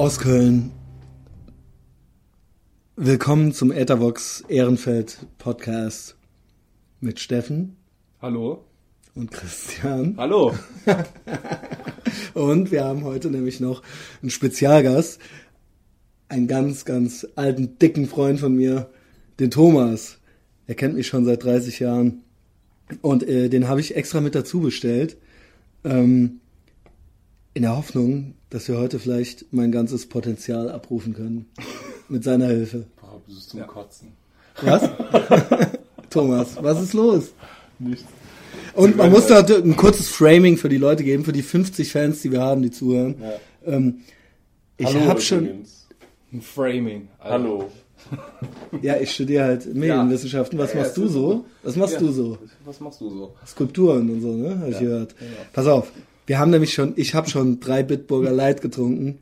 aus Köln. Willkommen zum Ethervox Ehrenfeld Podcast mit Steffen Hallo. und Christian. Hallo. Und wir haben heute nämlich noch einen Spezialgast, einen ganz, ganz alten, dicken Freund von mir, den Thomas. Er kennt mich schon seit 30 Jahren. Und äh, den habe ich extra mit dazu bestellt. Ähm, in der Hoffnung, dass wir heute vielleicht mein ganzes Potenzial abrufen können. Mit seiner Hilfe. Boah, du bist zum Kotzen. Was? Thomas, was ist los? Nichts. Und man muss da ein kurzes Framing für die Leute geben, für die 50 Fans, die wir haben, die zuhören. Ähm, ich habe schon. Ein Framing. Also, Hallo. ja, ich studiere halt Medienwissenschaften. Was Ja, machst ja, du ist so? Was machst Ja. du so? Was machst du so? Skulpturen und so, ne? Hab ich gehört. Pass auf, wir haben nämlich schon, ich habe schon drei Bitburger Light getrunken.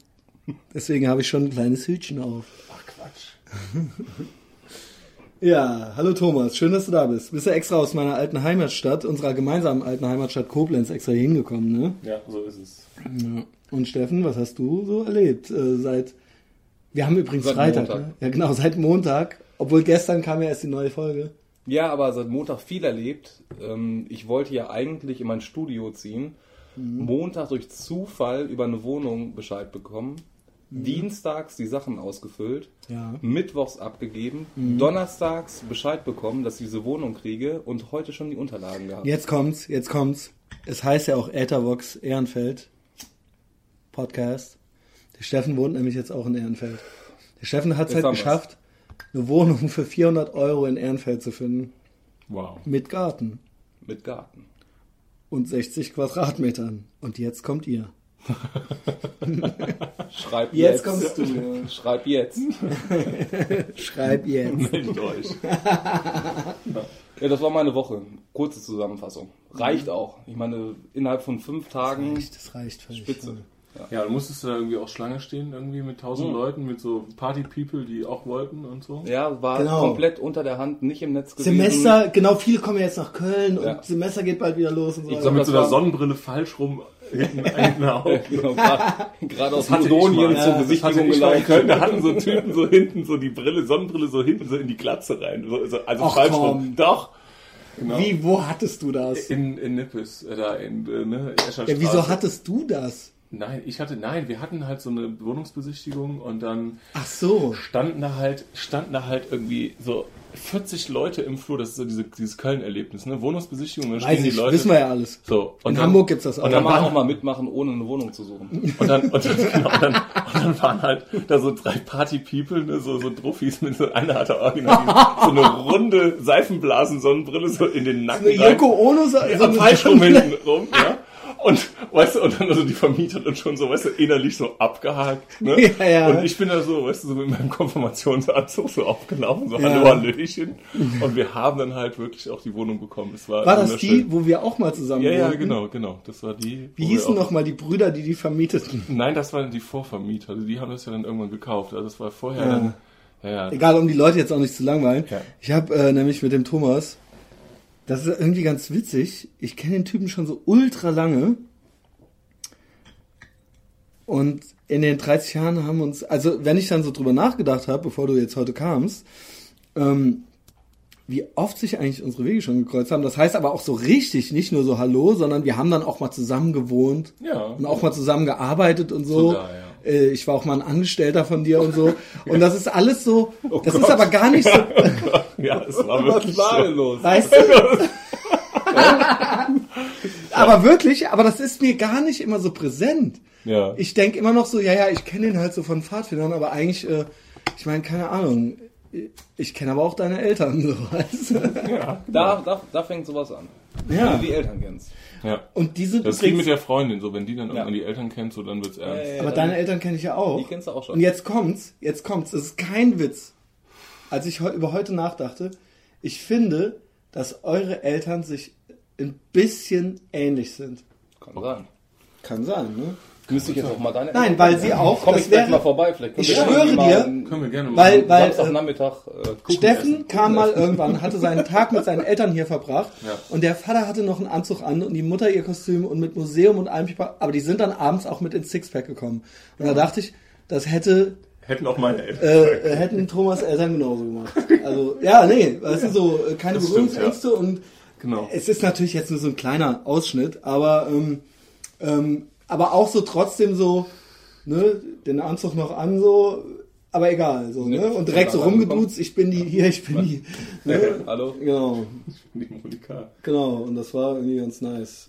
Deswegen habe ich schon ein kleines Hütchen auf. Ach Quatsch. Ja, hallo Thomas, schön, dass du da bist. Bist ja extra aus meiner alten Heimatstadt, unserer gemeinsamen alten Heimatstadt Koblenz, extra hier hingekommen, ne? Ja, so ist es. Ja. Und Steffen, was hast du so erlebt äh, seit? Wir haben übrigens Seit Freitag, ne? Ja, genau, seit Montag. Obwohl gestern kam ja erst die neue Folge. Ja, aber seit Montag viel erlebt. Ähm, ich wollte ja eigentlich in mein Studio ziehen. Mhm. Montag durch Zufall über eine Wohnung Bescheid bekommen. Dienstags die Sachen ausgefüllt. Mhm. Ja. Mittwochs abgegeben. Mhm. Donnerstags Bescheid bekommen, dass ich diese Wohnung kriege. Und heute schon die Unterlagen gehabt. Jetzt kommt's, jetzt kommt's. Es heißt ja auch Äthervox Ehrenfeld Podcast. Der Steffen wohnt nämlich jetzt auch in Ehrenfeld. Der Steffen hat es halt geschafft, eine Wohnung für 400 Euro in Ehrenfeld zu finden. Wow. Mit Garten Mit Garten. Und 60 Quadratmetern. Und jetzt kommt ihr. Schreib Jetzt jetzt. kommst du. Schreib jetzt. Schreib jetzt. Meldet euch. Ja, das war meine Woche. Kurze Zusammenfassung. Reicht auch. Ich meine, innerhalb von fünf Tagen Das reicht völlig. Spitze. Ja, dann musstest du da irgendwie auch Schlange stehen, irgendwie mit tausend Hm. Leuten, mit so Party-People, die auch wollten und so. Ja, war Genau. komplett unter der Hand, nicht im Netz gewesen. Semester, genau, viele kommen ja jetzt nach Köln Ja. und Semester geht bald wieder los und so. Ich So glaub, mit so einer war- Sonnenbrille falsch rum hinten hinten auf. Genau, Gerade aus mal. zur Ja, Besichtigung in Köln, da hatten so Typen so hinten so die Brille, Sonnenbrille so hinten so in die Glatze rein. So, so, also Ach, falsch komm. rum. Doch. Genau. Wie, wo hattest du das? In, in Nippes, äh, da in, äh, ne, Ja, wieso hattest du das? Nein, ich hatte, nein, wir hatten halt so eine Wohnungsbesichtigung und dann Ach so. standen da halt, standen da halt irgendwie so 40 Leute im Flur, das ist so diese, dieses Köln-Erlebnis, ne? Wohnungsbesichtigung, dann Weiß stehen die ich, Leute. wissen wir ja alles. So, und In dann, Hamburg gibt's das auch. Und dann, man auch waren, mal mitmachen, ohne eine Wohnung zu suchen. und, dann, und, dann, genau, und, dann, und dann waren halt da so drei Party-People, ne? so, so Druffis mit so, einer hatte original die- so eine runde Seifenblasen-Sonnenbrille so in den Nacken. Eine rein. Yoko Ono so, Ja, so eine falsch rum hinten rum, ja. Und, weißt du, und dann also die Vermieterin schon so, weißt du, innerlich so abgehakt, ne? Ja, ja. Und ich bin da so, weißt du, so mit meinem Konfirmationsanzug so aufgelaufen, so Ja. Hallo, Hallöchen. Und wir haben dann halt wirklich auch die Wohnung bekommen. Das war, War das die, wo wir auch mal zusammen Ja, ja, wohnten? genau, genau. Das war die. Wie hießen wir auch- noch mal die Brüder, die die vermieteten? Nein, das waren die Vorvermieter. Also die haben das ja dann irgendwann gekauft. Also das war vorher Ja. dann, ja, ja. Egal, um die Leute jetzt auch nicht zu langweilen. Ja. Ich habe äh, nämlich mit dem Thomas, das ist irgendwie ganz witzig, ich kenne den Typen schon so ultra lange. Und in den 30 Jahren haben uns, also wenn ich dann so drüber nachgedacht habe, bevor du jetzt heute kamst, ähm, wie oft sich eigentlich unsere Wege schon gekreuzt haben. Das heißt aber auch so richtig, nicht nur so Hallo, sondern wir haben dann auch mal zusammen gewohnt Ja. und auch mal zusammen gearbeitet und so. Sogar, ja. Äh, Ich war auch mal ein Angestellter von dir und so. Und das ist alles so, Oh das ist aber gar nicht so, Ja, es war wirklich Was war denn los? weißt du? aber wirklich, aber das ist mir gar nicht immer so präsent. Ja. Ich denke immer noch so, ja, ja, ich kenne ihn halt so von Pfadfindern, aber eigentlich, äh, ich meine, keine Ahnung. Ich kenne aber auch deine Eltern, so, weißt du? ja. Da, da, da fängt sowas an. Ja. Wenn du die Eltern kennst. Ja. Und die sind Das wie mit übrigens, der Freundin, so wenn die dann Ja. irgendwann die Eltern kennt, so dann wird's ernst. Ja, ja, aber ja. deine Eltern kenne ich ja auch. Die kennst du auch schon. Und jetzt kommt's, jetzt kommt's, das ist kein Witz. Als ich über heute nachdachte, ich finde, dass eure Eltern sich ein bisschen ähnlich sind. Kann sein. Kann sein, ne? Müsste ich jetzt auch mal deine Nein, weil sie auch, Komm das ich gleich wäre- mal vorbei. Vielleicht können Ich wir schwöre dir, Können wir gerne. Weil, weil äh, Samstagnachmittag äh, Steffen essen. kam mal irgendwann, hatte seinen Tag mit seinen Eltern hier verbracht Ja. und der Vater hatte noch einen Anzug an und die Mutter ihr Kostüm und mit Museum und allem, aber die sind dann abends auch mit ins Sixpack gekommen. Und da dachte ich, das hätte Hätten auch meine Eltern. äh, äh, hätten Thomas Eltern genauso gemacht. Also, ja, nee, weißt du, so äh, keine Das Berührungsängste und Genau. es ist natürlich jetzt nur so ein kleiner Ausschnitt, aber, ähm, ähm, aber auch so trotzdem so, ne, den Anzug noch an, so, aber egal, so, ne, und direkt so Ja, rumgeduzt, ich bin die, hier, ich bin die, ne, Hallo? genau, Die Monika. genau, und das war irgendwie ganz nice.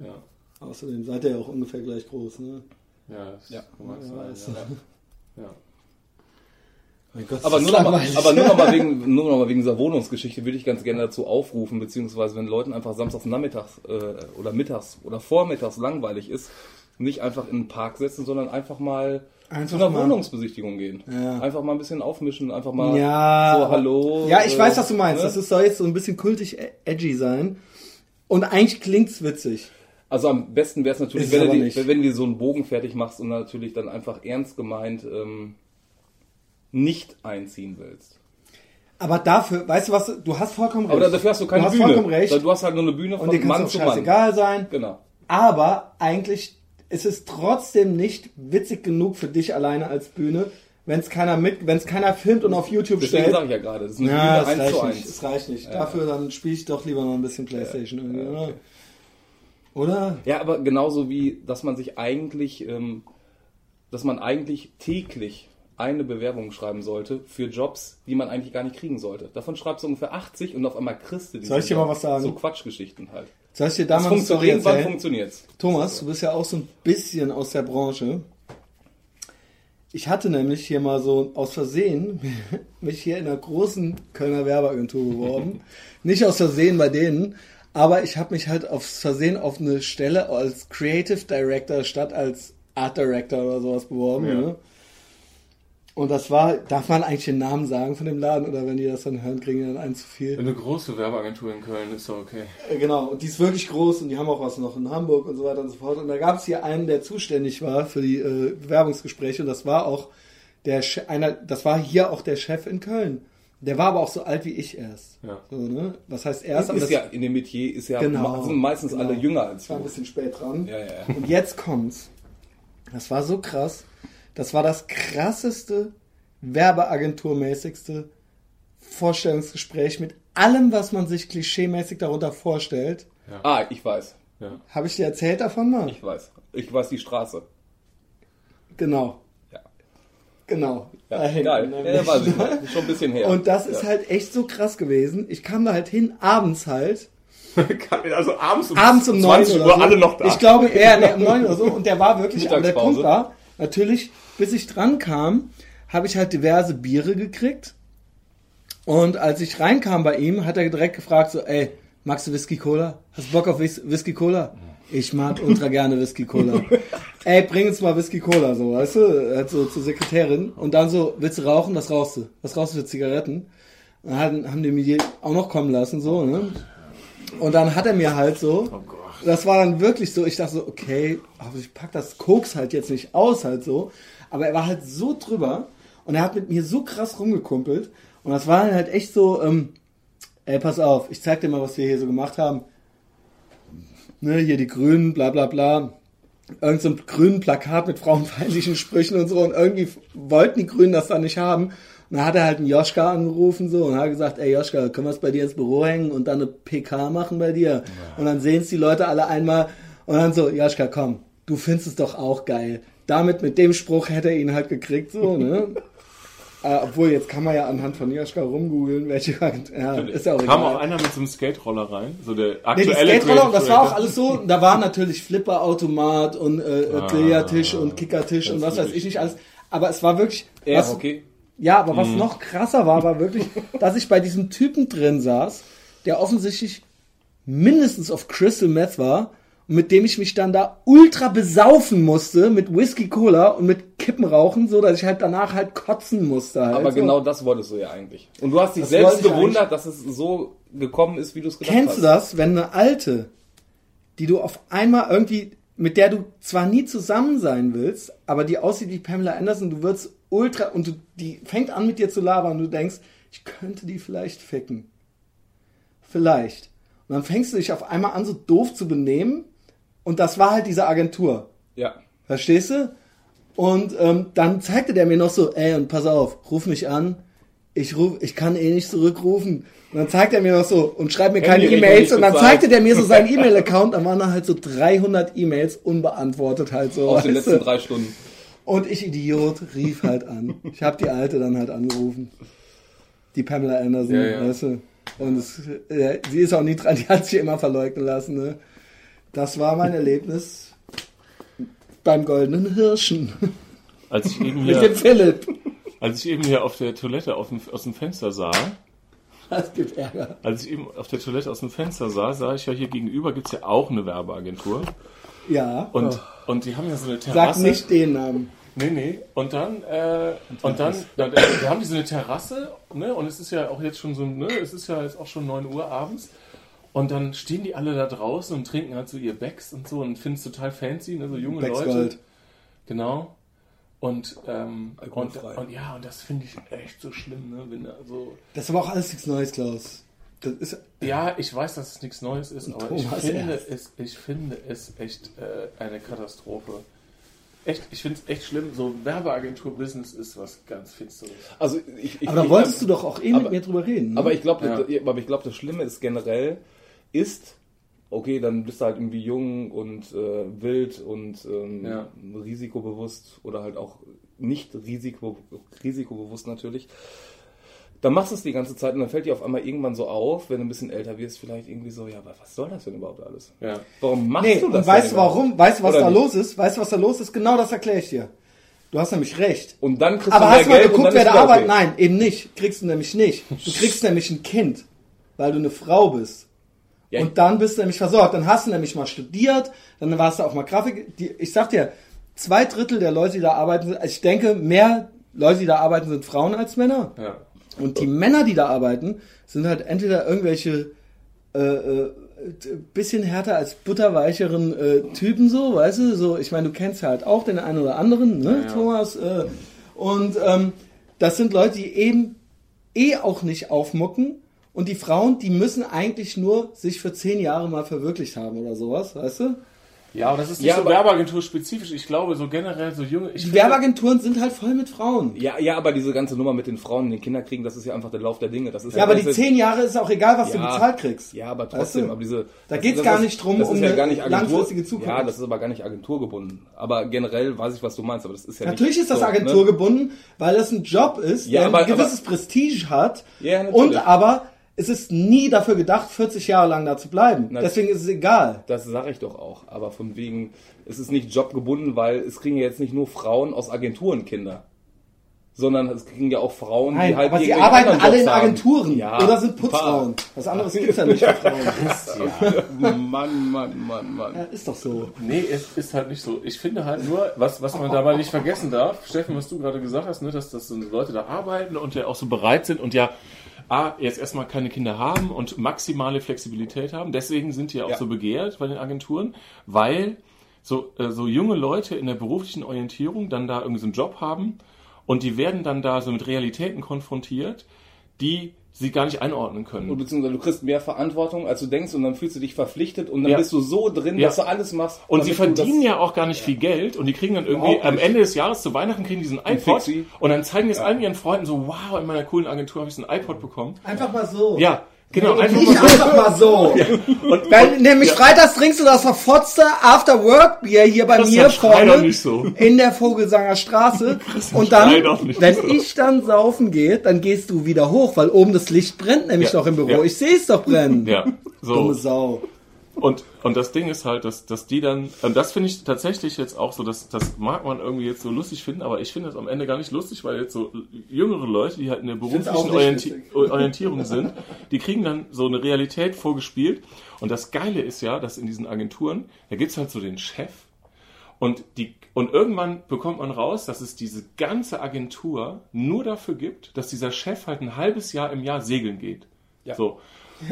Ja. Außerdem seid ihr ja auch ungefähr gleich groß, ne? Ja, das Ja. mag Ja, sein. ist- Ja. ja. Gott, Aber nur noch, mal, aber nur noch mal wegen, nur noch mal wegen dieser Wohnungsgeschichte würde ich ganz gerne dazu aufrufen, beziehungsweise wenn Leuten einfach samstags nachmittags äh, oder mittags oder vormittags langweilig ist, nicht einfach in den Park setzen, sondern einfach mal Einfach zu einer mal. Wohnungsbesichtigung gehen. Ja. Einfach mal ein bisschen aufmischen, einfach mal Ja, so hallo. Ja, ich äh, weiß, was du meinst. ne? Das soll jetzt so ein bisschen kultig e- edgy sein. Und eigentlich klingt's witzig. Also am besten wäre es natürlich, wenn du, die, wenn du so einen Bogen fertig machst und natürlich dann einfach ernst gemeint ähm, nicht einziehen willst. Aber dafür, weißt du was, du hast vollkommen recht. Aber dafür hast du keine du hast Bühne. vollkommen recht. Du hast halt nur eine Bühne und von dir kann Mann zu Mann. scheißegal sein. Genau. Aber eigentlich ist es trotzdem nicht witzig genug für dich alleine als Bühne, wenn es keiner mit, wenn es keiner filmt und auf YouTube Deswegen stellt. sage ich ja gerade, das ist eine Ja, Bühne es 1 zu reicht nicht. 1. Es reicht nicht. Dafür dann spiele ich doch lieber noch ein bisschen Playstation irgendwie, Ja, oder? okay. Oder? Ja, aber genauso wie, dass man sich eigentlich, ähm, dass man eigentlich täglich eine Bewerbung schreiben sollte für Jobs, die man eigentlich gar nicht kriegen sollte. Davon schreibst du ungefähr 80 und auf einmal kriegst du diese Soll ich dir mal was sagen? So Quatschgeschichten halt. Soll ich dir da mal funktioniert, irgendwann funktioniert's. Thomas, du bist ja auch so ein bisschen aus der Branche. Ich hatte nämlich hier mal so aus Versehen mich hier in einer großen Kölner Werbeagentur beworben. Nicht aus Versehen bei denen, aber ich habe mich halt aus Versehen auf eine Stelle als Creative Director statt als Art Director oder sowas beworben. Ja. Ne? Und das war, darf man eigentlich den Namen sagen von dem Laden oder wenn die das dann hören, kriegen die dann einen zu viel? Eine große Werbeagentur in Köln ist doch okay. Äh, Genau, und die ist wirklich groß und die haben auch was noch in Hamburg und so weiter und so fort. Und da gab es hier einen, der zuständig war für die äh, Bewerbungsgespräche und das war auch der Che- einer, das war hier auch der Chef in Köln. Der war aber auch so alt wie ich erst. Ja. So, ne? Was heißt erst? Ist das ja in dem Metier ist ja Genau, sind meistens genau. alle jünger als ich war ein bisschen spät dran. Ja, ja, ja. Und jetzt kommt's. Das war so krass. Das war das krasseste, werbeagenturmäßigste Vorstellungsgespräch mit allem, was man sich klischeemäßig darunter vorstellt. Ah, ich weiß. Ja. Habe ich dir erzählt davon mal? Ich weiß. Ich weiß die Straße. Genau. Ja. Genau. Ja, Da hinten, geil. ne? Ja, ja, weiß ich. Ist Schon ein bisschen her. Und das ist ja. halt echt so krass gewesen. Ich kam da halt hin, abends halt. Also abends um, Abends um 9 20 oder Uhr so. alle noch da. Ich glaube, eher nee, um 9 oder so. Und der war wirklich, aber der. Punkt war, natürlich, bis ich dran kam, habe ich halt diverse Biere gekriegt. Und als ich reinkam bei ihm, hat er direkt gefragt so, ey, magst du Whisky Cola? Hast du Bock auf Whis- Whisky Cola? Ich mag ultra gerne Whisky Cola. ey, bring uns mal Whisky Cola, so, weißt du? Halt so zur Sekretärin. Und dann so, willst du rauchen? Was rauchst du? Was rauchst du für Zigaretten? Und dann haben- die mir auch noch kommen lassen, so, ne? Und dann hat er mir halt so, Oh das war dann wirklich so, ich dachte so, okay, aber ich pack das Koks halt jetzt nicht aus, halt so. Aber er war halt so drüber und er hat mit mir so krass rumgekumpelt. Und das war halt echt so, ähm, ey, pass auf, ich zeig dir mal, was wir hier so gemacht haben. Ne, hier die Grünen, bla bla bla. Irgend so ein grünen Plakat mit frauenfeindlichen Sprüchen und so. Und irgendwie wollten die Grünen das dann nicht haben. Und dann hat er halt einen Joschka angerufen so und hat gesagt, ey Joschka, können wir es bei dir ins Büro hängen und dann eine PK machen bei dir? Und dann sehen es die Leute alle einmal und dann so, Joschka, komm, du findest es doch auch geil. Damit, mit dem Spruch hätte er ihn halt gekriegt, so, ne? äh, obwohl, jetzt kann man ja anhand von Joschka rumgoogeln, welche, ja, ist ja auch Kam egal. auch einer mit so einem Skate-Roller rein. So der Nee, die aktuelle Skate-Roller, das war auch alles so, da war natürlich Flipper-Automat und äh, Ah, Billardtisch und Kickertisch und was weiß ich nicht alles. Aber es war wirklich, Ja, was, okay. ja, aber Mhm. was noch krasser war, war wirklich, dass ich bei diesem Typen drin saß, der offensichtlich mindestens auf Crystal Meth war mit dem ich mich dann da ultra besaufen musste mit Whisky Cola und mit Kippen rauchen, so dass ich halt danach halt kotzen musste halt. Aber so. genau das wolltest du ja eigentlich. Und du hast dich Das selbst gewundert, dass es so gekommen ist, wie du es gedacht Kennst hast. du das, wenn eine alte, die du auf einmal irgendwie, mit der du zwar nie zusammen sein willst, aber die aussieht wie Pamela Anderson, du wirst ultra und du, die fängt an mit dir zu labern und du denkst, ich könnte die vielleicht ficken. Vielleicht. Und dann fängst du dich auf einmal an, so doof zu benehmen und das war halt diese Agentur. Ja. Verstehst du? Und ähm, dann zeigte der mir noch so, ey, und pass auf, ruf mich an. Ich ruf, ich kann eh nicht zurückrufen. Und dann zeigt er mir noch so und schreibt mir keine E-Mails und dann zeigte der mir so seinen E-Mail-Account, dann waren da halt so 300 E-Mails unbeantwortet halt so. Aus den letzten du? drei Stunden. Und ich Idiot rief halt an. Ich habe die alte dann halt angerufen. Die Pamela Anderson, Ja, ja. weißt du. Und es, äh, sie ist auch nie dran, die hat sich immer verleugnen lassen. Ne? Das war mein Erlebnis beim Goldenen Hirschen. Als ich eben Mit dem hier, Philipp. als ich eben hier auf der Toilette auf dem, aus dem Fenster sah, Das gibt Ärger. als ich eben auf der Toilette aus dem Fenster sah, sah ich ja hier gegenüber gibt's ja auch eine Werbeagentur. Ja. Und, oh. und die haben ja so eine Sag Terrasse. nicht den Namen. Nee, nee. Und dann, äh, und dann, da, da, da haben die so eine Terrasse, ne? Und es ist ja auch jetzt schon so, ne? Es ist ja jetzt auch schon 9 Uhr abends. Und dann stehen die alle da draußen und trinken halt so ihr Becks und so und finden es total fancy, ne? So junge Becks Leute. Gold. Genau. Und, ähm, und, und ja, und das finde ich echt so schlimm, ne? Wenn da so. Das ist aber auch alles nichts Neues, Klaus. Das ist, Ja, ich weiß, dass es nichts Neues ist, aber ich finde, es, ich finde es echt äh, eine Katastrophe. Echt, ich finde es echt schlimm. So Werbeagentur-Business ist was ganz Finsteres. Also ich, ich, aber da ich, wolltest du doch auch eh mit aber- mir drüber reden. Ne? Aber ich glaube, Ja. aber ich glaube, das Schlimme ist generell, ist, okay, dann bist du halt irgendwie jung und äh, wild und ähm, Ja. risikobewusst oder halt auch nicht risiko, risikobewusst natürlich. Dann machst du es die ganze Zeit und dann fällt dir auf einmal irgendwann so auf, wenn du ein bisschen älter wirst, vielleicht irgendwie so, ja, aber was soll das denn überhaupt alles? Ja. Warum machst nee, du das und weißt du warum? Weißt du, was Oder da nicht? los ist? Weißt du, was da los ist? Genau das erkläre ich dir. Du hast nämlich recht. Und dann kriegst Aber du mehr hast du mal Geld geguckt, wer da arbeitet? okay. Nein, eben nicht. Kriegst du nämlich nicht. Du kriegst nämlich ein Kind, weil du eine Frau bist. Ja, Und dann bist du nämlich versorgt. Dann hast du nämlich mal studiert, dann warst du auch mal Grafik. Die, ich sag dir, zwei Drittel der Leute, die da arbeiten, sind, also ich denke, mehr Leute, die da arbeiten, sind Frauen als Männer. Ja. Und die Männer, die da arbeiten, sind halt entweder irgendwelche äh, äh, bisschen härter als butterweicheren äh, Typen so, weißt du? So, ich meine, du kennst halt auch den einen oder anderen, ne, ja. Thomas? Äh, und ähm, das sind Leute, die eben eh auch nicht aufmucken. Und die Frauen, die müssen eigentlich nur sich für zehn Jahre mal verwirklicht haben oder sowas, weißt du? Ja, aber das ist nicht Ja, so aber- Werbeagentur-spezifisch. Ich glaube, so generell so junge. Ich Die Werbeagenturen sind halt voll mit Frauen. Ja, ja, aber diese ganze Nummer mit den Frauen und den Kinderkriegen, das ist ja einfach der Lauf der Dinge. Das ist Ja, aber die zehn Jahre ist auch egal, was du Ja. bezahlt kriegst. Ja, aber Weißt trotzdem, du? aber diese. Da das- geht's das gar ist- nicht drum, um ja eine gar nicht Agentur, langfristige Zukunft. Ja, das ist aber gar nicht agenturgebunden. Aber generell weiß ich, was du meinst, aber das ist ja Natürlich nicht ist das so, Agentur Ne? weil das ein Job ist, Ja, der aber- ein gewisses Prestige hat. Ja, natürlich. und aber es ist nie dafür gedacht, 40 Jahre lang da zu bleiben. Na- Deswegen ist es egal. Das sage ich doch auch. Aber von wegen, es ist nicht jobgebunden, weil es kriegen ja jetzt nicht nur Frauen aus Agenturen Kinder. Sondern es kriegen ja auch Frauen, Nein, die halt aber sie arbeiten alle Jobs in. Agenturen Ja, oder sind. Putzfrauen. Was anderes gibt's ja nicht für Frauen. Mann, Mann, Mann, Mann. Ja, ist doch so. Nee, es ist halt nicht so. Ich finde halt nur, was, was man dabei nicht vergessen darf, Steffen, was du gerade gesagt hast, ne, dass, dass so Leute da arbeiten und ja auch so bereit sind und ja, A, jetzt erstmal keine Kinder haben und maximale Flexibilität haben. Deswegen sind die ja auch Ja. so begehrt bei den Agenturen, weil so, äh, so junge Leute in der beruflichen Orientierung dann da irgendwie so einen Job haben und die werden dann da so mit Realitäten konfrontiert, die sie gar nicht einordnen können. Und beziehungsweise du kriegst mehr Verantwortung, als du denkst, und dann fühlst du dich verpflichtet und dann Ja. bist du so drin, Ja. dass du alles machst. Und sie verdienen das- ja auch gar nicht viel Geld und die kriegen dann irgendwie Überhaupt am nicht. Ende des Jahres zu Weihnachten kriegen die diesen iPod und dann zeigen jetzt allen ihren Freunden so, wow, in meiner coolen Agentur habe ich so ein iPod bekommen. Einfach mal so. Ja, genau, Nee, einfach nicht mal so. einfach mal so. Weil nämlich freitags trinkst du das verfotzte After-Work-Bier hier bei Christian, mir vorne so. in der Vogelsanger Straße. Und dann, wenn so. ich dann saufen gehe, dann gehst du wieder hoch, weil oben das Licht brennt nämlich Ja, noch im Büro. ja. Ich sehe es doch brennen. Ja, Dumme so. Sau. Und, und das Ding ist halt, dass, dass die dann, und das finde ich tatsächlich jetzt auch so, dass, das mag man irgendwie jetzt so lustig finden, aber ich finde das am Ende gar nicht lustig, weil jetzt so jüngere Leute, die halt in der beruflichen Orienti. Orientierung sind, die kriegen dann so eine Realität vorgespielt. Und das Geile ist ja, dass in diesen Agenturen, da gibt's halt so den Chef und, die, und irgendwann bekommt man raus, dass es diese ganze Agentur nur dafür gibt, dass dieser Chef halt ein halbes Jahr im Jahr segeln geht. Ja. So.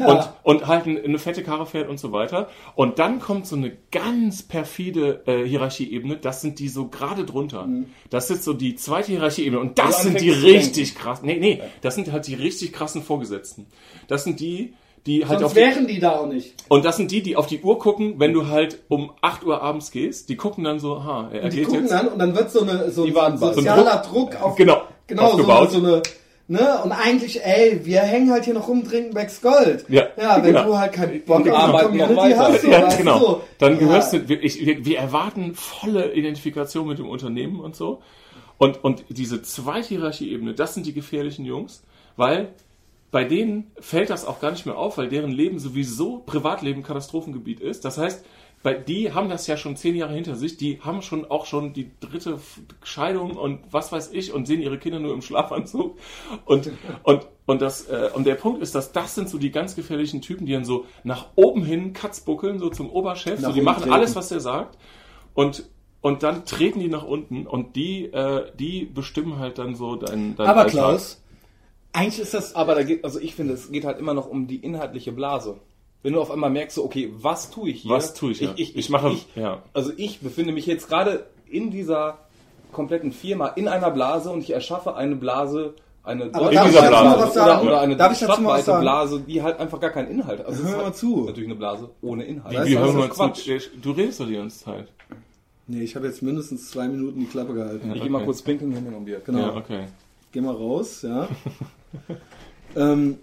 Und, und halt eine, fette Karre fährt und so weiter. Und dann kommt so eine ganz perfide äh, Hierarchieebene. Das sind die so gerade drunter. Das ist so die zweite Hierarchieebene. Und das du sind die richtig krass. Nee, nee, das sind halt die richtig krassen Vorgesetzten. Das sind die, die halt auf Sonst die, wären die da auch nicht. und das sind die, die auf die Uhr gucken, wenn du halt um 8 Uhr abends gehst. Die gucken dann so, ha, er Und die geht gucken jetzt. dann und dann wird so, eine, so Die ein warten bald. sozialer Druck auf Genau, genau so, aufgebaut. so eine ne und eigentlich ey wir hängen halt hier noch rum trinken Becks Gold Ja, ja wenn genau. du halt keinen Bock auf die arbeiten noch weiter. hast so, ja, weißt genau. du, so. Dann gehörst ja. du, wir, ich, wir, wir erwarten volle Identifikation mit dem Unternehmen und so. Und, und diese Zweithierarchie-Ebene, das sind die gefährlichen Jungs, weil bei denen fällt das auch gar nicht mehr auf, weil deren Leben sowieso Privatleben Katastrophengebiet ist. Das heißt, bei, die haben das ja schon zehn Jahre hinter sich, die haben schon auch schon die dritte Scheidung und was weiß ich und sehen ihre Kinder nur im Schlafanzug. Und, und, und, das, äh, und der Punkt ist, dass das sind so die ganz gefährlichen Typen, die dann so nach oben hin Katzbuckeln, so zum Oberchef, so die machen treten. alles, was der sagt. Und, und dann treten die nach unten und die, äh, die bestimmen halt dann so dein, dein aber Alltag. Klaus eigentlich ist das Aber da geht, also ich finde, es geht halt immer noch um die inhaltliche Blase. Wenn du auf einmal merkst, so, okay, was tue ich hier? Was tue ich, ja. Ich, ich, Ich mache- ich, ja. Also ich befinde mich jetzt gerade in dieser kompletten Firma, in einer Blase und ich erschaffe eine Blase, eine Aber ich mal was oder, oder eine Darf ich mal stadtweite? Blase, die halt einfach gar keinen Inhalt hat. Also Hör mal halt zu. Natürlich eine Blase ohne Inhalt. Wie, wie hören das wir Quatsch. zu? Du redest doch die ganze Zeit. nee ich habe jetzt mindestens zwei Minuten die Klappe gehalten Ich geh mal Okay. kurz pinkeln hin um dir. genau Ja, okay. geh mal raus, ja. ähm,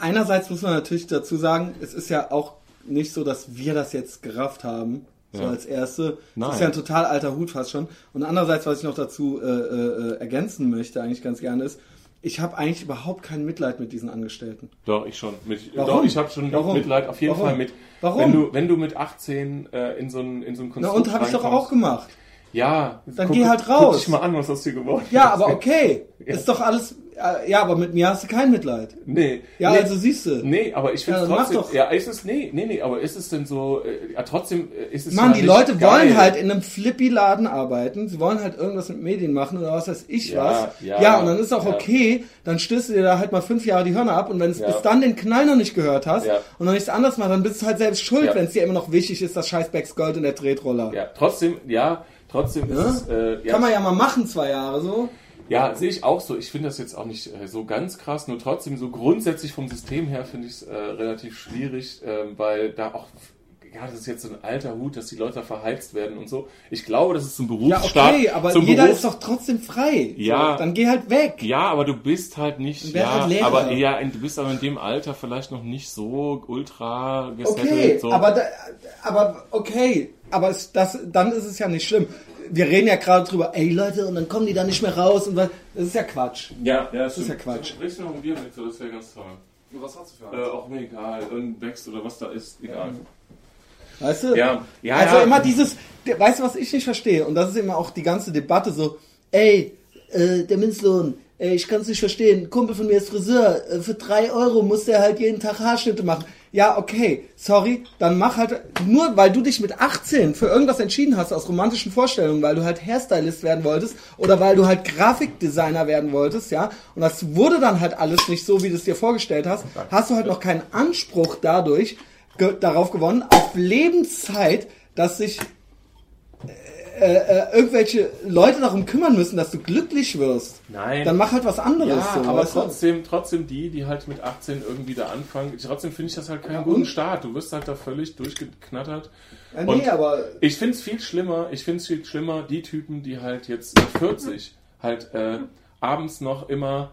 einerseits muss man natürlich dazu sagen, es ist ja auch nicht so, dass wir das jetzt gerafft haben, so Ja. als erste. Das Nein. ist ja ein total alter Hut fast schon. Und andererseits, was ich noch dazu äh, äh, ergänzen möchte, eigentlich ganz gerne ist, ich habe eigentlich überhaupt kein Mitleid mit diesen Angestellten. Doch, ich schon. Mit, Warum? Doch, ich habe schon Warum? Mitleid, auf jeden Warum? Fall mit. Warum? Wenn du, wenn du mit 18 äh, in so ein, in so ein Na und habe ich doch auch gemacht. Ja. Dann geh halt raus. Guck dich mal an, was aus dir geworden Ja, ist. aber okay. Ist doch alles. Äh, ja, aber mit mir hast du kein Mitleid. Nee. Ja, nee. also siehst du. Nee, aber ich finde Ja, trotzdem. doch. Ja, ist es. Nee, nee, nee, aber ist es denn so. Äh, ja, trotzdem äh, ist es. Mann, ja die Leute geil. wollen halt in einem Flippy-Laden arbeiten. Sie wollen halt irgendwas mit Medien machen oder was weiß ich Ja, was. ja, ja, und dann ist auch ja. okay, dann stößt du dir da halt mal fünf Jahre die Hörner ab und wenn du Ja. bis dann den Knall noch nicht gehört hast Ja. und noch nichts anderes machst, dann bist du halt selbst schuld, Ja. wenn es dir immer noch wichtig ist, das scheiß Becks Gold in der Tretroller. Ja, trotzdem, ja, trotzdem Ja? ist es. Äh, ja, Kann man ja mal machen, zwei Jahre so. Ja, sehe ich auch so. Ich finde das jetzt auch nicht äh, so ganz krass, nur trotzdem so grundsätzlich vom System her finde ich es äh, relativ schwierig, ähm, weil da auch, ja, das ist jetzt so ein alter Hut, dass die Leute da verheizt werden und so. Ich glaube, das ist zum Ja, Berufsstaat. okay, aber zum jeder Berufs- ist doch trotzdem frei. Ja. So, dann geh halt weg. Ja, aber du bist halt nicht, ja, halt Lehrer? aber ja, du bist aber in dem Alter vielleicht noch nicht so ultra gesettelt. Okay, so. aber, da, aber okay, aber es, das, dann ist es ja nicht schlimm. Wir reden ja gerade drüber, ey Leute, und dann kommen die da nicht mehr raus und was. Das ist ja Quatsch. ja, ja, das ist ja Quatsch. Du noch ein Bier mit, so, das wäre ganz toll. Was hast du für Äh, auch mir egal, irgendein Bext oder was da ist, egal. Weißt du? Ja, ja, also ja. immer dieses, weißt du, was ich nicht verstehe? Und das ist immer auch die ganze Debatte so, ey, äh, der Minzlohn, ey, ich kann es nicht verstehen, ein Kumpel von mir ist Friseur, äh, für drei Euro muss der halt jeden Tag Haarschnitte machen. Ja, okay, sorry, dann mach halt, nur weil du dich mit 18 für irgendwas entschieden hast aus romantischen Vorstellungen, weil du halt Hairstylist werden wolltest oder weil du halt Grafikdesigner werden wolltest, ja, und das wurde dann halt alles nicht so, wie du es dir vorgestellt hast, hast du halt noch keinen Anspruch dadurch, ge darauf gewonnen, auf Lebenszeit, dass sich äh, äh, irgendwelche Leute darum kümmern müssen, dass du glücklich wirst. Nein. Dann mach halt was anderes. Ja, so, aber weißt du? trotzdem, trotzdem die, die halt mit 18 irgendwie da anfangen, trotzdem finde ich das halt keinen guten Start. Du wirst halt da völlig durchgeknattert. Ja, nee, Und aber ich finde es viel schlimmer, ich finde es viel schlimmer, die Typen, die halt jetzt mit 40 halt äh, abends noch immer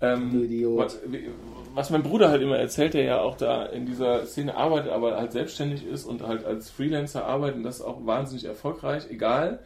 ähm, Du Idiot. was, was mein Bruder halt immer erzählt, der ja auch da in dieser Szene arbeitet, aber halt selbstständig ist und halt als Freelancer arbeitet und das auch wahnsinnig erfolgreich, egal.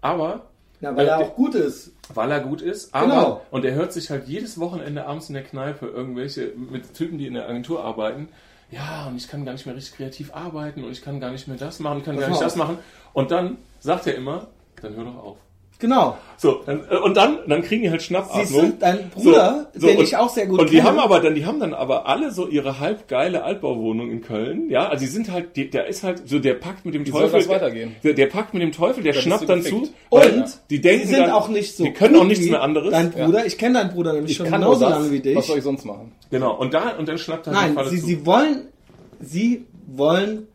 Aber ja, weil äh, er auch gut ist. weil er gut ist, aber Genau. und er hört sich halt jedes Wochenende abends in der Kneipe irgendwelche mit Typen, die in der Agentur arbeiten. Ja, und ich kann gar nicht mehr richtig kreativ arbeiten und ich kann gar nicht mehr das machen, ich kann Pass gar nicht das machen. Und dann sagt er immer, dann hör doch auf. Genau. So, dann, äh, und dann, dann kriegen die halt Siehst du, Schnappatmung. dein Bruder, So, so, den und- ich auch sehr gut Und die kenne. haben aber dann, die haben dann aber alle so ihre halbgeile Altbauwohnung in Köln. Ja, also die sind halt, die, der ist halt so, der packt mit dem soll Teufel. das weitergehen? Der, der packt mit dem Teufel, der bist schnappt dann zu. Und die denken die sind dann, auch nicht so. Die können auch nichts mehr anderes. Dein Bruder, ich kenne deinen Bruder nämlich Ich schon genauso lange wie dich. Was soll ich sonst machen? Genau. Und da, und dann schnappt halt die Nein, Falle sie, zu. sie wollen, sie wollen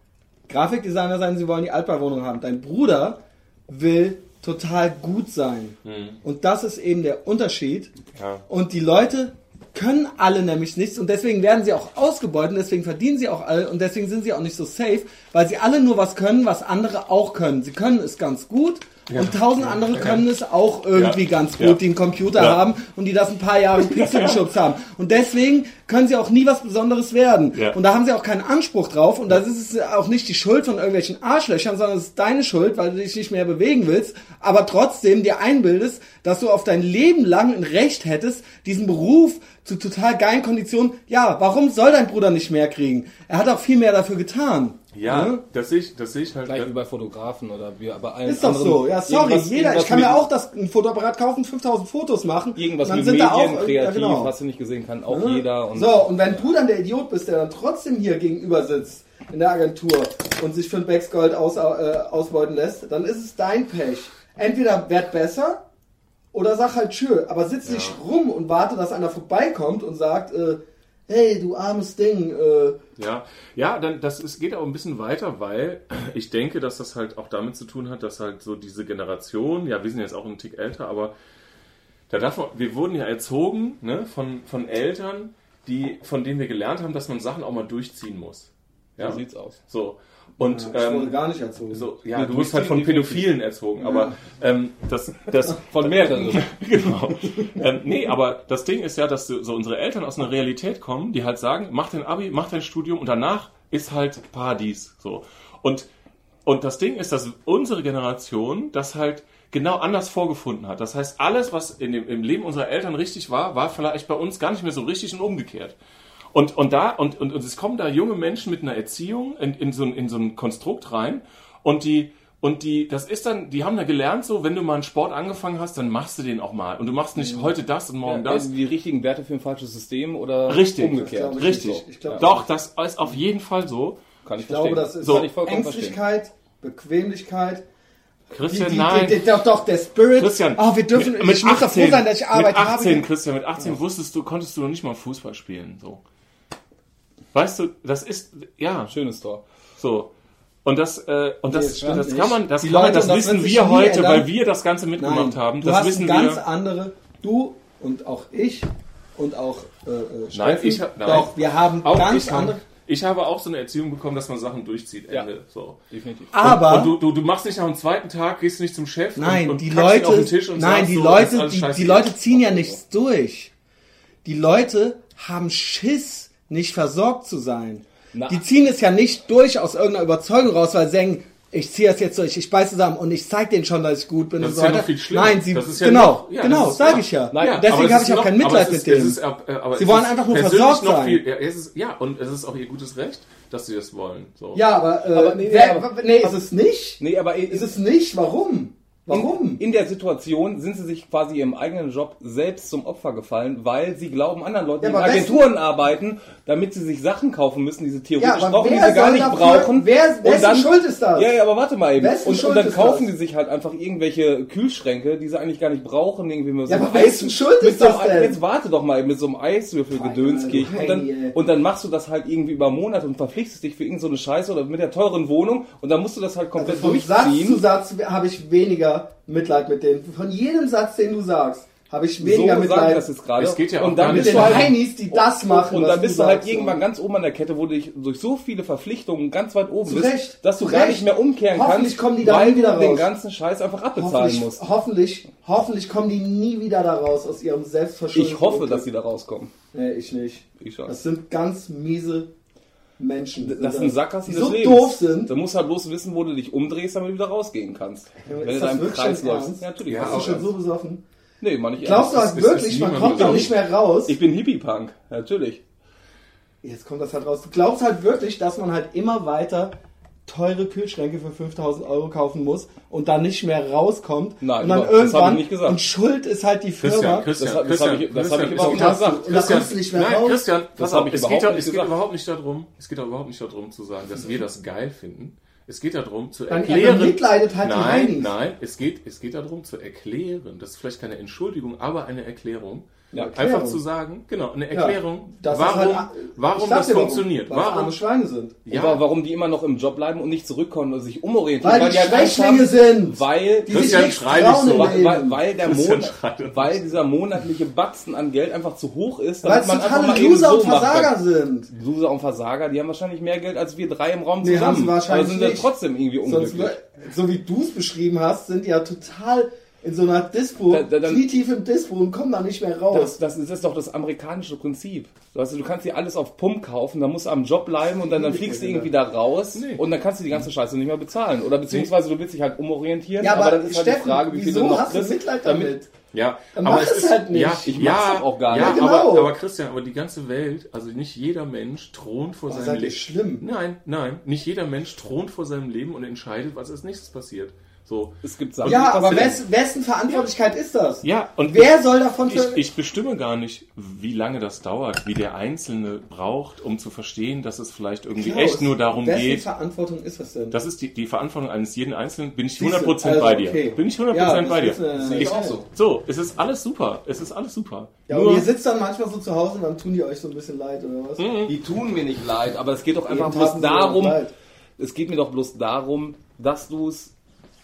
Grafikdesigner sein, sie wollen die Altbauwohnung haben. Dein Bruder will total gut sein. Und das ist eben der Unterschied. Ja. Und die Leute können alle nämlich nichts und deswegen werden sie auch ausgebeutet und deswegen verdienen sie auch alle und deswegen sind sie auch nicht so safe, weil sie alle nur was können, was andere auch können. Sie können es ganz gut und tausend andere können es auch irgendwie Ja. ganz gut, Ja. die einen Computer Ja. haben und die das ein paar Jahre Pixel geschubst haben. Und deswegen können sie auch nie was Besonderes werden. Ja. Und da haben sie auch keinen Anspruch drauf. Und das ist auch nicht die Schuld von irgendwelchen Arschlöchern, sondern es ist deine Schuld, weil du dich nicht mehr bewegen willst, aber trotzdem dir einbildest, dass du auf dein Leben lang ein Recht hättest, diesen Beruf zu total geilen Konditionen. Ja, warum soll dein Bruder nicht mehr kriegen? Er hat auch viel mehr dafür getan. Ja, Ne? das sehe ich, das sehe ich halt. Gleich wie bei Fotografen oder wie bei allen Ist doch anderen. so. Ja, sorry, Irgendwas- jeder. Ich kann mir auch das, ein Fotoapparat kaufen, 5000 Fotos machen. Irgendwas und dann mit sind Medien, da auch, kreativ, ja, genau. was du nicht gesehen kann, auch Ne? jeder. Und so, und wenn du dann der Idiot bist, der dann trotzdem hier gegenüber sitzt in der Agentur und sich für ein Backsgold aus, äh, ausbeuten lässt, dann ist es dein Pech. Entweder werd besser oder sag halt tschö, aber sitz nicht rum und warte, dass einer vorbeikommt und sagt, äh, hey, du armes Ding, äh, Ja, ja, dann das ist, geht auch ein bisschen weiter, weil ich denke, dass das halt auch damit zu tun hat, dass halt so diese Generation, ja, wir sind jetzt auch ein Tick älter, aber da darf man, wir wurden ja erzogen ne, von, von Eltern, die, von denen wir gelernt haben, dass man Sachen auch mal durchziehen muss. Ja, so sieht's aus. so. Und ich wurde ähm, gar nicht erzogen. so, ja, Nee, du wirst halt von Pädophilen erzogen, aber ähm, das, das Von mehreren. genau. ähm, nee, aber das Ding ist ja, dass so so unsere Eltern aus einer Realität kommen, die halt sagen, mach dein Abi, mach dein Studium und danach ist halt Paradies. So. Und, und das Ding ist, dass unsere Generation das halt genau anders vorgefunden hat. Das heißt, alles, was in dem, im Leben unserer Eltern richtig war, war vielleicht bei uns gar nicht mehr so richtig und umgekehrt. Und, und da, und, und, und es kommen da junge Menschen mit einer Erziehung in, in, so, ein- in so ein Konstrukt rein und die, und die, das ist dann, die haben da gelernt, so, wenn du mal einen Sport angefangen hast, dann machst du den auch mal. Und du machst nicht heute das und morgen Ja, das. die richtigen Werte für ein falsches System oder Richtig. umgekehrt. Ich Richtig. so. Ich glaub, Doch, das ist auf jeden Fall so. Kann ich, Ich glaube, das ist So. Ängstlichkeit, Bequemlichkeit, Christian, die, die, nein. die, die, doch, doch, der Spirit. Christian, oh, wir dürfen, mit, mit ich muss doch froh sein, dass ich Arbeit mit 18, habe. Christian, mit 18 wusstest du, konntest du noch nicht mal Fußball spielen, so. Weißt du, das ist, ja, Schönes Tor. so. Und das, äh, und Nee, das, das kann man, das kann man, Leute, das und das wissen wir heute, ändern. weil wir das Ganze mitgemacht Nein, haben. du Das hast wissen ganz wir. andere, du und auch ich und auch äh, äh, Nein, ich hab- nein. doch, wir haben Auch ganz ich, habe, andere, ich habe auch so eine Erziehung bekommen, dass man Sachen durchzieht. Ja. Ende. So. Definitiv. aber und, und du, du, du machst nicht nach dem zweiten Tag, gehst nicht zum Chef nein, und, und die ihn auf Leute, den Tisch und nein, sagst die so, Leute, die, die. Leute ziehen ja nichts durch. Die Leute haben Schiss, nicht versorgt zu sein. Na. Die ziehen es ja nicht durch aus irgendeiner Überzeugung raus, weil sie denken, ich ziehe das jetzt durch, ich beiß zusammen und ich zeig denen schon, dass ich gut bin Das und ist so ja weiter. noch viel schlimmer. Nein, sie, Das ist ja genau, noch- ja, genau, das ist- sage ja. ich ja. Nein, aber Deswegen habe ist ich auch noch- kein Mitleid ist, mit denen. Ist, äh, aber Sie es wollen ist einfach nur versorgt sein. Viel, ja, es ist, ja, und es ist auch ihr gutes Recht, dass sie das wollen. So. Ja, aber, äh, Aber nee, wer, aber- nee, ist es nicht? Nee, aber Ist es nicht? Warum? Warum? In, in der Situation sind sie sich quasi ihrem eigenen Job selbst zum Opfer gefallen, weil sie glauben, anderen Leuten, Ja, die in Agenturen arbeiten, damit sie sich Sachen kaufen müssen, die sie theoretisch Ja, brauchen, die sie gar nicht dafür- brauchen. wer- Und wessen dann, Schuld ist das? Ja, ja, aber warte mal eben. Wessen Und, und dann kaufen die sich halt einfach irgendwelche Kühlschränke, die sie eigentlich gar nicht brauchen, irgendwie mit so Ja, aber wessen Schuld ist so das denn? Jetzt warte doch mal eben, mit so einem Eiswürfel-Gedönskirchen. Und, dann, und dann machst du das halt irgendwie über Monate und verpflichtest dich für irgendeine so eine Scheiße oder mit der teuren Wohnung und dann musst du das halt komplett Also von Satz durchziehen. zu Satz habe ich weniger Mitleid mit denen. Von jedem Satz, den du sagst, habe ich weniger so Mitleid sage ich das jetzt gerade. Es geht ja auch und dann bist mit du den halt, Heinis, die das machen. und dann bist du halt sagst, irgendwann so. ganz oben an der Kette, wo du dich durch so viele Verpflichtungen ganz weit oben Zu bist, Recht, dass du gar nicht mehr umkehren Hoffentlich kannst, kommen die da weil nie wieder du den ganzen Scheiß einfach abbezahlen Hoffentlich, musst. hoffentlich, hoffentlich kommen die nie wieder da raus aus ihrem selbstverschuldeten Ich hoffe, Unglück. dass sie da rauskommen. Nee, ich nicht. Ich schon. Das sind ganz miese Menschen. Das sind Sackgassen des so Lebens. doof sind. Du musst halt bloß wissen, wo du dich umdrehst, damit du wieder rausgehen kannst. Ja, Wenn du das da im Kreis läufst. Ja, natürlich. Ja, das Hast du schon so besoffen? Nee, mach nicht Glaubst du ernst. halt ist- ist wirklich, man kommt mit nicht mehr raus? Ich bin Hippie-Punk. Natürlich. Jetzt kommt das halt raus. Du glaubst halt wirklich, dass man halt immer weiter teure Kühlschränke für 5000 Euro kaufen muss und dann nicht mehr rauskommt. Nein, und dann das ich irgendwann, nicht gesagt. und Schuld ist halt die Firma. Christian, Das das Christian, ich- das hab ich überhaupt nicht gesagt. Da Christian, du nicht mehr nein, raus. Christian, Das pass hab auf, ich es überhaupt geht, nicht es geht gesagt. überhaupt nicht darum, es geht überhaupt nicht darum zu sagen, dass wir das geil finden. Es geht darum zu Dann erklären. bemitleidet halt die nein, Heinis. nein, es geht, es geht darum zu erklären. Das ist vielleicht keine Entschuldigung, aber eine Erklärung, Ja, Einfach zu sagen, genau, eine Erklärung, Das ist warum, halt- warum das funktioniert. Weil es Warum, arme Schweine sind. ja, Aber warum die immer noch im Job bleiben und nicht zurückkommen und sich umorientieren? Weil die halt Schwächlinge haben, sind. Weil, Die Christian, sich nicht trauen so. weil, weil, weil, der Monat, weil dieser monatliche Batzen an Geld einfach zu hoch ist, Weil es totale Loser und macht. Versager sind. Loser und Versager, die haben wahrscheinlich mehr Geld als wir drei im Raum Nee, haben zusammen. sie wahrscheinlich aber sind ja nicht. trotzdem irgendwie Sonst, unglücklich. so wie du es beschrieben hast, sind die ja total in so einer Dispo, Da- da- dann- knietief im Dispo und kommen da nicht mehr raus. Das, das, ist, das ist doch das amerikanische Prinzip. Weißt du, du kannst dir alles auf Pump kaufen, dann musst du am Job bleiben und dann, dann fliegst du irgendwie da raus Nee. und dann kannst du die ganze Scheiße nicht mehr bezahlen. Oder beziehungsweise du willst dich halt umorientieren, ja, aber, dann ist halt Steffen, die Frage, wie viel wieso du noch hast du kriegst. Mitleid damit? Ja, Dann mach es halt nicht. Ja, Ich ja, mach's doch auch gar ja, nicht. Ja, genau. aber, aber Christian, aber die ganze Welt, also nicht jeder Mensch thront vor Oh, seinem Leben. schlimm. Nein, nein, nicht jeder Mensch thront vor seinem Leben und entscheidet, was als nächstes passiert. So. Es gibt Sachen, Ja, aber wes, wessen Verantwortlichkeit ist das? Ja, und Wer soll davon ich, ich bestimme gar nicht, wie lange das dauert, wie der Einzelne braucht, um zu verstehen, dass es vielleicht irgendwie Klaus, echt nur darum wessen geht. Verantwortung ist das denn? Das ist die, die Verantwortung eines jeden Einzelnen. Bin ich Siehst du, 100% also, bei dir. okay. Bin ich 100% Ja, bei dir. ist, äh, ich auch so. So, es ist alles super. Es ist alles super. ja, Nur, und ihr sitzt dann manchmal so zu Hause und dann tun die euch so ein bisschen leid, oder was? Die tun mir nicht leid, aber es geht doch einfach bloß darum, es geht mir doch bloß darum, dass du es,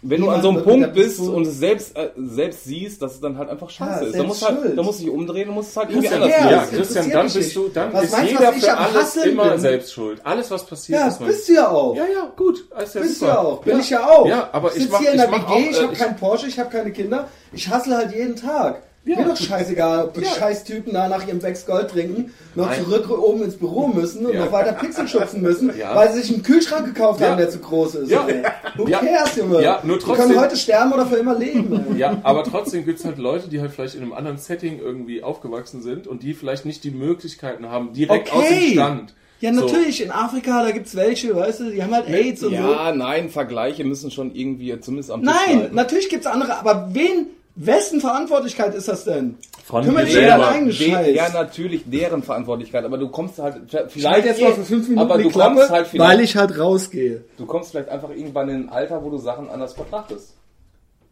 wenn du an so einem Punkt bist und es selbst, äh, selbst siehst, dass es dann halt einfach scheiße Ja, ist. Da musst, halt, schuld. da musst du dich umdrehen und musst es halt irgendwie Christian, anders Ja, ja. Christian, dann bist du, dann Was ist meinst du, jeder ich für alles immer bin? selbst schuld. Alles, was passiert, Ja, ist man. bist du ja auch. Ja, ja, gut. Ist ja Bist du ja auch. Bin ich ja auch. Ja, aber ich sitze mach- hier in ich der WG, auch, ich äh, habe ich- keinen Porsche, ich habe keine Kinder. Ich hassle halt jeden Tag. Ja. Mir doch scheißegal, ob die Ja. Scheißtypen da nach ihrem Becks Gold trinken, noch Nein. zurück oben ins Büro müssen und Ja. noch weiter Pixel schubsen müssen, Ja. weil sie sich einen Kühlschrank gekauft Ja. haben, der zu groß ist. Ja. ey. Who Ja. cares, Junge? Ja, nur Die trotzdem- können heute sterben oder für immer leben. Ey. Ja, aber trotzdem gibt es halt Leute, die halt vielleicht in einem anderen Setting irgendwie aufgewachsen sind und die vielleicht nicht die Möglichkeiten haben, direkt aus dem Stand. Ja, So. natürlich, in Afrika, da gibt's welche, weißt du, die haben halt AIDS und so. Ja, nein, Vergleiche müssen schon irgendwie zumindest am Tisch Nein, bleiben. natürlich gibt's andere, aber wen, wessen Verantwortlichkeit ist das denn? Von Kümmere dich um deinen eigenen Scheiß. ja, natürlich deren Verantwortlichkeit, aber du kommst halt vielleicht jetzt mal für fünf Minuten aber du Klappe, kommst halt vielleicht, weil ich halt rausgehe. du kommst vielleicht einfach irgendwann in ein Alter, wo du Sachen anders betrachtest.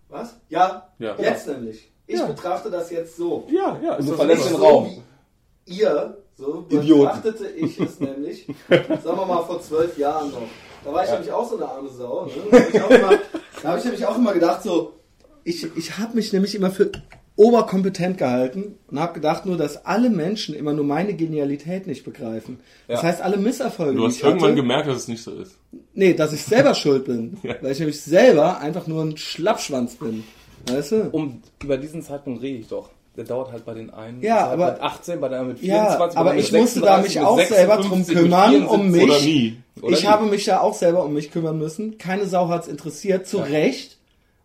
Was? Ja, Ja. jetzt nämlich. Ich Ja. betrachte das jetzt so. Ja, ja. ist du verlässt den Raum. wie ihr, so Idioten. betrachtete ich es nämlich, sagen wir mal vor zwölf Jahren noch. Da war ich nämlich auch so eine arme Sau. Ne? Da habe ich, hab ich nämlich auch immer gedacht, so, ich, ich habe mich nämlich immer für oberkompetent gehalten und habe gedacht nur, dass alle Menschen immer nur meine Genialität nicht begreifen. Das Ja. heißt, alle Misserfolge, Du hast ich irgendwann hatte, gemerkt, dass es nicht so ist. nee, dass ich selber schuld bin. Ja. Weil ich nämlich selber einfach nur ein Schlappschwanz bin. Weißt du? Um über diesen Zeitpunkt rede ich doch. Der dauert halt bei den einen Ja, halt aber- mit 18, bei der anderen mit Ja, 24, bei aber ich musste da mich 36, mit auch selber drum 56, kümmern, 74. um mich. Oder nie. Oder ich nie. habe mich da auch selber um mich kümmern müssen. Keine Sau hat's interessiert, zu Recht.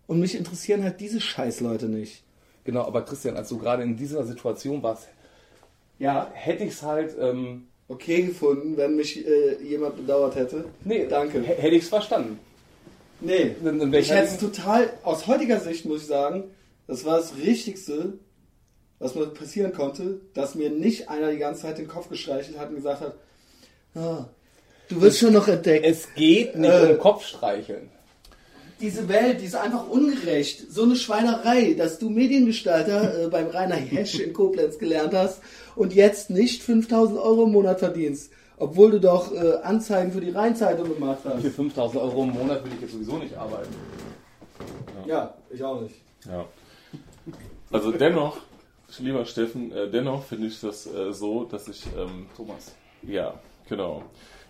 Und mich interessieren halt diese Scheißleute nicht. Genau, aber Christian, als du gerade in dieser Situation warst, Ja. hätte ich es halt, ähm, Okay gefunden, wenn mich äh, jemand bedauert hätte. nee, Danke. hätte ich es verstanden. Nee. Dann- dann wär ich hätte halt- es total, aus heutiger Sicht muss ich sagen, das war das Richtigste, was mir passieren konnte, dass mir nicht einer die ganze Zeit den Kopf gestreichelt hat und gesagt hat, ah, du wirst schon noch entdeckt. Es geht nicht Äh. um Kopfstreicheln. Diese Welt, die ist einfach ungerecht. So eine Schweinerei, dass du Mediengestalter äh, beim Rainer Hesch in Koblenz gelernt hast und jetzt nicht 5000 Euro im Monat verdienst. Obwohl du doch äh, Anzeigen für die Rheinzeitung gemacht hast. Für 5000 Euro im Monat will ich jetzt sowieso nicht arbeiten. Ja, ich auch nicht. Ja. Also dennoch, lieber Steffen, äh, dennoch finde ich das äh, so, dass ich, ähm, Thomas. ja, genau,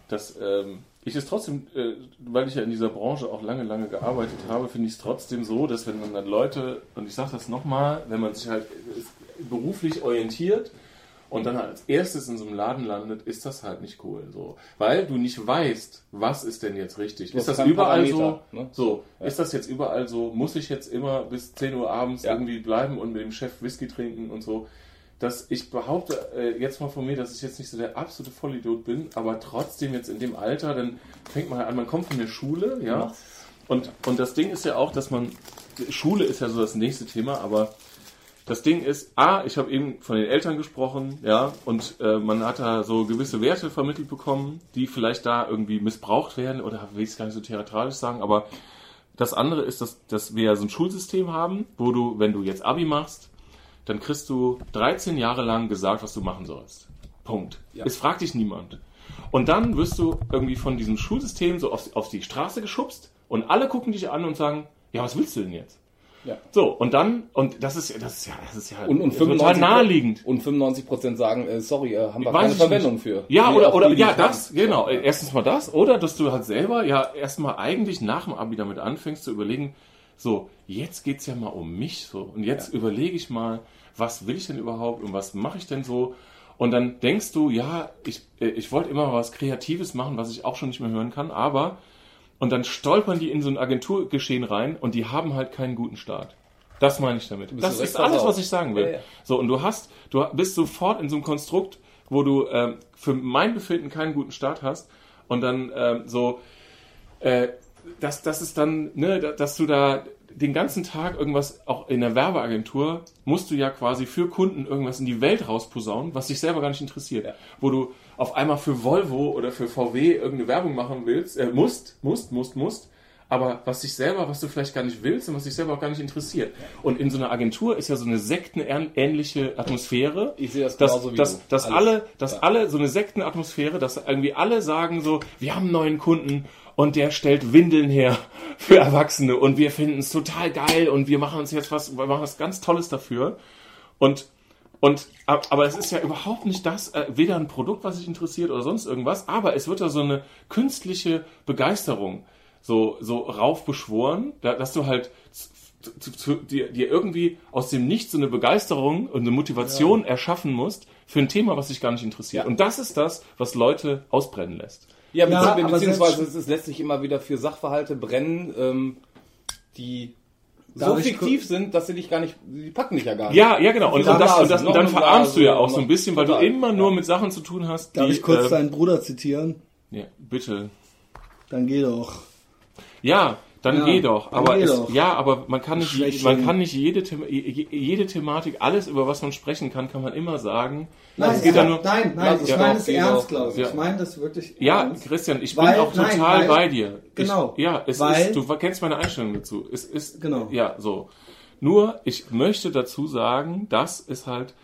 dass ähm, ich es trotzdem, äh, weil ich ja in dieser Branche auch lange, lange gearbeitet habe, finde ich es trotzdem so, dass wenn man dann Leute, und ich sage das nochmal, wenn man sich halt äh, beruflich orientiert und dann halt als erstes in so einem Laden landet, ist das halt nicht cool. So. Weil du nicht weißt, was ist denn jetzt richtig. Du Ist das überall Parameter, so? ne? So, ist das jetzt überall so? Muss ich jetzt immer bis 10 Uhr abends Ja. irgendwie bleiben und mit dem Chef Whisky trinken und so? Dass ich behaupte äh, jetzt mal von mir, dass ich jetzt nicht so der absolute Vollidiot bin, aber trotzdem jetzt in dem Alter, dann fängt man halt an, man kommt von der Schule, ja. machst Und, und das Ding ist ja auch, dass man, Schule ist ja so das nächste Thema, aber das Ding ist, A, ich habe eben von den Eltern gesprochen, ja, und äh, man hat da so gewisse Werte vermittelt bekommen, die vielleicht da irgendwie missbraucht werden, oder will ich es gar nicht so theatralisch sagen, aber das andere ist, dass, dass wir ja so ein Schulsystem haben, wo du, wenn du jetzt Abi machst, dann kriegst du 13 Jahre lang gesagt, was du machen sollst. Punkt. Ja. Es fragt dich niemand. Und dann wirst du irgendwie von diesem Schulsystem so auf, auf die Straße geschubst und alle gucken dich an und sagen, ja, was willst du denn jetzt? Ja. So, und dann, und das ist, das ist ja, das ist ja Und, und total 95 naheliegend. Und 95% sagen, äh, sorry, äh, haben wir Weiß keine Verwendung nicht. für. Ja, oder, oder ja, das, haben. genau. Erstens mal das, oder dass du halt selber ja erstmal eigentlich nach dem Abi damit anfängst zu überlegen, so, jetzt geht's ja mal um mich so. Und jetzt überlege ich mal, was will ich denn überhaupt und was mache ich denn so? Und dann denkst du, ja, ich, äh, ich wollte immer was Kreatives machen, was ich auch schon nicht mehr hören kann, aber und dann stolpern die in so ein Agenturgeschehen rein und die haben halt keinen guten Start. Das meine ich damit. Das ist alles, was ich sagen will. Ja, ja. So, und du hast, du bist sofort in so einem Konstrukt, wo du ähm, für mein Befinden keinen guten Start hast und dann ähm, so, äh, dass das ist dann, ne, da- dass du da den ganzen Tag irgendwas, auch in der Werbeagentur, musst du ja quasi für Kunden irgendwas in die Welt rausposaunen, was dich selber gar nicht interessiert. Ja. Wo du auf einmal für Volvo oder für VW irgendeine Werbung machen willst, äh, musst, musst, musst, musst, aber was dich selber, was du vielleicht gar nicht willst und was dich selber auch gar nicht interessiert. Und in so einer Agentur ist ja so eine sektenähnliche Atmosphäre. Ich sehe das dass, genauso wie dass, dass alle, dass Ja. alle so eine Sektenatmosphäre, dass irgendwie alle sagen so, wir haben einen neuen Kunden und der stellt Windeln her für Erwachsene und wir finden es total geil und wir machen uns jetzt was, wir machen was ganz Tolles dafür. Und und ab- aber es ist ja überhaupt nicht das, äh, weder ein Produkt, was sich interessiert oder sonst irgendwas, aber es wird da so eine künstliche Begeisterung so so raufbeschworen, da, dass du halt zu, zu, dir, dir irgendwie aus dem Nichts so eine Begeisterung und eine Motivation erschaffen musst für ein Thema, was dich gar nicht interessiert. Ja. Und das ist das, was Leute ausbrennen lässt. Ja, Ja, beziehungsweise es, es lässt sich immer wieder für Sachverhalte brennen, ähm, die so Darf fiktiv sind, dass sie dich gar nicht, die packen dich ja gar nicht. Ja, ja, genau. Und, und, das, und, das, und dann verarmst du ja auch so ein bisschen, weil du total. immer nur Ja. mit Sachen zu tun hast, die... Darf ich kurz äh, deinen Bruder zitieren? ja, bitte. Dann geh doch. Ja, dann Ja, geh doch. Aber geh es, doch. ja, aber man kann nicht, Schwächling. man kann nicht jede, jede Thematik, alles über was man sprechen kann, kann man immer sagen. Nein, es geht ja, ja nur. nein, nein, ich es meine es ernst. Klaus. Ja. Ich meine das wirklich Ja, ernst. Christian, ich Weil- bin auch nein, total weil- bei dir. Genau. Ich, ja, es Weil- ist, du kennst meine Einstellung dazu. Es ist, Genau. ja, so. Nur, ich möchte dazu sagen, dass es halt,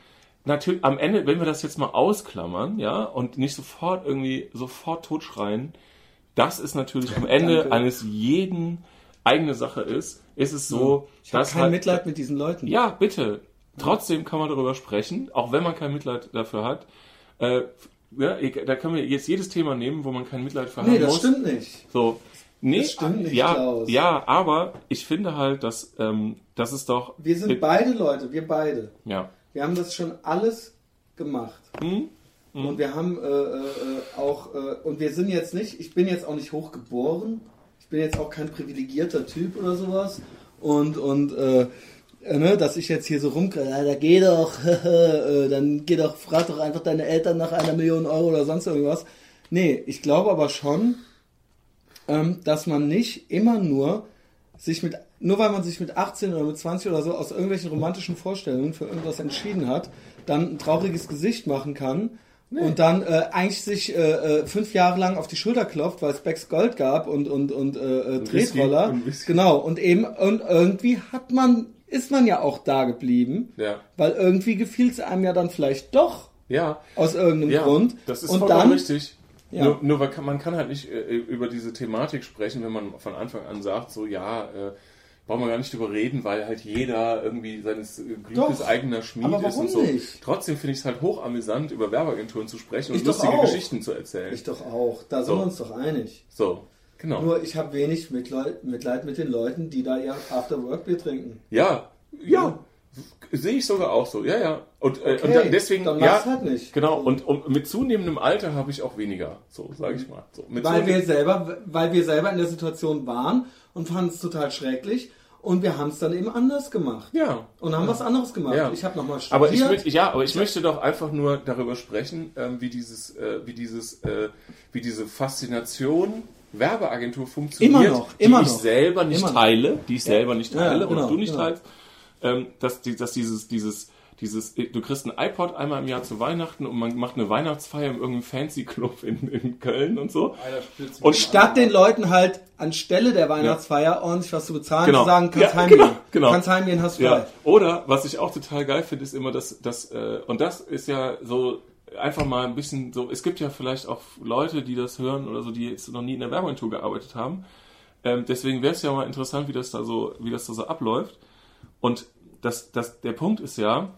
natürlich, am Ende, wenn wir das jetzt mal ausklammern, ja, und nicht sofort irgendwie, sofort totschreien, das ist natürlich am Ende Danke. eines jeden eigene Sache ist, ist es so, Ich habe dass kein halt, Mitleid mit diesen Leuten. ja, bitte. Trotzdem kann man darüber sprechen, auch wenn man kein Mitleid dafür hat. Äh, ja, ich- da können wir jetzt jedes Thema nehmen, wo man kein Mitleid für Nee, haben das muss. stimmt nicht. So. Nee, Das stimmt nicht, ja, Klaus. ja, aber ich finde halt, dass ähm, das ist doch. Wir sind beide Leute, wir beide. Ja. Wir haben das schon alles gemacht. Hm? Und wir haben äh, äh, auch, äh, und wir sind jetzt nicht, ich bin jetzt auch nicht hochgeboren. Ich bin jetzt auch kein privilegierter Typ oder sowas. Und, und, äh, äh, ne, dass ich jetzt hier so rumkriege, ja, da geh doch, äh, dann geh doch, frag doch einfach deine Eltern nach einer Million Euro oder sonst irgendwas. Nee, ich glaube aber schon, ähm, dass man nicht immer nur sich mit, nur weil man sich mit 18 oder mit 20 oder so aus irgendwelchen romantischen Vorstellungen für irgendwas entschieden hat, dann ein trauriges Gesicht machen kann und dann äh, eigentlich sich äh, äh, fünf Jahre lang auf die Schulter klopft, weil es Becks Gold gab und und und äh, äh, Tretroller. und Whisky. Genau und eben und irgendwie hat man ist man ja auch da geblieben, Ja. weil irgendwie gefiel es einem ja dann vielleicht doch Ja. aus irgendeinem Ja, Grund. das ist und vollkommen dann richtig. Ja. Nur, nur weil kann, man kann halt nicht äh, über diese Thematik sprechen, wenn man von Anfang an sagt, so ja, äh, brauchen wir gar nicht drüber reden, weil halt jeder irgendwie seines äh, Glückes Doch. eigener Schmied ist und so. nicht? Trotzdem finde ich es halt hochamüsant, über Werbeagenturen zu sprechen und Ich doch lustige auch. Geschichten zu erzählen. ich doch auch. Da sind So. wir uns doch einig. So, genau. Nur ich habe wenig Mitleid, Mitleid mit den Leuten, die da ihr After-Work-Bier trinken. Ja, ja, sehe ich sogar auch so. Ja, ja. Und, äh, und Okay, dann deswegen, dann ja, halt nicht. genau. Und, und mit zunehmendem Alter habe ich auch weniger, so sage ich mal. So, Weil wir selber, weil wir selber in der Situation waren und fanden es total schrecklich und wir haben es dann eben anders gemacht. ja, Und haben was anderes gemacht. Ja. Ich habe nochmal studiert. Aber ich, ja, aber ich möchte doch einfach nur darüber sprechen, ähm, wie dieses, äh, wie dieses, äh, wie diese Faszination Werbeagentur funktioniert, Immer noch, immer die ich noch. selber nicht teile, die ich selber nicht Ja, teile genau, und du nicht genau. teilst, ähm, dass, die, dass dieses, dieses, dieses, du kriegst ein iPod einmal im Jahr zu Weihnachten und man macht eine Weihnachtsfeier in irgendeinem fancy Club in, in Köln und so. Und Statt den. Leuten halt anstelle der Weihnachtsfeier ordentlich was zu bezahlen, Genau. zu sagen, kannst Ja, heimgehen. genau, genau. Kannst heimgehen, hast frei. Ja. Oder was ich auch total geil finde, ist immer, dass das äh, und das ist ja so einfach mal ein bisschen so. Es gibt ja vielleicht auch Leute, die das hören oder so, die jetzt noch nie in der Werbeagentur gearbeitet haben. Ähm, deswegen wäre es ja mal interessant, wie das da so, wie das da so abläuft. Und das, das, der Punkt ist ja,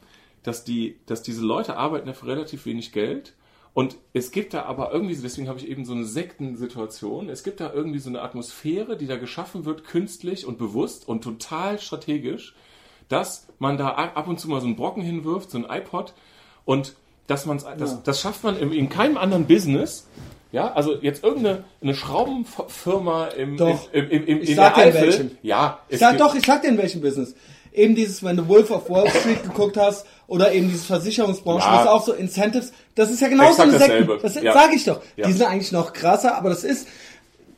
dass die, dass diese Leute arbeiten ja für relativ wenig Geld. Und es gibt da aber irgendwie, deswegen habe ich eben so eine Sektensituation, es gibt da irgendwie so eine Atmosphäre, die da geschaffen wird, künstlich und bewusst und total strategisch, dass man da ab und zu mal so einen Brocken hinwirft, so ein iPod, und dass man das, Ja. das schafft man in, in keinem anderen Business. Ja, also jetzt irgendeine eine Schraubenfirma im, Doch. im, im, im, Ich in sag der Eifel. welchem. Ja, Ich sag doch, ich sag dir in welchem Business. Eben dieses, wenn du Wolf of Wall Street geguckt hast oder eben diese Versicherungsbranche, Ja. das ist auch so Incentives, das ist ja genau so Exakt eine dasselbe. Das Ja. sage ich doch. Ja. Die sind eigentlich noch krasser, aber das ist,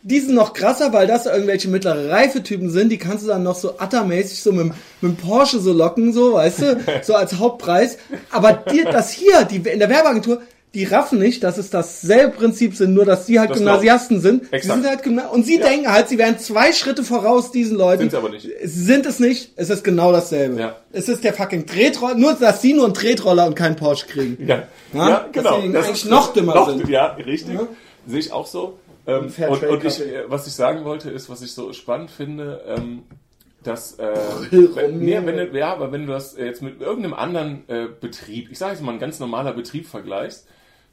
die sind noch krasser, weil das irgendwelche mittlere Reife-Typen sind, die kannst du dann noch so attermäßig so mit, dem- mit dem Porsche so locken, so, weißt du, so als Hauptpreis. Aber dir, das hier, die in der Werbeagentur, die raffen nicht, dass es dasselbe Prinzip sind, nur dass die halt Das Gymnasiasten sind. Exakt. sind halt Gymna und sie denken halt, sie wären zwei Schritte voraus diesen Leuten. Sind sie aber nicht. Sind es nicht, es ist genau dasselbe. Ja. Es ist der fucking Tretroller, nur dass sie nur einen Tretroller und keinen Porsche kriegen. Ja, Ja, ja, genau. deswegen Das eigentlich ist- noch dümmer noch, sind. Ja, richtig. Ja. Sehe ich auch so. Ähm, und und ich, äh, was ich sagen wollte, ist, was ich so spannend finde, ähm, dass äh, wenn, nee, wenn du, ja, aber wenn du das jetzt mit irgendeinem anderen äh, Betrieb, ich sage jetzt mal ein ganz normaler Betrieb vergleichst,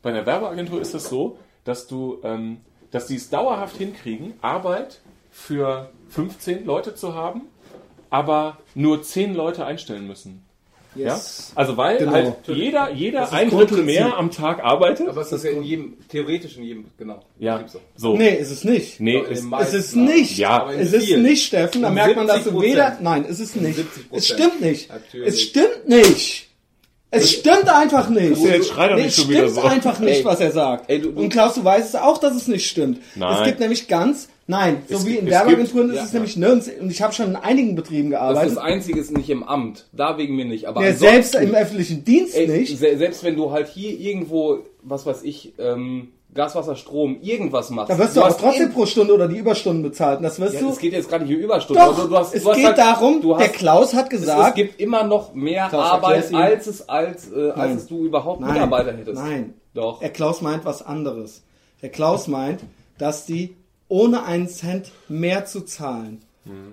bei einer Werbeagentur ist es so, dass du, ähm, dass die es dauerhaft hinkriegen, Arbeit für 15 Leute zu haben, aber nur 10 Leute einstellen müssen. Yes. Ja? Also weil Genau. halt jeder, jeder ein Drittel mehr am Tag arbeitet. Aber es ist ja in jedem, theoretisch in jedem, genau. ja, so. so. Nee, ist es nicht. Nee, Es meisten, ist nicht. Ja, es ist vielen. nicht, Steffen. Da merkt man, dass du 70%. weder. Nein, es ist nicht. 70%. Es stimmt nicht. Natürlich. Es stimmt nicht. Es stimmt einfach nicht. Ja, jetzt schrei doch nicht es schon wieder stimmt so. einfach nicht, Ey. was er sagt. Ey, du- du- Und Klaus, du weißt es auch, dass es nicht stimmt. Nein. Es gibt nämlich ganz, nein, so Es wie gibt- in es Werbeagenturen gibt- ist es ja, nämlich nirgends, und ich habe schon in einigen Betrieben Das, gearbeitet, das Einzige ist nicht im Amt. Da wegen mir nicht. Aber ja, ansonsten- selbst im öffentlichen Dienst Ey, nicht. se selbst wenn du halt hier irgendwo, was weiß ich, ähm, Gas, Wasser, Strom, irgendwas machst. Da wirst du, aber hast trotzdem pro Stunde oder die Überstunden bezahlt. Das wirst Ja, du. es geht jetzt gerade nicht um Überstunden. Doch, aber du hast, es du hast geht halt, darum, du der hast, Klaus hat es, gesagt, es gibt immer noch mehr Klaus, Arbeit, als es, als, äh, als Nein. es du überhaupt Nein. Mitarbeiter hättest. Nein. Doch. Der Klaus meint was anderes. Der Klaus meint, dass die ohne einen Cent mehr zu zahlen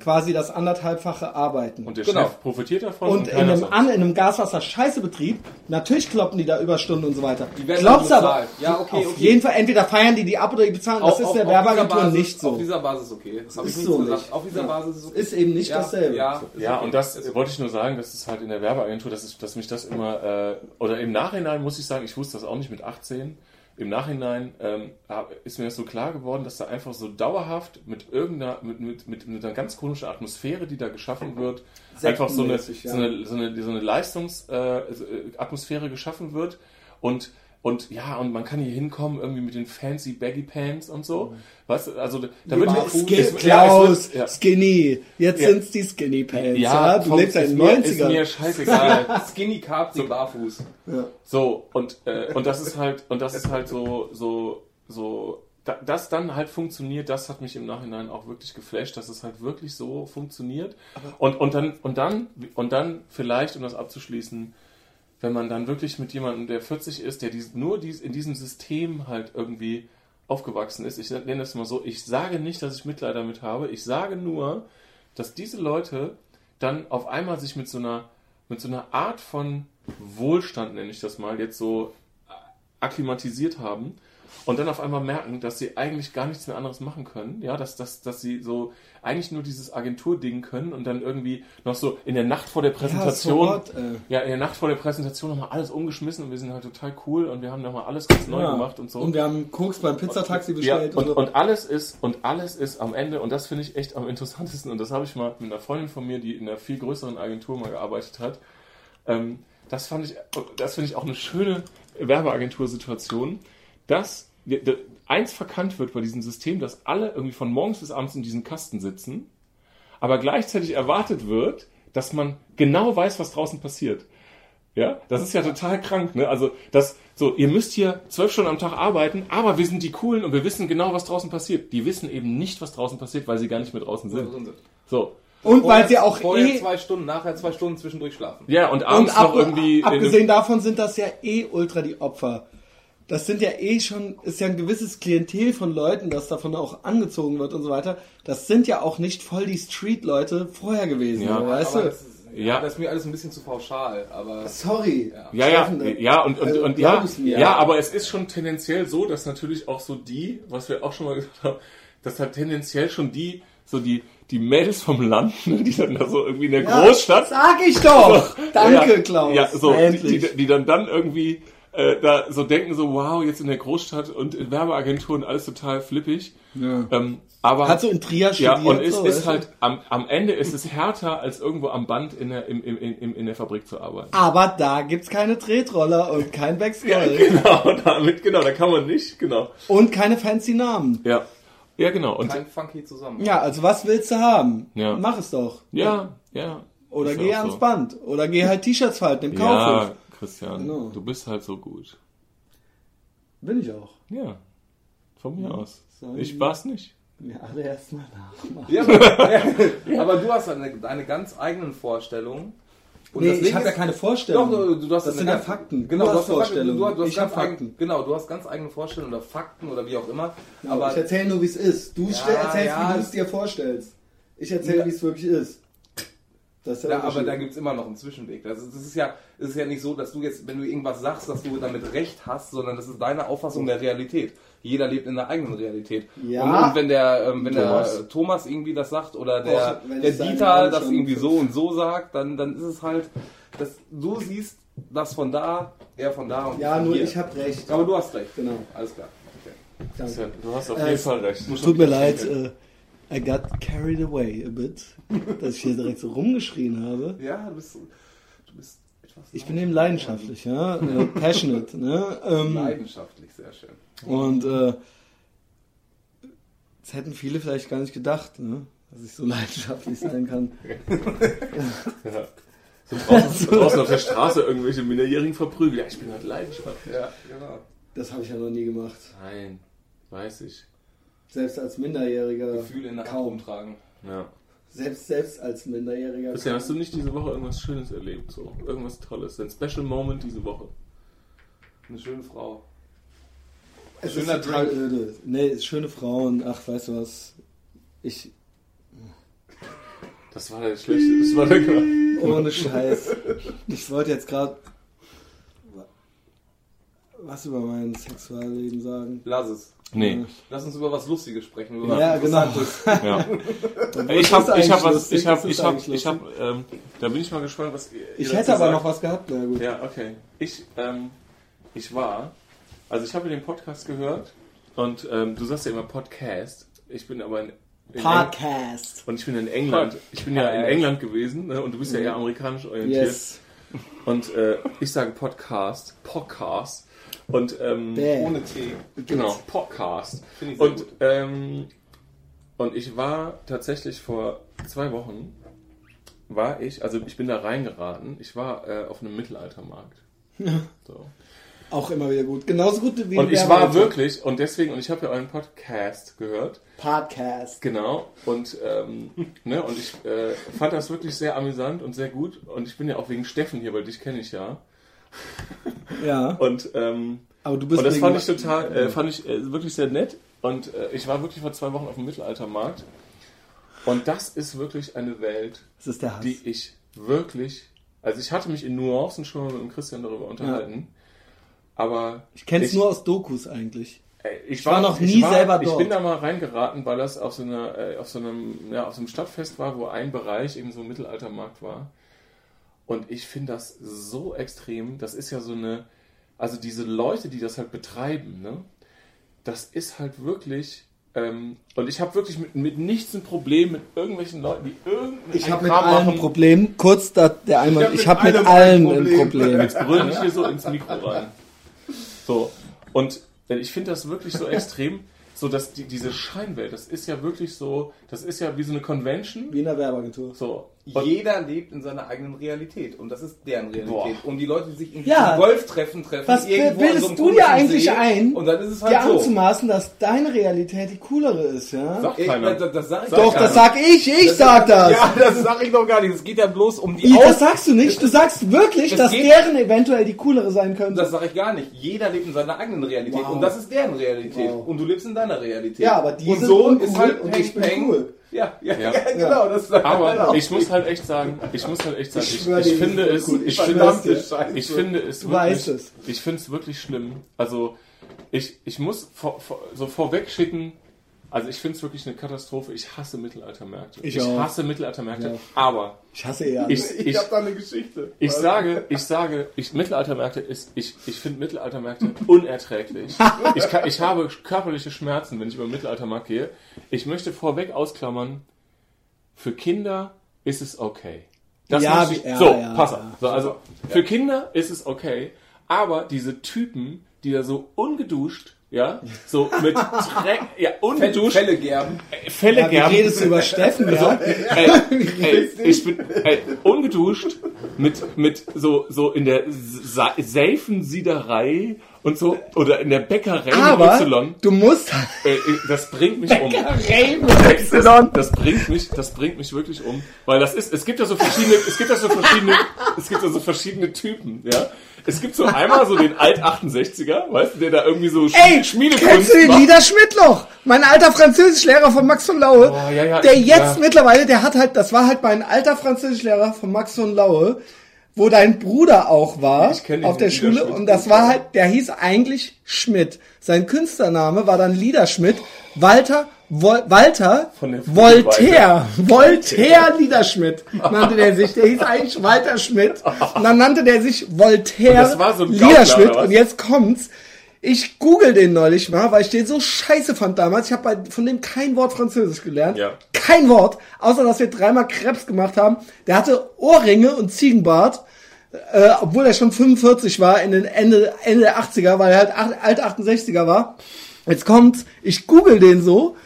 quasi das anderthalbfache arbeiten. und der Genau. Chef profitiert davon Und in keiner einem, an, in einem Gaswasser-Scheißebetrieb, natürlich kloppen die da Überstunden und so weiter. Die werden Glaubst aber, bezahlt. Ja, okay, auf okay. jeden Fall, entweder feiern die die ab oder die bezahlen. Das ist der Werbeagentur dieser Basis, nicht so. Auf dieser Basis okay. Das habe ich ist nicht so gesagt. nicht. Auf dieser Ja. Basis ist okay. Ist eben nicht ja, dasselbe. Ja, ist Ja, okay. und das Ist wollte ich nur sagen, dass es halt in der Werbeagentur, dass, es, dass mich das immer, äh, oder im Nachhinein muss ich sagen, ich wusste das auch nicht mit 18. Im Nachhinein ähm, ist mir das so klar geworden, dass da einfach so dauerhaft mit irgendeiner, mit, mit, mit, mit einer ganz komischen Atmosphäre, die da geschaffen wird, einfach so eine, ja. so eine, so eine, so eine Leistungsatmosphäre äh, Atmosphäre geschaffen wird und und ja, und man kann hier hinkommen irgendwie mit den fancy Baggy Pants und so. Weißt du, also da wird Ski es- ja, es Klaus, ja. Skinny. Jetzt Ja. sind's die Skinny Pants. Ja, du komm, lebst ja ist in mir, den ist mir 90ern. scheißegal. Skinny Capri barfuß. Ja. So, und, äh, und das ist halt, und das ist halt so, so, so, da, das dann halt funktioniert, das hat mich im Nachhinein auch wirklich geflasht, dass es halt wirklich so funktioniert. Und, und dann, und dann, und dann vielleicht, um das abzuschließen, wenn man dann wirklich mit jemandem, der 40 ist, der dies, nur dies, in diesem System halt irgendwie aufgewachsen ist, ich nenne das mal so, ich sage nicht, dass ich Mitleid damit habe, ich sage nur, dass diese Leute dann auf einmal sich mit so einer, mit so einer Art von Wohlstand, nenne ich das mal, jetzt so akklimatisiert haben und dann auf einmal merken, dass sie eigentlich gar nichts mehr anderes machen können, ja, dass, dass, dass sie so eigentlich nur dieses Agenturding können und dann irgendwie noch so in der Nacht vor der Präsentation, Ja, sofort, äh. ja, in der Nacht vor der Präsentation nochmal alles umgeschmissen und wir sind halt total cool und wir haben nochmal alles ganz neu Ja. gemacht und so. Und wir haben Koks beim Pizzataxi Ja, bestellt. und, so. und alles ist und alles ist am Ende und das finde ich echt am interessantesten und das habe ich mal mit einer Freundin von mir, die in einer viel größeren Agentur mal gearbeitet hat. Ähm, das fand ich, das finde ich auch eine schöne Werbeagentursituation, dass eins verkannt wird bei diesem System, dass alle irgendwie von morgens bis abends in diesem Kasten sitzen, aber gleichzeitig erwartet wird, dass man genau weiß, was draußen passiert. Ja, das ist ja total krank, ne? Also, das, so, ihr müsst hier zwölf Stunden am Tag arbeiten, aber wir sind die Coolen und wir wissen genau, was draußen passiert. Die wissen eben nicht, was draußen passiert, weil sie gar nicht mehr draußen sind. So. Und weil sie auch vorher eh zwei Stunden, nachher zwei Stunden zwischendurch schlafen. Ja, und Und abends ab, noch irgendwie. abgesehen davon sind das ja eh ultra die Opfer. Das sind ja eh schon, ist ja ein gewisses Klientel von Leuten, das davon auch angezogen wird und so weiter. Das sind ja auch nicht voll die Street-Leute vorher gewesen, Ja, weißt aber du? das ist, ja, Ja. das ist mir alles ein bisschen zu pauschal, aber Sorry. Ja, ja, ja, und, und, also, und ja, es mir. ja, aber es ist schon tendenziell so, dass natürlich auch so die, was wir auch schon mal gesagt haben, dass halt tendenziell schon die, so die, die Mädels vom Land, ne, die dann da so irgendwie in der Ja, Großstadt. Sag ich doch! Danke, ja, Klaus. Ja, so, die, die, die dann dann irgendwie äh, da so denken, so, wow, jetzt in der Großstadt und in Werbeagenturen alles total flippig. Ja. Ähm, aber Hat so in Trier ja, studiert. und es so, ist halt, am, am Ende ist es härter, als irgendwo am Band in der, im, im, im, in der Fabrik zu arbeiten. Aber da gibt's keine Tretroller und kein Backscroll. Genau, damit, genau, da kann man nicht, genau. Und keine fancy Namen. Ja, ja, genau. Und kein funky zusammen. Ja, also was willst du haben? Ja. Mach es doch. ja, ja. Oder ist geh ja ans so. Band. Oder geh halt T-Shirts falten im Kaufhof. Ja, Christian, Genau. du bist halt so gut. Bin ich auch. Ja, von mir aus. Sagen Ich war's nicht. Mir alle erstmal nachmachen. Ja, aber, aber du hast eine, deine ganz eigenen Vorstellungen. Und Nee, ich habe ja keine Vorstellung. Doch, du, du hast das eine sind ja Fakten. Genau, du hast Vorstellungen. Du, du hast ich ganz habe eigen- Fakten. Genau, du hast ganz eigene Vorstellungen oder Fakten oder wie auch immer. Aber Aber ich erzähle nur, wie es ist. Du stell- erzählst, ja. wie du es dir vorstellst. Ich erzähle, Ja. wie es wirklich ist. Das Ja, aber da gibt's immer noch einen Zwischenweg. Das ist, das ist ja, das ist ja nicht so, dass du jetzt, wenn du irgendwas sagst, dass du damit recht hast, sondern das ist deine Auffassung der Realität. Jeder lebt in der eigenen Realität. Ja. Und, und wenn der, ähm, wenn Thomas. der Thomas irgendwie das sagt oder der, Och, wenn der es Dieter das irgendwie so und so sagt, dann, dann ist es halt, dass du siehst das von da, er von da und ja, von nur hier. ich habe recht. Aber du hast recht. Genau. Alles klar. Okay. Christian, du hast auf Äh, jeden Fall recht. Tut mir leid, äh, I got carried away a bit, dass ich hier direkt so rumgeschrien habe. Ja, du bist, du bist etwas Ich bin eben leidenschaftlich, ja, äh, passionate, ne? Ähm, leidenschaftlich, sehr schön. und äh, das hätten viele vielleicht gar nicht gedacht, ne? dass ich so leidenschaftlich sein kann. Ja. So draußen, draußen auf der Straße irgendwelche Minderjährigen verprügeln. Ja, ich bin halt leidenschaftlich. Ja, genau. Das habe ich ja noch nie gemacht. Nein, weiß ich. Selbst als Minderjähriger. Gefühle in der Hand kaum. rumtragen. Ja. Selbst, selbst als Minderjähriger. Christian, hast du nicht diese Woche irgendwas Schönes erlebt? So, irgendwas Tolles? Ein Special Moment diese Woche? Eine schöne Frau. es schöner ist total öde. Nee, schöne Frauen. Ach, weißt du was? Ich, Das war der schlechte. Das war der. ohne Scheiß. Ich wollte jetzt gerade was über mein Sexualleben sagen. Lass es. Nee. Lass uns über was Lustiges sprechen. Über Ja, was genau. Ja. Ich habe, ich habe was, ich habe, ich habe, ich habe, ähm, da bin ich mal gespannt, was ihr Ich hätte aber sagt. noch was gehabt, na gut. Ja, okay. Ich, ähm, ich war, also ich habe den Podcast gehört und ähm, du sagst ja immer Podcast. Ich bin aber in, in Eng- Podcast. und ich bin in England. Ich bin ja in England gewesen ne, und du bist ja eher amerikanisch orientiert. Yes. Und äh, ich sage Podcast, Podcast und ähm. Ohne Tee. Genau, Podcast. Und, ähm, und ich war tatsächlich vor zwei Wochen, war ich, also ich bin da reingeraten, ich war äh, auf einem Mittelaltermarkt. So. Auch immer wieder gut. Genauso gut wie Und ich war wirklich, und deswegen, und ich habe ja euren Podcast gehört, Podcast. genau, und, ähm, ne, und ich äh, fand das wirklich sehr amüsant und sehr gut. Und ich bin ja auch wegen Steffen hier, weil dich kenne ich ja. Ja. Und ähm, Aber du bist Und das fand ich total, äh, fand ich äh, wirklich sehr nett. Und äh, ich war wirklich vor zwei Wochen auf dem Mittelaltermarkt. Und das ist wirklich eine Welt, die ich wirklich. Also ich hatte mich in Nuancen schon mal mit dem Christian darüber unterhalten. Aber ich kenne es ich- nur aus Dokus eigentlich. äh, ich, war noch nie selber Ich dort. bin da mal reingeraten, weil das auf so, einer, äh, auf, so einem, ja, auf so einem Stadtfest war, wo ein Bereich eben so ein Mittelaltermarkt war. Und ich finde das so extrem. Das ist ja so eine. Also diese Leute, die das halt betreiben, ne? Das ist halt wirklich. Ähm, und ich habe wirklich mit, mit nichts ein Problem mit irgendwelchen Leuten, die irgendeinen Ich habe mit Kram allen ein. Problem. Kurz da, der einmal. hab Ich mit habe mit allem allen ein ein Problem. Problem. Jetzt brüll nicht hier so ins Mikro rein. So. Und äh, ich finde das wirklich so extrem, so dass die, diese Scheinwelt, das ist ja wirklich so, das ist ja wie so eine Convention. Wie in der Werbeagentur. So. Jeder lebt in seiner eigenen Realität und das ist deren Realität. Boah. Und die Leute, die sich irgendwie Ja. Golftreffen treffen, Was irgendwo an bildest so einem du dir eigentlich See, ein, Und dann ist es dir halt so. anzumaßen, dass deine Realität die coolere ist, ja? Sagt Ich, keiner. das, das sag ich Doch, gar das nicht. sag ich, ich sag das. Ja, das sag ich doch gar nicht. Es geht ja bloß um die I, das sagst du nicht. Du sagst wirklich, Es dass geht- deren eventuell die coolere sein könnte. Das sage ich gar nicht. Jeder lebt in seiner eigenen Realität Wow. und das ist deren Realität. Wow. Und du lebst in deiner Realität. Ja, aber die und sind so ist halt und ich bin cool. Ja, ja, ja, Ja. genau. Das sagt Aber einer. ich muss halt echt sagen, ich muss halt echt sagen, Ich ich, ich, finde es, cool. ich Ich finde ich finde es wirklich, es. ich finde es wirklich schlimm. Also ich, ich muss vor, vor, so vorweg schicken, also ich finde es wirklich eine Katastrophe. Ich hasse Mittelaltermärkte. Ich auch. hasse Mittelaltermärkte, Ja. aber Ich hasse eh alles. ich, Ich, ich, habe da eine Geschichte. ich sage, ich sage, ich, Mittelaltermärkte ist, ich, ich finde Mittelaltermärkte unerträglich. Ich, kann, ich habe körperliche Schmerzen, wenn ich über den Mittelaltermarkt gehe. Ich möchte vorweg ausklammern, für Kinder ist es okay. Das Ja, ich, ja, so, ja, pass auf. ja. So, also, für Kinder ist es okay, aber diese Typen, die da so ungeduscht, ja, so mit Dreck, ja, ungeduscht, Fälle gerben. Fälle Ja, gerben. redest du über Steffen, ja? Ey, ey, ich bin ey, ungeduscht mit, mit so, so in der Sa Seifensiederei und so oder in der Bäckerei Aber mit Y. du musst Ey, ey, das bringt mich um. das Das, das bringt mich, das bringt mich wirklich um, weil das ist, es gibt ja so verschiedene, es gibt ja so verschiedene, es gibt ja so verschiedene Typen, ja. Es gibt so einmal so den Alt 68er, weißt du, der da irgendwie so Sch Ey, Schmiedekunst kennst du den macht. Lieder Schmidtloch? Mein alter Französischlehrer von Max von Laue, Oh, ja, ja, der jetzt ja. mittlerweile, der hat halt, das war halt mein alter Französischlehrer von Max von Laue, wo dein Bruder auch war, auf der Schule, und das war halt, der hieß eigentlich Schmidt. Sein Künstlername war dann Liederschmidt, Walter, Wol Walter, Voltaire, Voltaire Liederschmidt nannte der sich, der hieß eigentlich Walter Schmidt, und dann nannte der sich Voltaire das war so Liederschmidt, und jetzt kommt's, ich google den neulich mal, weil ich den so scheiße fand damals. Ich habe von dem kein Wort Französisch gelernt. Ja. Kein Wort, außer dass wir dreimal Krebs gemacht haben. Der hatte Ohrringe und Ziegenbart, äh, obwohl er schon 45 war in den Ende, Ende der 80er, weil er halt alt 68er war. Jetzt kommt's, ich google den so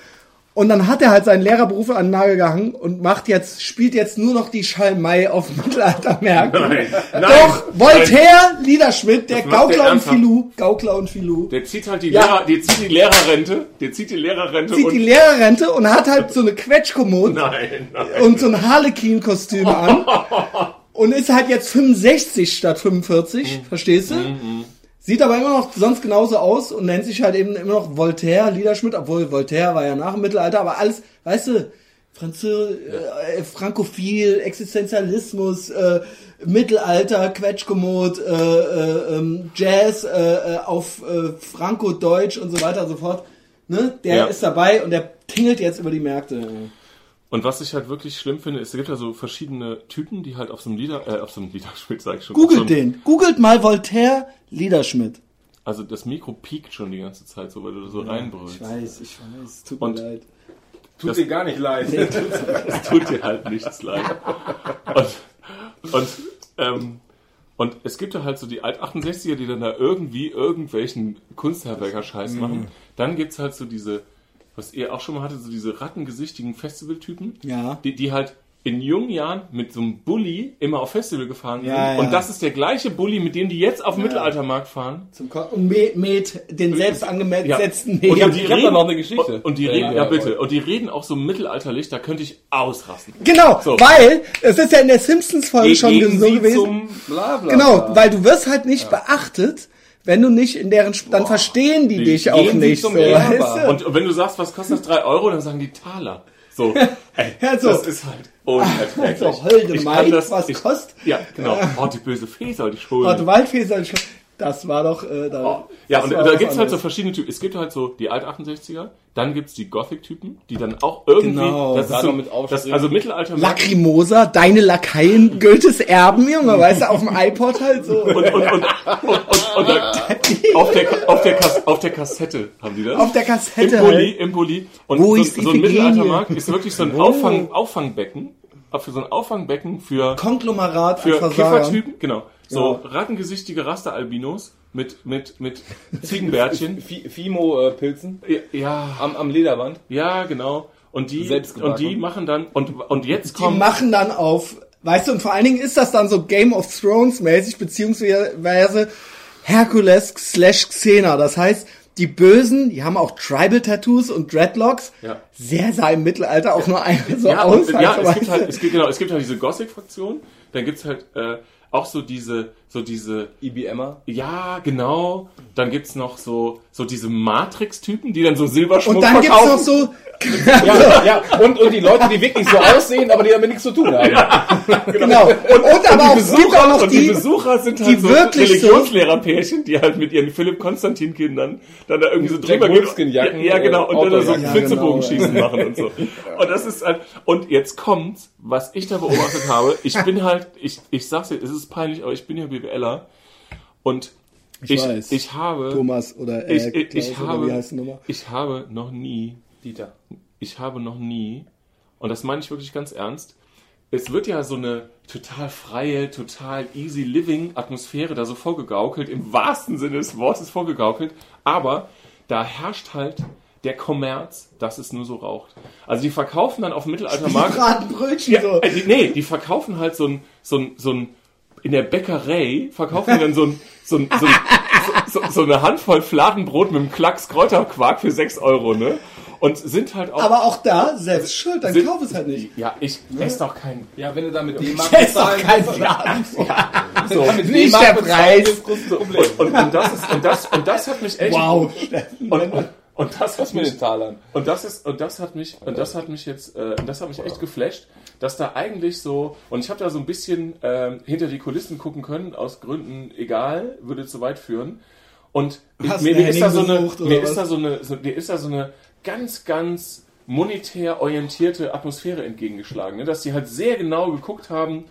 und dann hat er halt seinen Lehrerberuf an den Nagel gehangen und macht jetzt, spielt jetzt nur noch die Schalmei auf dem Mittelaltermärkten. Nein, nein, Doch, Voltaire, Liederschmidt, der macht der Gaukler und. Filou, Gaukler und Filou. Der zieht halt die, Ja. Lehrer, der zieht die Lehrerrente, der zieht die Lehrerrente Zieht und die Lehrerrente und hat halt so eine Quetschkommode nein, nein. und so ein Harlequin-Kostüm an und ist halt jetzt 65 statt 45, verstehst du? Sieht aber immer noch sonst genauso aus und nennt sich halt eben immer noch Voltaire, Liederschmidt, obwohl Voltaire war ja nach dem Mittelalter, aber alles, weißt du, Franzö äh, Frankophil, Existenzialismus, äh, Mittelalter, Quetschkommod, äh, äh, ähm, Jazz äh, äh, auf äh, Franco-Deutsch und so weiter und so fort. Ne? Der Ja. ist dabei und der tingelt jetzt über die Märkte. Und was ich halt wirklich schlimm finde, ist, es gibt ja so verschiedene Typen, die halt auf so einem Lieder, äh, auf so einem Liederspiel, sag ich schon. so Googelt einem- den. Googelt mal Voltaire Liederschmidt. Also das Mikro piekt schon die ganze Zeit so, weil du so reinbrüllst. weiß, ich weiß. Tut Und- leid. Tut Das- dir gar nicht leid. Es tut dir halt nichts leid. Und, und, ähm, und es gibt ja halt so die Alt-68er, die dann da irgendwie irgendwelchen Kunsthandwerker-Scheiß Mhm. machen. Dann gibt's halt so diese, was ihr auch schon mal hattet, so diese rattengesichtigen Festivaltypen, Ja. die, die halt in jungen Jahren mit so einem Bulli immer auf Festival gefahren sind. Ja, ja. Und das ist der gleiche Bulli, mit dem die jetzt auf dem Mittelaltermarkt fahren. Zum Ko und Met, Met den selbst angesetzten Und Met. die ich da noch eine Geschichte. Und, und die Ja, reden, ja, ja, bitte, und die reden auch so mittelalterlich, da könnte ich ausrasten. Genau, So. weil es ist ja in der Simpsons-Folge schon so gewesen. zum Bla, bla, Genau, bla. weil du wirst halt nicht beachtet, wenn du nicht in deren, Sp- dann verstehen die Die dich auch nicht. So, weißt du? Und wenn du sagst, was kostet das 3 Euro, dann sagen die Taler. So, ey, so. das ist halt unerträglich. So, holde Ich Mai, das- was ich- kostet? Ja, genau. Oh, die böse Fee soll die schulden. Warte, Waldfäser, das war doch, äh, da, Oh. Ja, und da gibt's halt so verschiedene Typen. Es gibt halt so die Alt-68er, dann gibt's die Gothic-Typen, die dann auch irgendwie, Genau. das ist so, mit das, also Mittelalter Lacrimosa, deine Lakaien, Goethes Erben, Junge, weißt du, auf dem iPod halt so. und, und, und, und, auf, der, auf, der auf der Kassette haben die das. Auf der Im Kassette Bulli, halt. im Bulli. Und Wo so, ist so ein? Mittelaltermarkt ist wirklich so ein. Auffang, Auffangbecken, für so ein Auffangbecken für, Konglomerat für. Kiffertypen, genau. So Ja. rattengesichtige Rasteralbinos mit, mit, mit Ziegenbärtchen. Fi- Fimo-Pilzen ja, am, am Lederband. ja, genau. Und die, und die machen dann, und, und jetzt Die kommt, machen dann auf, weißt du, und vor allen Dingen ist das dann so Game of Thrones mäßig, beziehungsweise Hercules slash Xena. Das heißt, die Bösen, die haben auch Tribal-Tattoos und Dreadlocks. Ja. Sehr sah im Mittelalter auch nur einer so ja, aus. und, ja, es gibt halt, es gibt, genau, es gibt halt diese Gothic-Fraktion, dann gibt's halt, äh, auch so diese, so diese, IBMer. ja, genau, dann gibt's noch so, so diese Matrix-Typen, die dann so Silberschmuck Und dann gibt's verkaufen. noch so, Ja, ja. Und, und die Leute, die wirklich so aussehen, aber die damit nichts zu tun haben. genau. Und, aber auch, es gibt auch noch und die, die, Besucher sind halt die so Religionslehrerpärchen, die halt mit ihren Philipp Konstantin Kindern dann da irgendwie so drüber gehen. Ja, ja, genau. Und dann da so. Ja, Flitzebogenschießen machen und so. Und das ist halt, und jetzt kommt's, was ich da beobachtet habe. Ich bin halt, ich, ich sag's dir, es ist peinlich, aber ich bin ja BWLer. Und Ich ich, weiß. ich habe, Thomas oder äh, ich, ich, Klaus ich oder habe, wie heißt die Nummer? ich habe noch nie Dieter. ich habe noch nie, und das meine ich wirklich ganz ernst, es wird ja so eine total freie, total easy living Atmosphäre da so vorgegaukelt, im wahrsten Sinne des Wortes vorgegaukelt, aber da herrscht halt der Kommerz, dass es nur so raucht. Also die verkaufen dann auf dem Mittelaltermarkt. Bratenbrötchen Ja, so. äh, die, nee, die verkaufen halt so ein, so ein, so ein, in der Bäckerei verkaufen die dann so ein, so ein, so, ein, so, so, so eine Handvoll Fladenbrot mit einem Klacks Kräuterquark für 6 Euro, ne? Und sind halt auch. Aber auch da, selbst schuld, dann sind- kauf es halt nicht. Ja, ich esse doch kein. Ja, wenn du da mit D-Mark wenn du mit Nicht der Preis. Problem. Und, und, das ist, und, das, und das hat mich echt. Wow. Und, und, und das Was hat mich. den Talern? Und das ist und das hat mich und das hat mich jetzt äh, das hat mich echt geflasht, dass da eigentlich so und ich habe da so ein bisschen ähm, hinter die Kulissen gucken können aus Gründen egal würde zu weit führen und Hast mir, mir ist da so eine mir was? ist da so eine so, mir ist da so eine ganz ganz monetär orientierte Atmosphäre entgegengeschlagen, ne? dass die halt sehr genau geguckt haben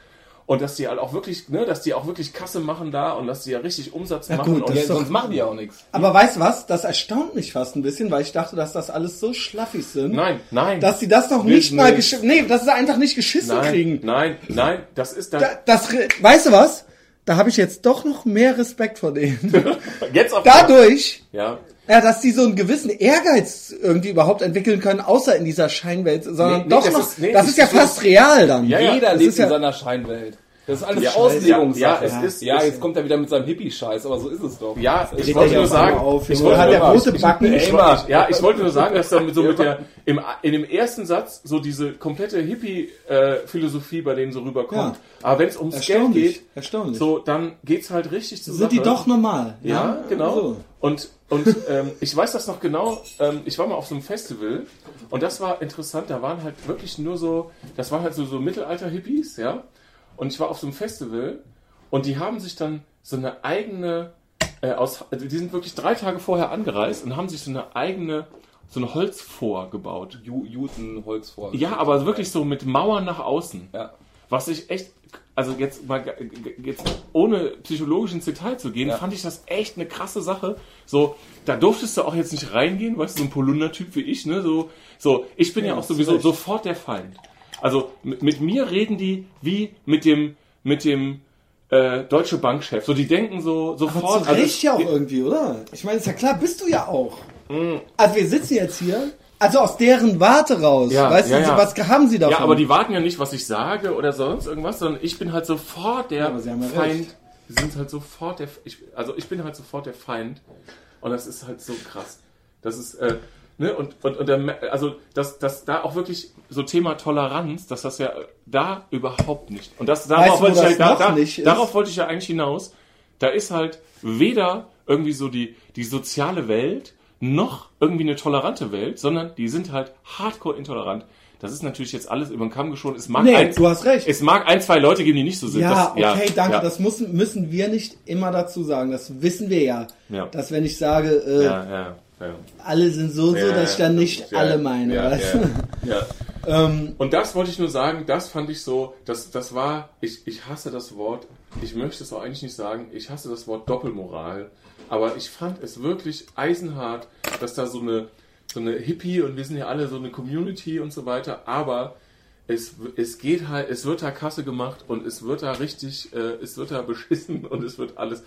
und dass die halt auch wirklich, ne, dass die auch wirklich Kasse machen da und dass die ja richtig Umsatz Ja, machen gut, und Ja, sonst machen die ja auch nichts. Aber weißt du was? Das erstaunt mich fast ein bisschen, weil ich dachte, dass das alles so schlaffig sind. nein, nein, Dass sie das noch nicht mal geschissen, nee, dass sie einfach nicht geschissen nein, kriegen. nein, nein, das ist dann Da, das, weißt du was? Da habe ich jetzt doch noch mehr Respekt vor denen. jetzt auf Dadurch, Ja, ja, dass die so einen gewissen Ehrgeiz irgendwie überhaupt entwickeln können, außer in dieser Scheinwelt, sondern Nee, nee, doch das noch, ist- nee, das ist ja fast real dann. Ja, Jeder das lebt ist ja- in seiner Scheinwelt. Das ist alles Ja, Auslegungssache. ja, es ist- ja, jetzt kommt er wieder mit seinem Hippie-Scheiß, aber so ist es doch. ja, ich wollte nur ja sagen, auf, ich wollte hat der rote Backen. Ich, ja, ich wollte nur sagen, dass dann so mit der, im, in dem ersten Satz so diese komplette Hippie-Philosophie bei denen so rüberkommt. Ja. Aber wenn es ums Geld geht, erstaunlich. so, dann geht's halt richtig zur Sind Sache. die doch normal? Ja, genau. So. Und, und ähm, ich weiß das noch genau, ähm, ich war mal auf so einem Festival und das war interessant, da waren halt wirklich nur so, das waren halt so, so Mittelalter-Hippies, ja. Und ich war auf so einem Festival und die haben sich dann so eine eigene, äh, aus, also die sind wirklich drei Tage vorher angereist und haben sich so eine eigene, so ein Holzfort gebaut. Ju Juten, Holzform. Ja, aber wirklich so mit Mauern nach außen. Ja. Was ich echt, also jetzt mal, jetzt ohne psychologisch ins Detail zu gehen, Ja. fand ich das echt eine krasse Sache. So, da durftest du auch jetzt nicht reingehen, weißt du, so ein Polunder-Typ wie ich, ne, so, so, ich bin ja, Ja, auch sowieso sofort der Feind. Also, mit, mir reden die wie mit dem, mit dem, äh, Deutsche Bankchef. So, die denken so, Aber sofort, zu also Recht es- ja auch irgendwie, oder? Ich meine, ist ja klar, bist du ja auch. Mm. Also wir sitzen jetzt hier, also aus deren Warte raus. Ja, weißt ja, du, ja. was haben sie davon? Ja, aber die warten ja nicht, was ich sage oder sonst irgendwas, sondern ich bin halt sofort der aber sie haben ja Feind. recht. Sie sind halt sofort der, ich, also ich bin halt sofort der Feind. Und das ist halt so krass. Das ist, äh, ne, und, und, und der, also, dass, dass da auch wirklich so Thema Toleranz, dass das ja da überhaupt nicht. Und das, darauf, Weißt wollte, ich ja, da, da, darauf wollte ich ja eigentlich hinaus. Da ist halt weder irgendwie so die, die soziale Welt, noch irgendwie eine tolerante Welt, sondern die sind halt hardcore intolerant. Das ist natürlich jetzt alles über den Kamm geschoren. Es mag, Nee, ein, du hast recht. es mag ein, zwei Leute geben, die nicht so sind. ja, das, okay, danke. Ja, Das müssen, müssen wir nicht immer dazu sagen. Das wissen wir ja. Ja. Dass wenn ich sage, äh, ja, alle sind so und so, dass ich dann nicht alle meine. Weißt ja. Ähm, Und das wollte ich nur sagen, das fand ich so, das, das war, ich, ich hasse das Wort, ich möchte es auch eigentlich nicht sagen, ich hasse das Wort Doppelmoral, aber ich fand es wirklich eisenhart, dass da so eine, so eine Hippie und wir sind ja alle so eine Community und so weiter, aber es, es geht halt, es wird da Kasse gemacht und es wird da richtig, äh, es wird da beschissen und es wird alles.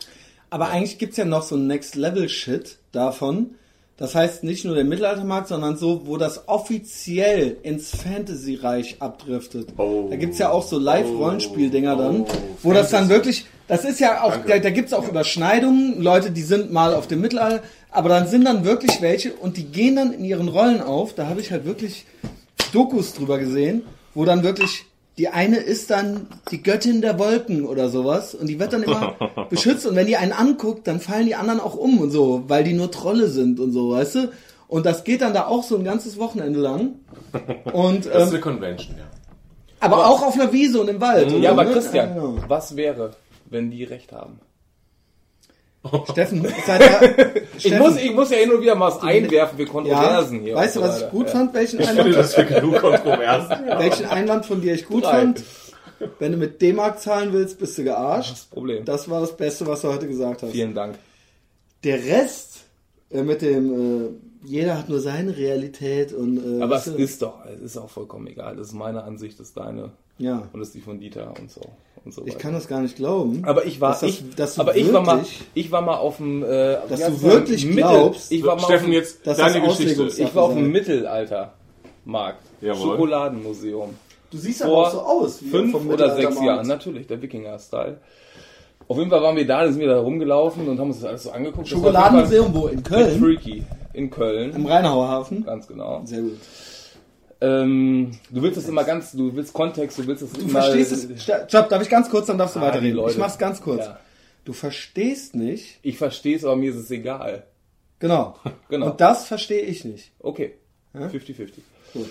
Aber eigentlich gibt's ja noch so ein Next-Level-Shit davon. Das heißt nicht nur der Mittelaltermarkt, sondern so, wo das offiziell ins Fantasy-Reich abdriftet. Oh. Da gibt's ja auch so Live-Rollenspiel-Dinger dann, Oh. wo das dann Fantasy. wirklich, das ist ja auch, Danke. da, da gibt's auch Überschneidungen, Leute, die sind mal auf dem Mittelalter, aber dann sind dann wirklich welche und die gehen dann in ihren Rollen auf. Da habe ich halt wirklich Dokus drüber gesehen, wo dann wirklich die eine ist dann die Göttin der Wolken oder sowas und die wird dann immer beschützt und wenn die einen anguckt, dann fallen die anderen auch um und so, weil die nur Trolle sind und so, weißt du? Und das geht dann da auch so ein ganzes Wochenende lang. Und Das ist ähm, eine Convention, ja. aber auch auf einer Wiese und im Wald. Ja, oder? aber Ne? Christian, was wäre, wenn die recht haben? Steffen, seit der, Ich Steffen, muss, ich muss ja hin und wieder mal was einwerfen für ja, Kontroversen hier. weißt du, was ich gut Ja. fand? Welchen Ich finde, Einwand, das für genug Kontroversen. welchen Einwand von dir ich gut Drei. fand? Wenn du mit D-Mark zahlen willst, bist du gearscht. Das Problem. Das war das Beste, was du heute gesagt hast. Vielen Dank. Der Rest äh, mit dem, äh, jeder hat nur seine Realität und äh, Aber es ist doch, es ist auch vollkommen egal. Das ist meine Ansicht, das ist deine ja, und das ist die von Dieter und so und so ich weiter. kann das gar nicht glauben. aber ich war, dass das, ich, dass du aber ich war mal, wirklich- ich war mal auf dem, äh, Dass du wirklich das? glaubst- ich war mal auf Steffen, dem, jetzt dass deine das Geschichte. Ich war auf dem. Mittelaltermarkt, Jawohl. Schokoladenmuseum. Du siehst aber auch so aus. Wie fünf vom oder sechs. Jahren, natürlich, der Wikinger-Style. Auf jeden Fall waren wir da, dann sind wir da rumgelaufen und haben uns das alles so angeguckt. Auf Schokoladenmuseum wo? In Köln? Freaky in Köln, Im Rheinauer Hafen? ganz genau. Sehr gut. Ähm, du willst es immer ganz, du willst Kontext, du willst es Du immer. verstehst es. Stopp, darf ich ganz kurz, dann darfst du Ah, weiterreden. Leute. Ich mach's ganz kurz. Ja. Du verstehst nicht. Ich verstehe es, aber mir ist es egal. Genau. Genau. Und das verstehe ich nicht. Okay. 50-50. Gut.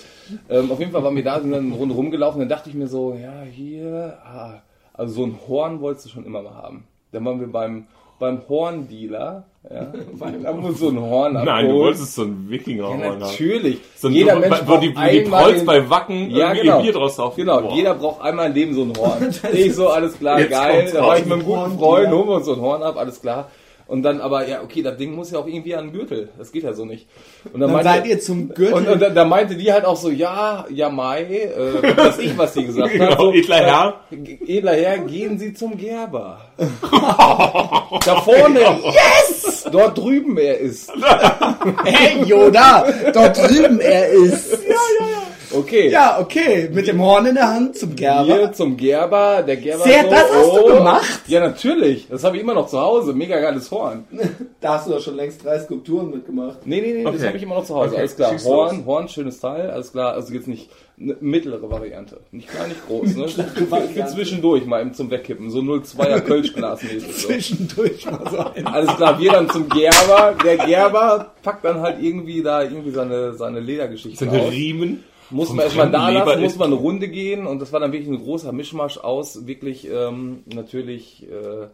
Ähm, auf jeden Fall waren wir da, sind dann eine Runde rumgelaufen, dann dachte ich mir so, ja, hier, ah, also so ein Horn wolltest du schon immer mal haben. Dann waren wir beim, beim Horndealer, ja, haben uns so ein Horn Nein, du wolltest so einen wikinger Ja, natürlich. So ein, jeder wo, Mensch wo die, wo die Prolls bei Wacken ja, irgendwie genau. Bier draus saufen. Genau, Boah. jeder braucht einmal im Leben so ein Horn. ich so, alles klar, Jetzt geil. Da war ich mit einem guten Freund, holen wir uns so ein Horn ab, alles klar. Und dann aber, ja, okay, das Ding muss ja auch irgendwie an den Gürtel. Das geht ja so nicht. Und Dann meinte- seid ihr zum Gürtel. und, und da, da meinte die halt auch so, ja, ja, Mai, äh, was weiß ich, was die gesagt hat. Genau, So, edler Herr. äh, Edler Herr, gehen Sie zum Gerber. da vorne, yes! Dort drüben er ist. hey, Yoda! Dort drüben er ist. Okay. Ja, okay. Mit dem Horn in der Hand zum Gerber. Hier zum Gerber, der Gerber Sehr, so, das hast du gemacht? Ja, natürlich. Das habe ich immer noch zu Hause. Mega geiles Horn. Da hast du doch schon längst drei Skulpturen mitgemacht. Nee, nee, nee, das Okay. habe ich immer noch zu Hause. Okay, Alles klar. schieß Horn, los. Horn, schönes Teil, alles klar. Also jetzt nicht eine mittlere Variante. Nicht klein, nicht groß, ne? Für, zwischendurch mal eben zum Wegkippen. So 0,2er Kölschglas. So. Zwischendurch mal so ein. Alles klar, wir dann zum Gerber. Der Gerber packt dann halt irgendwie da irgendwie seine, seine Ledergeschichte Sind aus. Riemen. Muss man erstmal da lassen, muss man eine Runde gehen und das war dann wirklich ein großer Mischmasch aus wirklich ähm, natürlich äh,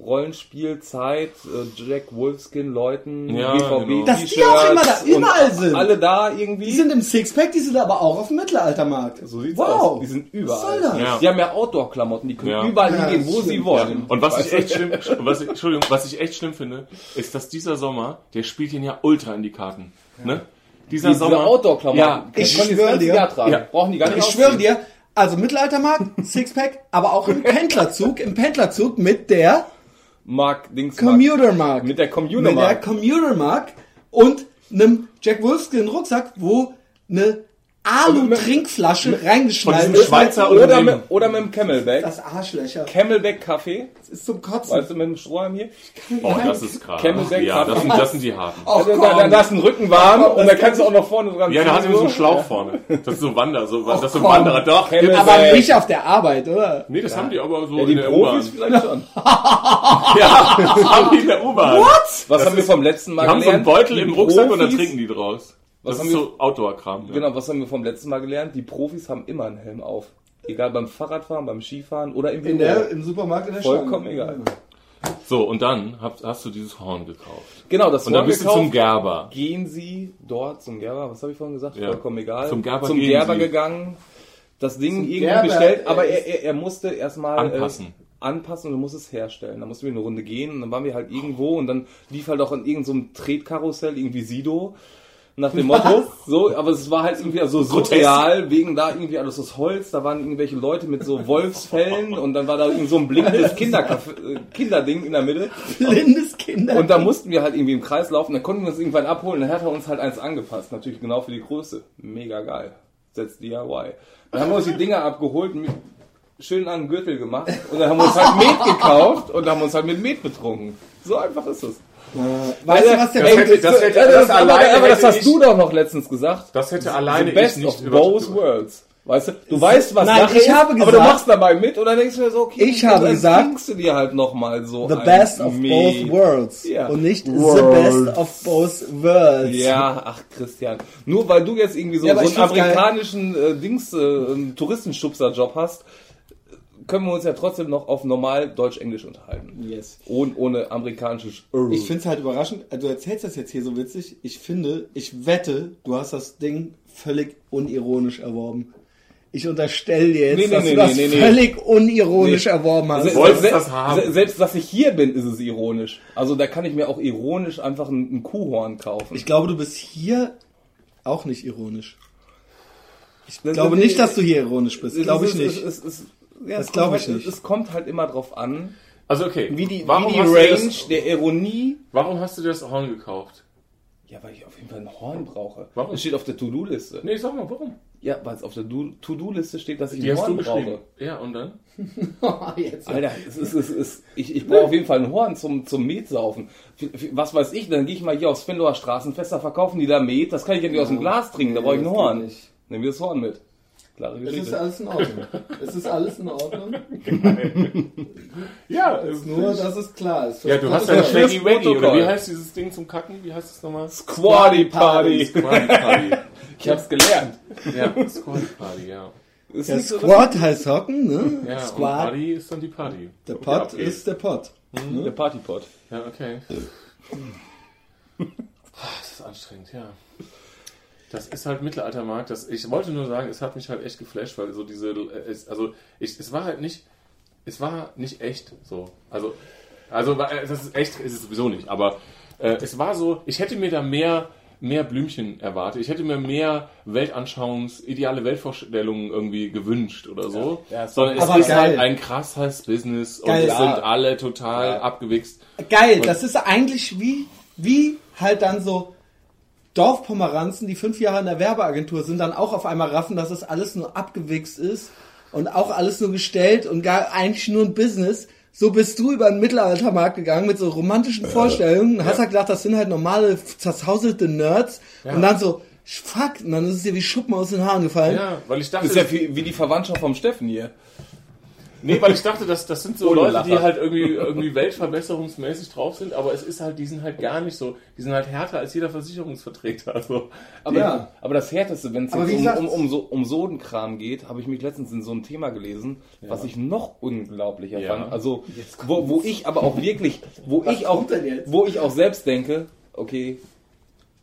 Rollenspielzeit, äh, Jack Wolfskin Leuten, Ja, BVB genau. Dass die auch immer da und überall sind. Alle da irgendwie. Die sind im Sixpack, die sind aber auch auf dem Mittelaltermarkt. so sieht's wow. aus. Die sind überall. Was soll das? Ja. Die haben ja Outdoor-Klamotten, die können Ja. überall Ja, hingehen, wo sie stimmt. wollen. Und was ich echt schlimm, was ich, Entschuldigung, was ich echt schlimm finde, ist, dass dieser Sommer, der spielt ihn ja ultra in die Karten. Ne? Dieser Diese Sommer. Outdoor-Klamotten, Ja, die ich schwöre dir. Jahr tragen. Ja. Brauchen die gar nicht Ich schwöre dir, also Mittelaltermarkt, Sixpack, aber auch im Pendlerzug, im Pendlerzug mit der Mark Dings Commutermarkt. Mit der mit der Commutermarkt. Commutermarkt und einem Jack Wolfskin Rucksack, wo eine Alu-Trinkflasche reingeschnallt diesem ist. Schweizer Oder Unternehmen. mit, oder mit dem Camelback. Das Arschlöcher. Camelback Kaffee. Das ist zum Kotzen. Weißt du, mit dem Strohhalm hier? Oh, das ist krass. Camelback Ja, das sind, das sind die harten. Oh, Also, da, da, da ist ein Rücken warm und da kannst du auch noch vorne dran Ja, da hat ziehen, er so einen Schlauch vorne. Das ist so Wander, so, das ist so komm. Wanderer. Doch, Camel- gibt's. aber nicht auf der Arbeit, oder? Nee, das haben die aber so Ja, in die der U-Bahn. Profis vielleicht schon. Ja, das haben die in der U-Bahn. Was haben wir vom letzten Mal Die haben so einen? Beutel im Rucksack und dann trinken die draus. Was Das haben ist wir- so Outdoor-Kram. Ja. Genau, was haben wir vom letzten Mal gelernt? Die Profis haben immer einen Helm auf. Egal beim Fahrradfahren, beim Skifahren oder im In der, Im Supermarkt in der Vollkommen Schlange. egal. So, und dann hast, hast du dieses Horn gekauft. Genau, das Und dann Horn bist du gekauft. zum Gerber. Gehen Sie dort zum Gerber, was habe ich vorhin gesagt? Ja. Vollkommen egal. Zum Gerber zum gehen Gerber Sie. gegangen, das Ding Zum irgendwie Gerber, bestellt, er aber er, er, er musste erstmal Anpassen. Äh, anpassen und er muss es herstellen. Dann mussten wir eine Runde gehen und dann waren wir halt irgendwo und dann lief halt auch in irgendeinem Tretkarussell irgendwie Sido. Nach dem Motto, so, aber es war halt irgendwie so surreal, wegen da irgendwie alles aus Holz, da waren irgendwelche Leute mit so Wolfsfällen und dann war da irgendwie so ein blinkendes Kinderkaff äh, Kinderding in der Mitte. Blindes Kinder. Und da mussten wir halt irgendwie im Kreis laufen, dann konnten wir uns irgendwann abholen, dann hat er uns halt eins angepasst, natürlich genau für die Größe. Mega geil. Setzt DIY. Dann haben wir uns die Dinger abgeholt, mit, schön an den Gürtel gemacht und dann haben wir uns halt Met gekauft und haben uns halt mit Met betrunken. So einfach ist es. Weißt du, was der Das hätte- das hätte- Ja, das, das alleine aber das hätte hast ich- du doch noch letztens gesagt. Das hätte alleine The best ich nicht of both worlds. Weißt du, du weißt, was Nein, Sache ich ist, habe aber du gesagt- machst dabei mit und dann denkst du dir so, okay, Ich habe dann gesagt, trinkst du dir halt nochmal so The best of Met. both worlds. Ja. Und nicht the Worlds. best of both worlds. Ja, ach Christian. Nur weil du jetzt irgendwie so, Ja, so einen amerikanischen äh, Dings, äh, einen Touristenschubser-Job hast, können wir uns ja trotzdem noch auf normal Deutsch-Englisch unterhalten. Yes. Ohne, ohne amerikanisches. Ich finde es halt überraschend, du erzählst das jetzt hier so witzig. Ich finde, ich wette, du hast das Ding völlig unironisch erworben. Ich unterstelle dir jetzt, Nee, nee, dass nee, du das nee, nee. völlig unironisch Nee. erworben hast. Se- wolltest se- das haben. se- Selbst, dass ich hier bin, ist es ironisch. Also da kann ich mir auch ironisch einfach ein, ein Kuhhorn kaufen. Ich glaube, du bist hier auch nicht ironisch. Ich Das- glaube nicht, dass du hier ironisch bist. Glaube ich nicht. es- es- es- ja, Das es glaube kommt ich halt, nicht. Es kommt halt immer drauf an, Also okay, wie die, warum, wie die hast Range Du das, der Ironie. warum hast du dir das Horn gekauft? Ja, weil ich auf jeden Fall ein Horn brauche. Warum? Das steht auf der To-Do-Liste. Nee, sag mal, warum? Ja, weil es auf der Do- To-Do-Liste steht, dass ich Die ein hast du Horn geschrieben. brauche. Ja, und dann? jetzt. Alter, es ist, es ist, ich, ich brauche auf jeden Fall ein Horn zum, zum Metsaufen. Was weiß ich, dann gehe ich mal hier aufs Fenloer Straßenfest, da verkaufen die da Met, das kann ich ja nicht aus dem Glas trinken, da brauche ich ein Horn. nicht. Nehmen wir das Horn mit. Klare Es ist Geschichte. alles in Ordnung. Es ist alles in Ordnung. Ja, Nur, dass es klar ist. ja du hast ja Shaggy Waggy, oder wie heißt dieses Ding zum Kacken? Wie heißt es nochmal? Squatty Party. Squatty Party. Ich hab's gelernt. Ja, Squatty Party, ja. Ist Ja, nicht so, Squat heißt Hocken, ne? Ja, und Squat. Party ist dann die Party. Der Okay, Pot abgeht. ist der Pot. dass- der Partypot. Ja, okay. Das ist anstrengend, ja. Das ist halt Mittelaltermarkt. Das, ich wollte nur sagen, es hat mich halt echt geflasht, weil so diese, äh, es, also ich, es war halt nicht, es war nicht echt so. Also, also äh, das ist echt, ist es sowieso nicht. Aber äh, es war so, ich hätte mir da mehr, mehr Blümchen erwartet. Ich hätte mir mehr Weltanschauungs, ideale Weltvorstellungen irgendwie gewünscht oder so. Ja, es Sondern es ist geil. halt ein krasses Business Geil. und es Ja. sind alle total Ja. abgewichst. Geil, das ist eigentlich wie, wie halt dann so Dorfpomeranzen, die fünf Jahre in der Werbeagentur sind, dann auch auf einmal raffen, dass es alles nur abgewichst ist und auch alles nur gestellt und gar eigentlich nur ein Business. So bist du über den Mittelaltermarkt gegangen mit so romantischen Vorstellungen. Hast halt gedacht, das sind halt normale, zerzauselte Nerds. Und dann so, fuck, und dann ist es dir wie Schuppen aus den Haaren gefallen. Ja, weil ich dachte, Das ist ja wie, wie die Verwandtschaft vom Steffen hier. Nee, weil ich dachte, das, das sind so Ohne Leute, die Lacher. halt irgendwie, irgendwie weltverbesserungsmäßig drauf sind, aber es ist halt, die sind halt gar nicht so, die sind halt härter als jeder Versicherungsvertreter. Also, Aber, Ja. aber das Härteste, wenn es um, um, um, so, um so einen Kram geht, habe ich mich letztens in so ein Thema gelesen, was ich noch unglaublicher Ja. fand. Also, wo, wo ich aber auch wirklich, wo ich auch, wo ich auch selbst denke, okay,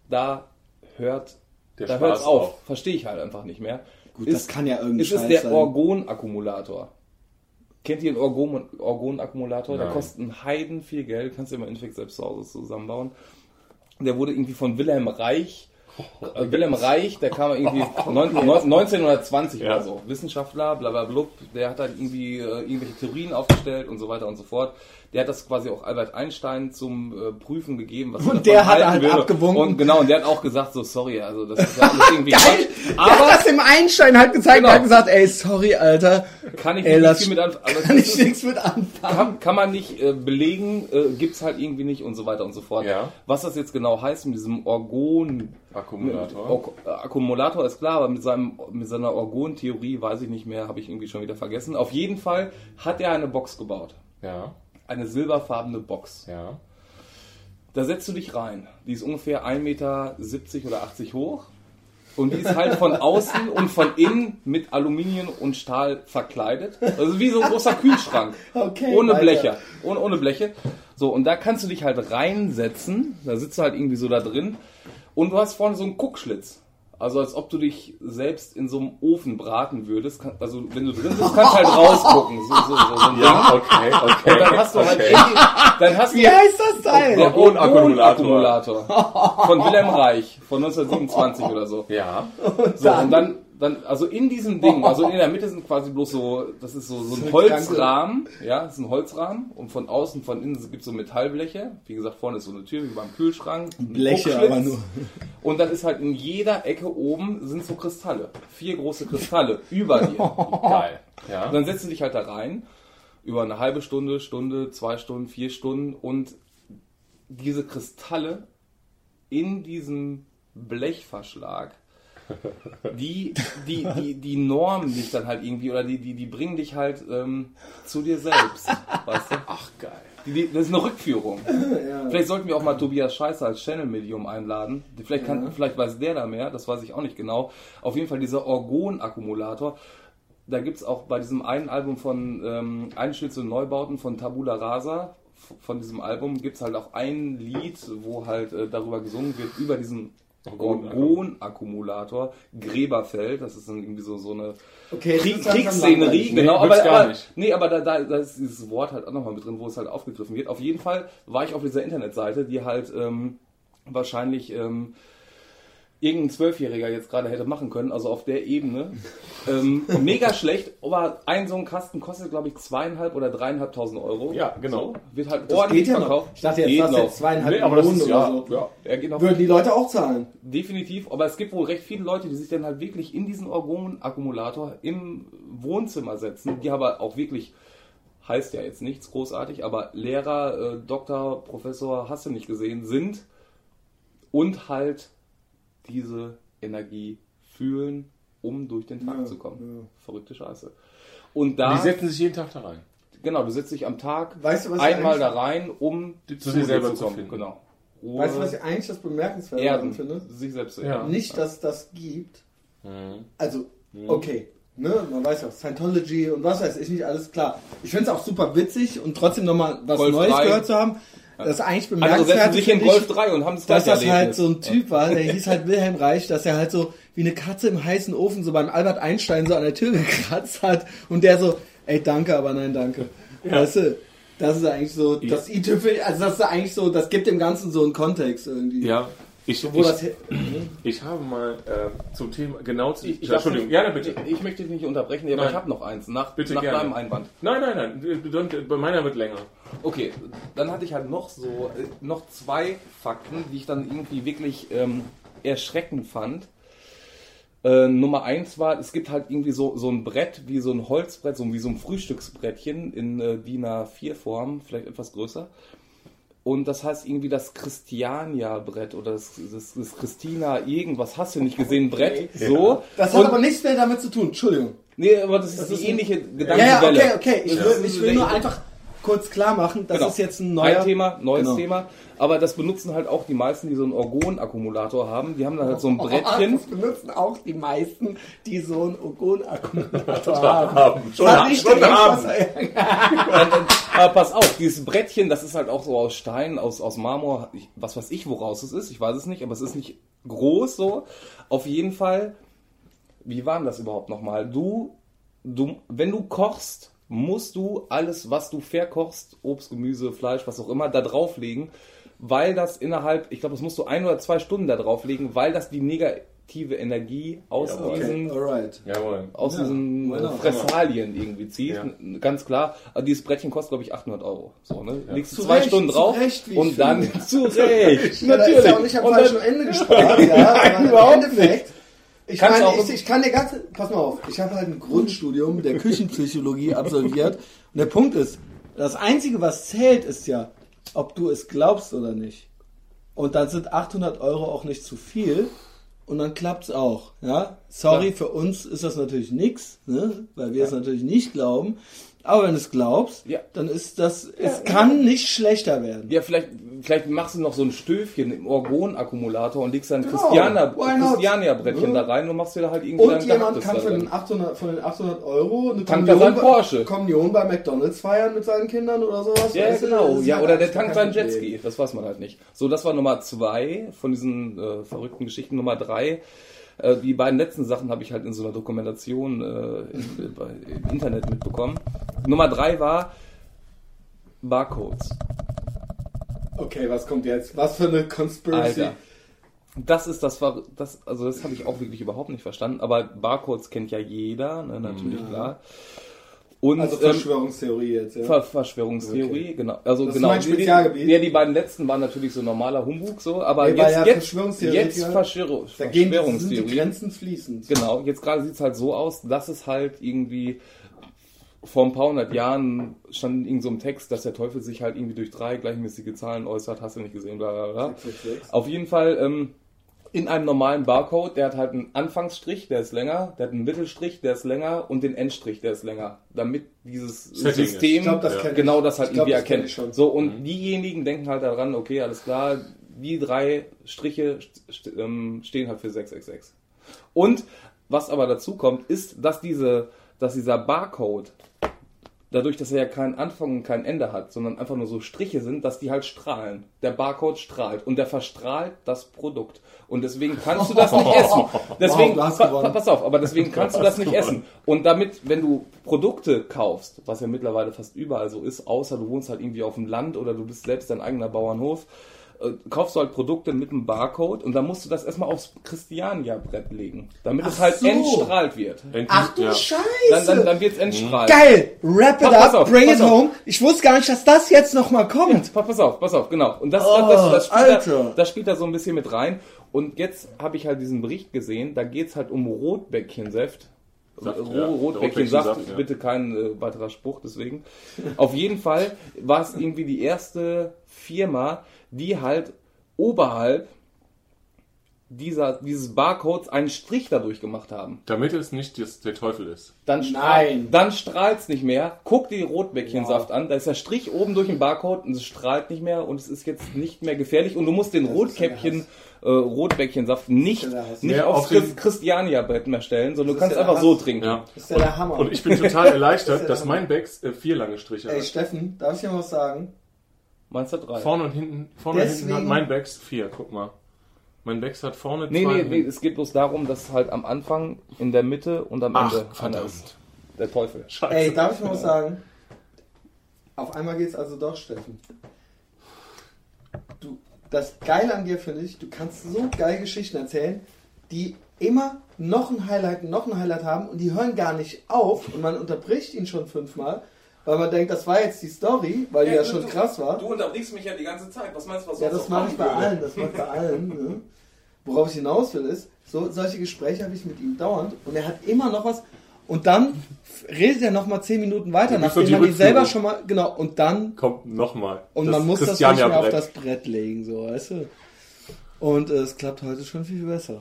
da hört, Der da Spaß hört's auf. auf. Verstehe ich halt einfach nicht mehr. Gut, das kann ja irgendein Ist es der. Orgonakkumulator? Kennt ihr Orgon Orgonakkumulator? Der kostet einen Heiden viel Geld. Kannst du mal Infekt selbst zu Hause zusammenbauen. Der wurde irgendwie von Wilhelm Reich. Äh, Wilhelm Reich, der kam irgendwie neun- neun- 1920 Ja. oder so. Wissenschaftler, bla bla blub. Der hat halt irgendwie äh, irgendwelche Theorien aufgestellt und so weiter und so fort. Der hat das quasi auch Albert Einstein zum äh, Prüfen gegeben. Was er Und davon der hat halt würde. abgewunken. Und genau, und der hat auch gesagt, so sorry, also das ist ja alles irgendwie Geil! Quatsch. Der hat Aber das dem Einstein halt gezeigt Genau. und hat gesagt, ey, sorry, Alter. kann ich Ey, nicht lass- viel mit anfangen. Aber Kann ich nichts mit anfangen. kann, kann man nicht äh, belegen, äh, gibt's halt irgendwie nicht und so weiter und so fort. Ja. Was das jetzt genau heißt mit diesem Orgon Akkumulator. Or Akkumulator ist klar, aber mit seinem mit seiner Orgon-Theorie weiß ich nicht mehr, habe ich irgendwie schon wieder vergessen. Auf jeden Fall hat er eine Box gebaut, Ja, eine silberfarbene Box. ja. Da setzt du dich rein. Die ist ungefähr 1,70 Meter oder 80 hoch. Und die ist halt von außen und von innen mit Aluminium und Stahl verkleidet. Also wie so ein großer Kühlschrank. Okay, ohne weiter. Bleche. Ohne, ohne Bleche. So, und da kannst du dich halt reinsetzen. Da sitzt du halt irgendwie so da drin. Und du hast vorne so einen Guckschlitz. Also als ob du dich selbst in so einem Ofen braten würdest. Kann, also wenn du drin bist, kannst du halt rausgucken. So, so, so, so Ja, okay, okay. Und dann hast du halt okay. irgendwie, dann hast Wie du heißt das Teil? der. Orgonakkumulator von Wilhelm Reich von 1927 oder so. Ja. So, und dann, dann, also in diesem Ding, also in der Mitte sind quasi bloß so, das ist so, so ein Holzrahmen, ja, das ist ein Holzrahmen und von außen, von innen gibt es so Metallbleche. Wie gesagt, vorne ist so eine Tür wie beim Kühlschrank. Bleche, aber nur. Und dann ist halt in jeder Ecke oben sind so Kristalle. Vier große Kristalle über dir. Geil. Ja. Und dann setzt du dich halt da rein, über eine halbe Stunde, Stunde, zwei Stunden, vier Stunden und diese Kristalle in diesem Blechverschlag, die, die, die, die normen dich dann halt irgendwie oder die, die, die bringen dich halt ähm, zu dir selbst. Weißt du? Ach, geil. Die, das ist eine Rückführung. Vielleicht sollten wir auch mal Tobias Scheißer als Channel-Medium einladen. Vielleicht, kann, vielleicht weiß der da mehr, das weiß ich auch nicht genau. Auf jeden Fall dieser Orgon-Akkumulator. Da gibt es auch bei diesem einen Album von ähm, Einschnitte und Neubauten von Tabula Rasa, von diesem Album, gibt es halt auch ein Lied, wo halt äh, darüber gesungen wird, über diesen Orgon-Akkumulator, Gräberfeld, das ist dann irgendwie so, so eine Okay, Krieg, Kriegsszenerie, genau, Nee, aber, gar aber nicht. nee, aber da, da, da ist dieses Wort halt auch nochmal mit drin, wo es halt aufgegriffen wird. Auf jeden Fall war ich auf dieser Internetseite, die halt ähm, wahrscheinlich ähm, irgendein Zwölfjähriger jetzt gerade hätte machen können, also auf der Ebene. ähm, mega schlecht, aber ein so ein Kasten kostet, glaube ich, zweieinhalb oder dreieinhalbtausend Euro. Ja, genau. So, wird halt Das ordentlich geht ja noch. verkauft. Ich dachte jetzt, noch. jetzt zweieinhalb Nee, aber das Millionen ist ja, oder so. ja. Er geht noch Würden die Leute auch zahlen? Definitiv, aber es gibt wohl recht viele Leute, die sich dann halt wirklich in diesen Orgon-Akkumulator im Wohnzimmer setzen, die aber auch wirklich, heißt ja jetzt nichts großartig, aber Lehrer, äh, Doktor, Professor, hast du nicht gesehen, sind und halt diese Energie fühlen, um durch den Tag Ja, zu kommen. ja. Verrückte Scheiße. Und da, Die setzen sich jeden Tag da rein. genau, du setzt dich am Tag Weißt du, einmal da rein, um zu dir selber zu finden. Genau. Ruhe, Weißt du, was ich eigentlich das bemerkenswerte Erden, finde? sich selbst zu Ja. Nicht, dass es das gibt. Mhm. Also, okay. Ne, man weiß ja, Scientology und was weiß ich nicht, alles klar. Ich finde es auch super witzig und trotzdem nochmal was Golf Neues 3. gehört zu haben. Das ist eigentlich bemerkenswert. setzen sich in Golf 3 und haben das dass das halt so ein Typ war, der hieß halt Wilhelm Reich, dass er halt so wie eine Katze im heißen Ofen so beim Albert Einstein so an der Tür gekratzt hat und der so, ey, danke, aber nein, danke. Weißt du, das ist eigentlich so, das i-Tüpfel, also das ist eigentlich so, das gibt dem Ganzen so einen Kontext irgendwie. Ja. Ich, ich, he- ich habe mal äh, zum Thema, genau zu, Ich, ich Entschuldigung, gerne bitte. Ich, möchte dich nicht unterbrechen, aber Nein. ich habe noch eins. Nach, Bitte nach gerne. deinem Einwand. Nein, nein, nein, bei meiner wird länger. Okay, dann hatte ich halt noch so, äh, noch zwei Fakten, die ich dann irgendwie wirklich ähm, erschreckend fand. Äh, Nummer eins war, es gibt halt irgendwie so, so ein Brett, wie so ein Holzbrett, so wie so ein Frühstücksbrettchen in äh, DIN A4-Form, vielleicht etwas größer. Und das heißt irgendwie das Christiania-Brett oder das, das, das Christina irgendwas, hast du nicht gesehen, Brett, so. Das hat Und- aber nichts mehr damit zu tun, Entschuldigung. Nee, aber das ist Das die ist ein- ähnliche Ja, Gedankenwelle. ja, okay, okay. Ich will, ich will nur einfach kurz klar machen, das Genau. ist jetzt ein neuer... Ein Thema, neues Genau. Thema. Aber das benutzen halt auch die meisten, die so einen Orgon-Akkumulator haben. Die haben dann halt so ein Brettchen. Das benutzen auch die meisten, die so einen Orgon-Akkumulator haben. Haben. Schon, nicht schon der haben. Aber pass auf, dieses Brettchen, das ist halt auch so aus Stein, aus, aus Marmor, ich, was weiß ich, woraus es ist. Ich weiß es nicht, aber es ist nicht groß so. Auf jeden Fall, wie war denn das überhaupt nochmal? Du, du, wenn du kochst, musst du alles, was du verkochst, Obst, Gemüse, Fleisch, was auch immer, da drauflegen, weil das innerhalb, ich glaube, das musst du ein oder zwei Stunden da drauflegen, weil das die negative Energie aus Jawohl. diesen alright. Aus Ja, diesen? Fressalien irgendwie zieht. Ja. Ganz klar. Also dieses Brettchen kostet, glaube ich, 800 Euro. So, ne? Legst du zwei Recht, Stunden drauf Recht, und dann zu Recht. Ja, da ist ja auch nicht am falschen Ende gespart, ja, aber im Endeffekt, ich, auch- ich, ich kann dir ganz, pass mal auf, ich habe halt ein Grundstudium der Küchenpsychologie absolviert und der Punkt ist, das Einzige, was zählt, ist ja, ob du es glaubst oder nicht. Und dann sind 800 Euro auch nicht zu viel und dann klappt's auch, ja. Sorry, Ja. für uns ist das natürlich nix, ne, weil wir es natürlich nicht glauben. Aber wenn du es glaubst, Ja. dann ist das, es kann nicht schlechter werden. ja, vielleicht, vielleicht machst du noch so ein Stöfchen im Orgon-Akkumulator und legst dann ein Genau, Christiania-? Christiania-Brettchen Ja. da rein und machst dir da halt irgendwie Und jemand kann von den 800, von den 800 Euro eine Tankt bei, Porsche. Kommunion bei McDonalds feiern mit seinen Kindern oder sowas. Ja, Weißt genau. Ja, oder der tankt seinen Problem. Jetski. Das weiß man halt nicht. So, das war Nummer zwei von diesen äh, verrückten Geschichten. Nummer drei Äh, die beiden letzten Sachen habe ich halt in so einer Dokumentation äh, bei- im Internet mitbekommen. Nummer drei war Barcodes. Okay, was kommt jetzt? Was für eine Conspiracy? Alter. Das ist das, das also das habe ich auch wirklich überhaupt nicht verstanden. Aber Barcodes kennt ja jeder, ne, natürlich klar. Und Also ähm, Verschwörungstheorie jetzt, ja. Ver Verschwörungstheorie, genau. Also Das ist genau. mein Spezialgebiet. Die, ja, die beiden letzten waren natürlich so normaler Humbug so, aber Nee, jetzt, ja jetzt, Verschwörungstheoretiker- jetzt Verschwörung, da gehen sind die Verschwörungstheorie. Grenzen fließend. Genau, jetzt gerade sieht es halt so aus, dass es halt irgendwie vor ein paar hundert Jahren stand in irgendeinem so einem Text, dass der Teufel sich halt irgendwie durch drei gleichmäßige Zahlen äußert, hast du nicht gesehen, bla bla bla. Sechs, sechs, sechs. Auf jeden Fall ähm, in einem normalen Barcode, der hat halt einen Anfangsstrich, der ist länger, der hat einen Mittelstrich, der ist länger und den Endstrich, der ist länger, damit dieses Setting ist. System glaub, das Ja. genau das halt Ich glaub, irgendwie das kenn erkennt. So, und diejenigen denken halt daran, okay, alles klar, die drei Striche st st ähm, stehen halt für 666. Und was aber dazu kommt, ist, dass diese, dass dieser Barcode, dadurch, dass er ja keinen Anfang und kein Ende hat, sondern einfach nur so Striche sind, dass die halt strahlen. Der Barcode strahlt und der verstrahlt das Produkt. Und deswegen kannst du das nicht essen. Deswegen, hast pa pass auf, aber deswegen kannst du das nicht essen. Und damit, wenn du Produkte kaufst, was ja mittlerweile fast überall so ist, außer du wohnst halt irgendwie auf dem Land oder du bist selbst dein eigener Bauernhof, kaufst du halt Produkte mit einem Barcode und dann musst du das erstmal aufs Christiania-Brett legen, damit es Ach halt so. entstrahlt wird. Endlich- Ach du ja. Scheiße! Dann, dann, dann wird es entstrahlt. Geil! Wrap it Pass up, auf, bring it auf. home. Ich wusste gar nicht, dass das jetzt noch mal kommt. Pa- Pass auf, pass auf, genau. Und das, Oh, das, das, spielt da, das spielt da so ein bisschen mit rein. Und jetzt habe ich halt diesen Bericht gesehen, da geht es halt um Rotbäckchensaft. Saft, Ro- ja. Rotbäckchensaft, Rotbäckchensaft, ja. bitte kein äh, weiterer Spruch, deswegen. Auf jeden Fall war es irgendwie die erste Firma, die halt oberhalb dieser, dieses Barcodes einen Strich dadurch gemacht haben. Damit es nicht das, der Teufel ist. Dann, Nein. strahlt, dann strahlt es nicht mehr. Guck dir die Rotbäckchensaft an. Da ist der Strich oben durch den Barcode und es strahlt nicht mehr und es ist jetzt nicht mehr gefährlich. Und du musst den Das Rotkäppchen, äh, Rotbäckchensaft nicht, nicht Mehr aufs auf den- Christ Christiania-Brett mehr stellen, sondern du Das kannst einfach so trinken. Ja. Das ist ja der Hammer. Und ich bin total erleichtert, ja dass mein Becks äh, vier lange Striche Ey, hat. Steffen, darf ich dir mal was sagen? Du drei? Vorne und hinten, vorne und hinten hat Deswegen- mein Becks vier, guck mal. Mein Becks hat vorne Nee, zwei. nee, nee, es geht bloß darum, dass halt am Anfang, in der Mitte und am Ach, Ende verdammt. ist. Der Teufel. Scheiße. Ey, darf ich mal was sagen? Auf einmal geht's also doch, Steffen. Du, das Geile an dir finde ich, du kannst so geil Geschichten erzählen, die immer noch ein Highlight, noch ein Highlight haben und die hören gar nicht auf und man unterbricht ihn schon fünfmal, weil man denkt, das war jetzt die Story, weil die ja schon krass war. Du unterbrichst mich ja die ganze Zeit. Was meinst du, was Ja, das mache ich bei allen, das mache ich bei allen. Ne? Worauf ich hinaus will ist, so, solche Gespräche habe ich mit ihm dauernd und er hat immer noch was und dann redet er noch mal zehn Minuten weiter, Ja, nachdem die man ihn selber schon mal, genau, und dann, Kommt nochmal. und man muss das nicht mehr auf Christiania-Brett. das Brett legen, so, weißt du. Und äh, es klappt heute schon viel besser.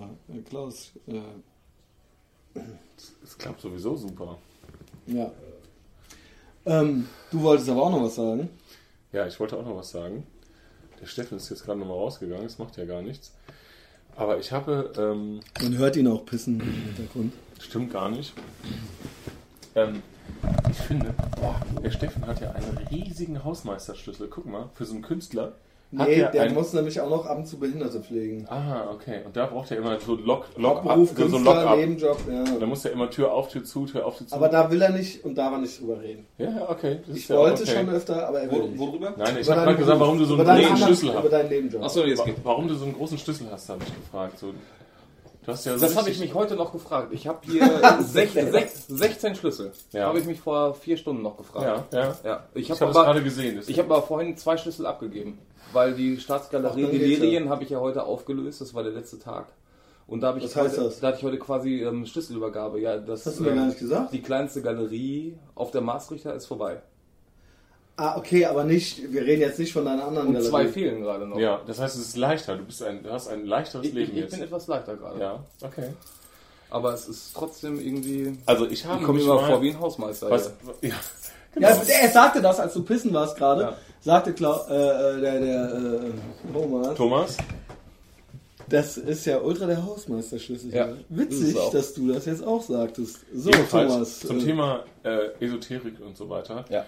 Klaus, äh, Das klappt sowieso super. ja. Ähm, du wolltest aber auch noch was sagen. Ja, ich wollte auch noch was sagen. Der Steffen ist jetzt gerade nochmal rausgegangen, das macht ja gar nichts. Aber ich habe, ähm, Man hört ihn auch pissen im Hintergrund. stimmt gar nicht. Ähm, ich finde, boah, der Steffen hat ja einen riesigen Hausmeisterschlüssel. Guck mal, für so einen Künstler Nee, er der einen, muss nämlich auch noch ab und zu Behinderte pflegen. Ah, okay. Und da braucht er immer so Lock, Lock ab, Hauptberuf, so, so Künstler, Lock ab. Nebenjob, ja. Da muss er immer Tür auf, Tür zu, Tür auf, Tür zu. Aber da will er nicht und darf er nicht drüber reden. ja, ja, okay. Das Ich ist ja wollte okay. schon öfter, aber er will Wo, nicht. worüber? Nein, ich Über habe gerade gesagt, warum du so über einen großen Schlüssel Über hast. deinen Nebenjob. Achso, jetzt geht. Warum du so einen großen Schlüssel hast, habe ich gefragt. So, ja so Das habe ich mich heute noch gefragt. Ich habe hier sech, sech, 16 Schlüssel. Ja. Habe ich mich vor vier Stunden noch gefragt. Ja, ja. ja. Ich habe aber, gerade gesehen. ich habe aber vorhin zwei Schlüssel abgegeben, weil die Staatsgalerie Delirien habe ich ja heute aufgelöst. Das war der letzte Tag. Und da habe ich Was heißt heute, das? da hatte ich heute quasi ähm, Schlüsselübergabe. Ja, das, Das hast du mir ähm, gar nicht gesagt. Die kleinste Galerie auf der Maastrichter ist vorbei. Ah, okay, aber nicht, wir reden jetzt nicht von deiner anderen Und Galerie. zwei fehlen gerade noch. ja, das heißt, es ist leichter. Du, bist ein, du hast ein leichteres Ich, Leben ich, ich jetzt. bin etwas leichter gerade. Ja, okay. Aber es ist trotzdem irgendwie. Also ich habe Ich komme immer mal- vor wie ein Hausmeister. was, hier. ja, Ja, er sagte das, als du pissen warst gerade. Ja. Sagte Klau, äh, äh, der, der, äh, Thomas, Thomas, das ist ja ultra der Hausmeisterschlüssel. Ja, Witzig, dass du das jetzt auch sagtest. So, jedenfalls Thomas. zum äh, Thema äh, Esoterik und so weiter. Ja.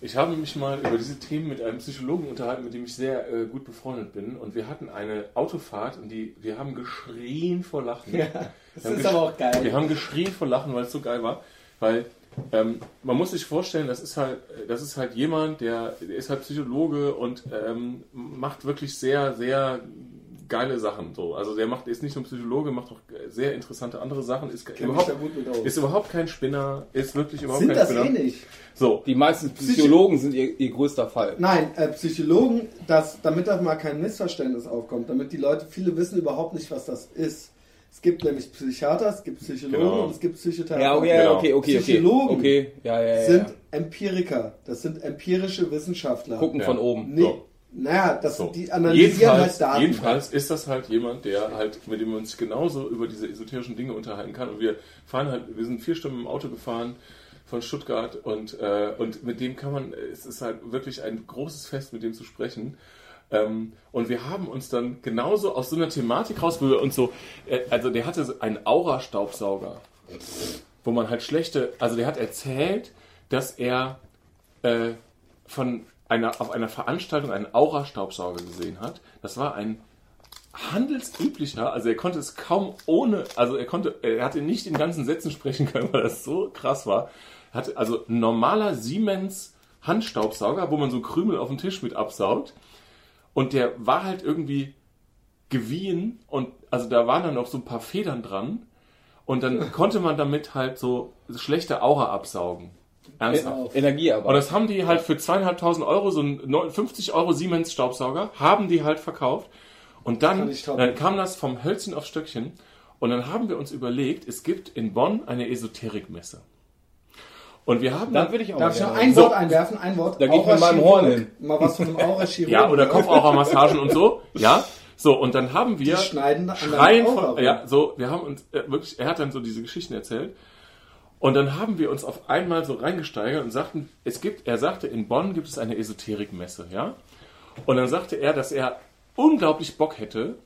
Ich habe mich mal über diese Themen mit einem Psychologen unterhalten, mit dem ich sehr äh, gut befreundet bin. Und wir hatten eine Autofahrt und die, wir haben geschrien vor Lachen. Ja, das ist aber auch geil. Wir haben geschrien vor Lachen, weil es so geil war. Weil ähm, man muss sich vorstellen, das ist halt, das ist halt jemand, der, der ist halt Psychologe und ähm, macht wirklich sehr, sehr geile Sachen. So. Also der macht, ist nicht nur Psychologe, macht auch sehr interessante andere Sachen, ist, überhaupt, ist überhaupt kein Spinner, ist wirklich überhaupt Sind kein das Spinner. eh nicht? So, Die meisten Psychologen sind ihr, ihr größter Fall. Nein, äh, Psychologen, das, damit da mal kein Missverständnis aufkommt, damit die Leute, viele wissen überhaupt nicht, was das ist. Es gibt nämlich Psychiater, es gibt Psychologen Genau. und es gibt Psychotherapeuten. Ja, okay, Genau. okay, okay, okay. Psychologen Okay, ja, ja, ja. sind Empiriker. Das sind empirische Wissenschaftler. Gucken Ja. von oben. Nee, So. Naja, das So. die analysieren jedenfalls, halt Daten. jedenfalls ist das halt jemand, der halt, mit dem wir uns genauso über diese esoterischen Dinge unterhalten kann. Und wir fahren halt, wir sind vier Stunden im Auto gefahren von Stuttgart und, äh, und mit dem kann man, es ist halt wirklich ein großes Fest, mit dem zu sprechen. Ähm, und wir haben uns dann genauso aus so einer Thematik raus, wo wir uns so, äh, also der hatte einen Aura-Staubsauger, wo man halt schlechte, also der hat erzählt, dass er äh, von einer, auf einer Veranstaltung einen Aura-Staubsauger gesehen hat. Das war ein handelsüblicher, also er konnte es kaum ohne, also er konnte, er hatte nicht in ganzen Sätzen sprechen können, weil das so krass war. Er hatte also normaler Siemens Handstaubsauger, wo man so Krümel auf dem Tisch mit absaugt. Und der war halt irgendwie gewiehen und also da waren dann noch so ein paar Federn dran. Und dann konnte man damit halt so schlechte Aura absaugen. Ernsthaft. Energie aber. Und das haben die halt für zweieinhalbtausend Euro, so ein 50 Euro Siemens Staubsauger, haben die halt verkauft. Und dann, dann kam das vom Hölzchen auf Stöckchen. Und dann haben wir uns überlegt, es gibt in Bonn eine Esoterikmesse. Und wir haben Dann würde ich auch Darf ich noch ein So. Wort einwerfen? Ein Wort. Da geht mit meinem Horn hin. Mal was von einem Aura-Chirurg. ja, oder Kopfaura-Massagen und so, ja. So, und dann haben wir Die schneiden schreien Aura von, ja, so, wir haben uns äh, wirklich, er hat dann so diese Geschichten erzählt. Und dann haben wir uns auf einmal so reingesteigert und sagten, es gibt, er sagte, in Bonn gibt es eine Esoterikmesse, ja. Und dann sagte er, dass er unglaublich Bock hätte,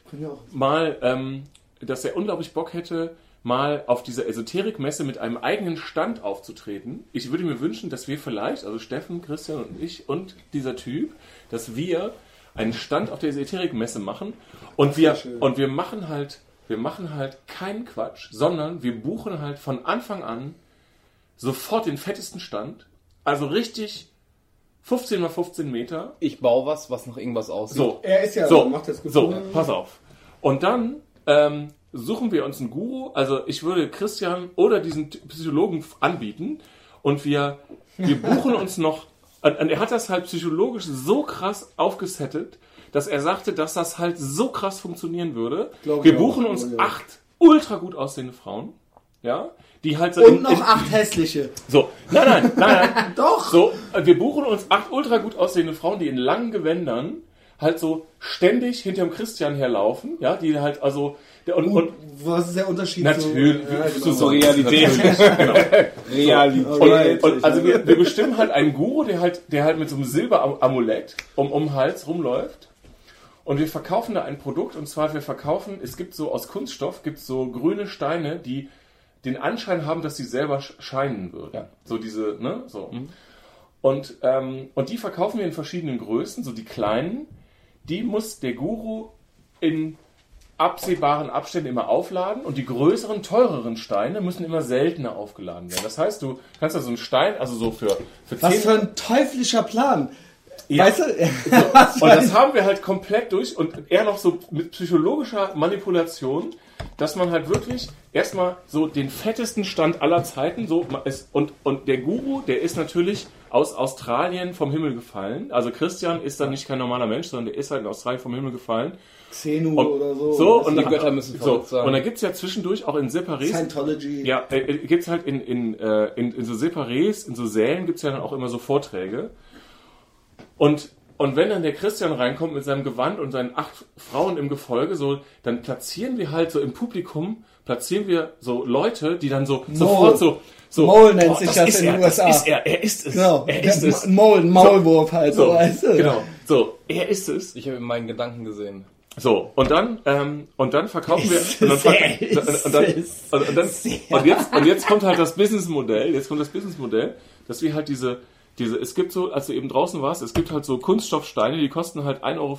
mal, ähm, dass er unglaublich Bock hätte, mal auf dieser Esoterikmesse mit einem eigenen Stand aufzutreten. Ich würde mir wünschen, dass wir vielleicht, also Steffen, Christian und ich und dieser Typ, dass wir einen Stand auf der Esoterikmesse machen und wir, und wir machen halt, wir machen halt keinen Quatsch, sondern wir buchen halt von Anfang an sofort den fettesten Stand, also richtig 15 mal 15 Meter, Ich baue was, was nach irgendwas aussieht. so, Er ist ja, so, macht das gut. so, pass auf. Und dann ähm, suchen wir uns einen Guru. Also ich würde Christian oder diesen Psychologen anbieten und wir, wir buchen uns noch. Und und er hat das halt psychologisch so krass aufgesettet, dass er sagte, dass das halt so krass funktionieren würde. Glaub Wir buchen auch. uns Ja, acht ultra gut aussehende Frauen, ja, die halt so Und in- noch in- acht hässliche. so, nein, nein, nein, nein. Doch. So, wir buchen uns acht ultra gut aussehende Frauen, die in langen Gewändern halt so ständig hinterm Christian herlaufen, ja, die halt also der- und, und was ist der Unterschied Natürlich, zu... Ja, genau. zu so Realität. genau. Realität. Alright. Und, und also wir, wir bestimmen halt einen Guru, der halt, der halt mit so einem Silberamulett um, um den Hals rumläuft. Und wir verkaufen da ein Produkt, und zwar wir verkaufen, es gibt so aus Kunststoff, gibt so grüne Steine, die den Anschein haben, dass sie selber sch- scheinen würden. Ja. So diese, ne, so. Und, ähm, und die verkaufen wir in verschiedenen Größen, so die kleinen, die muss der Guru in absehbaren Abständen immer aufladen und die größeren, teureren Steine müssen immer seltener aufgeladen werden. Das heißt, du kannst da so einen Stein, also so für, für Was 10 für ein teuflischer Plan. Ja. Weißt du? Für und das haben wir halt komplett durch und eher noch so mit psychologischer Manipulation, dass man halt wirklich erstmal so den fettesten Stand aller Zeiten so ist und und der Guru, der ist natürlich aus Australien vom Himmel gefallen. Also Christian ist dann nicht kein normaler Mensch, sondern der ist halt in Australien vom Himmel gefallen. Xenu Und oder so. so und die Götter müssen so sein. und da gibt's ja zwischendurch auch in? Separés Scientology. ja, äh, äh, gibt's halt in, in, äh, in, in so Separés, in so Sälen gibt's ja dann auch immer so Vorträge. Und, und wenn dann der Christian reinkommt mit seinem Gewand und seinen acht Frauen im Gefolge, so, dann platzieren wir halt so im Publikum, platzieren wir so Leute, die dann so sofort so, so Mole nennt sich das in den er, USA. Das ist er, er ist es. Genau. Er ist es. Maul, Maulwurf halt, so, So, weißt du? genau. So, er ist es. Ich habe in meinen Gedanken gesehen. So, und dann, ähm, und dann verkaufen wir, und dann, verk ist und, und, dann, es und, dann und, jetzt, und jetzt kommt halt das Businessmodell, jetzt kommt das Businessmodell, dass wir halt diese, diese, es gibt so, als du eben draußen warst, es gibt halt so Kunststoffsteine, die kosten halt 1,50 Euro.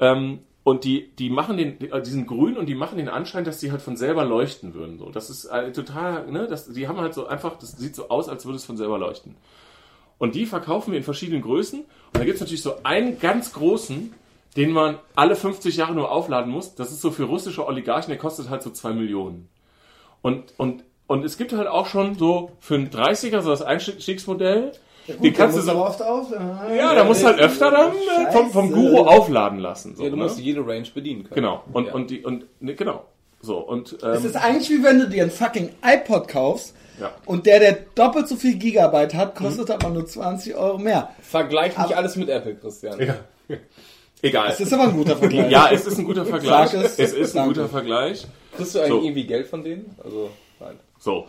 Ähm, und die, die machen den, die, die sind grün und die machen den Anschein, dass die halt von selber leuchten würden. So, das ist äh, total, ne, das, die haben halt so einfach, das sieht so aus, als würde es von selber leuchten. Und die verkaufen wir in verschiedenen Größen. Und da gibt es natürlich so einen ganz großen, den man alle 50 Jahre nur aufladen muss. Das ist so für russische Oligarchen, der kostet halt so 2 Millionen. Und, und, und es gibt halt auch schon so für einen 30er, so das Einstiegsmodell, die kannst du so, aber oft auf. ja, da musst du halt öfter dann äh, vom, vom. Guru aufladen lassen. So, Ja, du ne? musst jede Range bedienen können. Genau. Und, Ja. und die, und, ne, genau. So, und, Es ähm, ist eigentlich wie wenn du dir ein fucking iPod kaufst Ja. und der, der doppelt so viel Gigabyte hat, kostet aber nur 20 Euro mehr. Vergleich nicht alles mit Apple, Christian. ja. Egal. Das ist aber ein guter Vergleich. Ja, es ist ein guter Vergleich. Sag es. Es ist ein Danke. guter Vergleich. Kriegst du eigentlich So. irgendwie Geld von denen? Also, nein. So.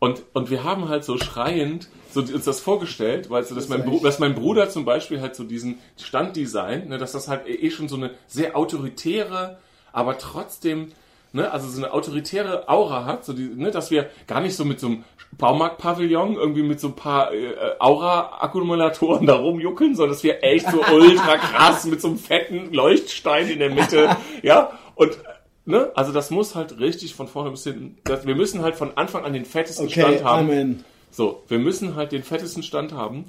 Und, und wir haben halt so schreiend so uns das vorgestellt, weil so, dass, mein, ist Bru echt- dass mein Bruder zum Beispiel halt so diesen Standdesign, ne, dass das halt eh schon so eine sehr autoritäre, aber trotzdem, ne, also so eine autoritäre Aura hat, so die, ne, dass wir gar nicht so mit so einem Baumarktpavillon irgendwie mit so ein paar äh, Aura-Akkumulatoren da rumjuckeln, sondern dass wir echt so ultra krass mit so einem fetten Leuchtstein in der Mitte, ja, und Ne? Also das muss halt richtig von vorne bis hinten. Das, wir müssen halt von Anfang an den fettesten Okay, Stand haben. Amen. So, wir müssen halt den fettesten Stand haben.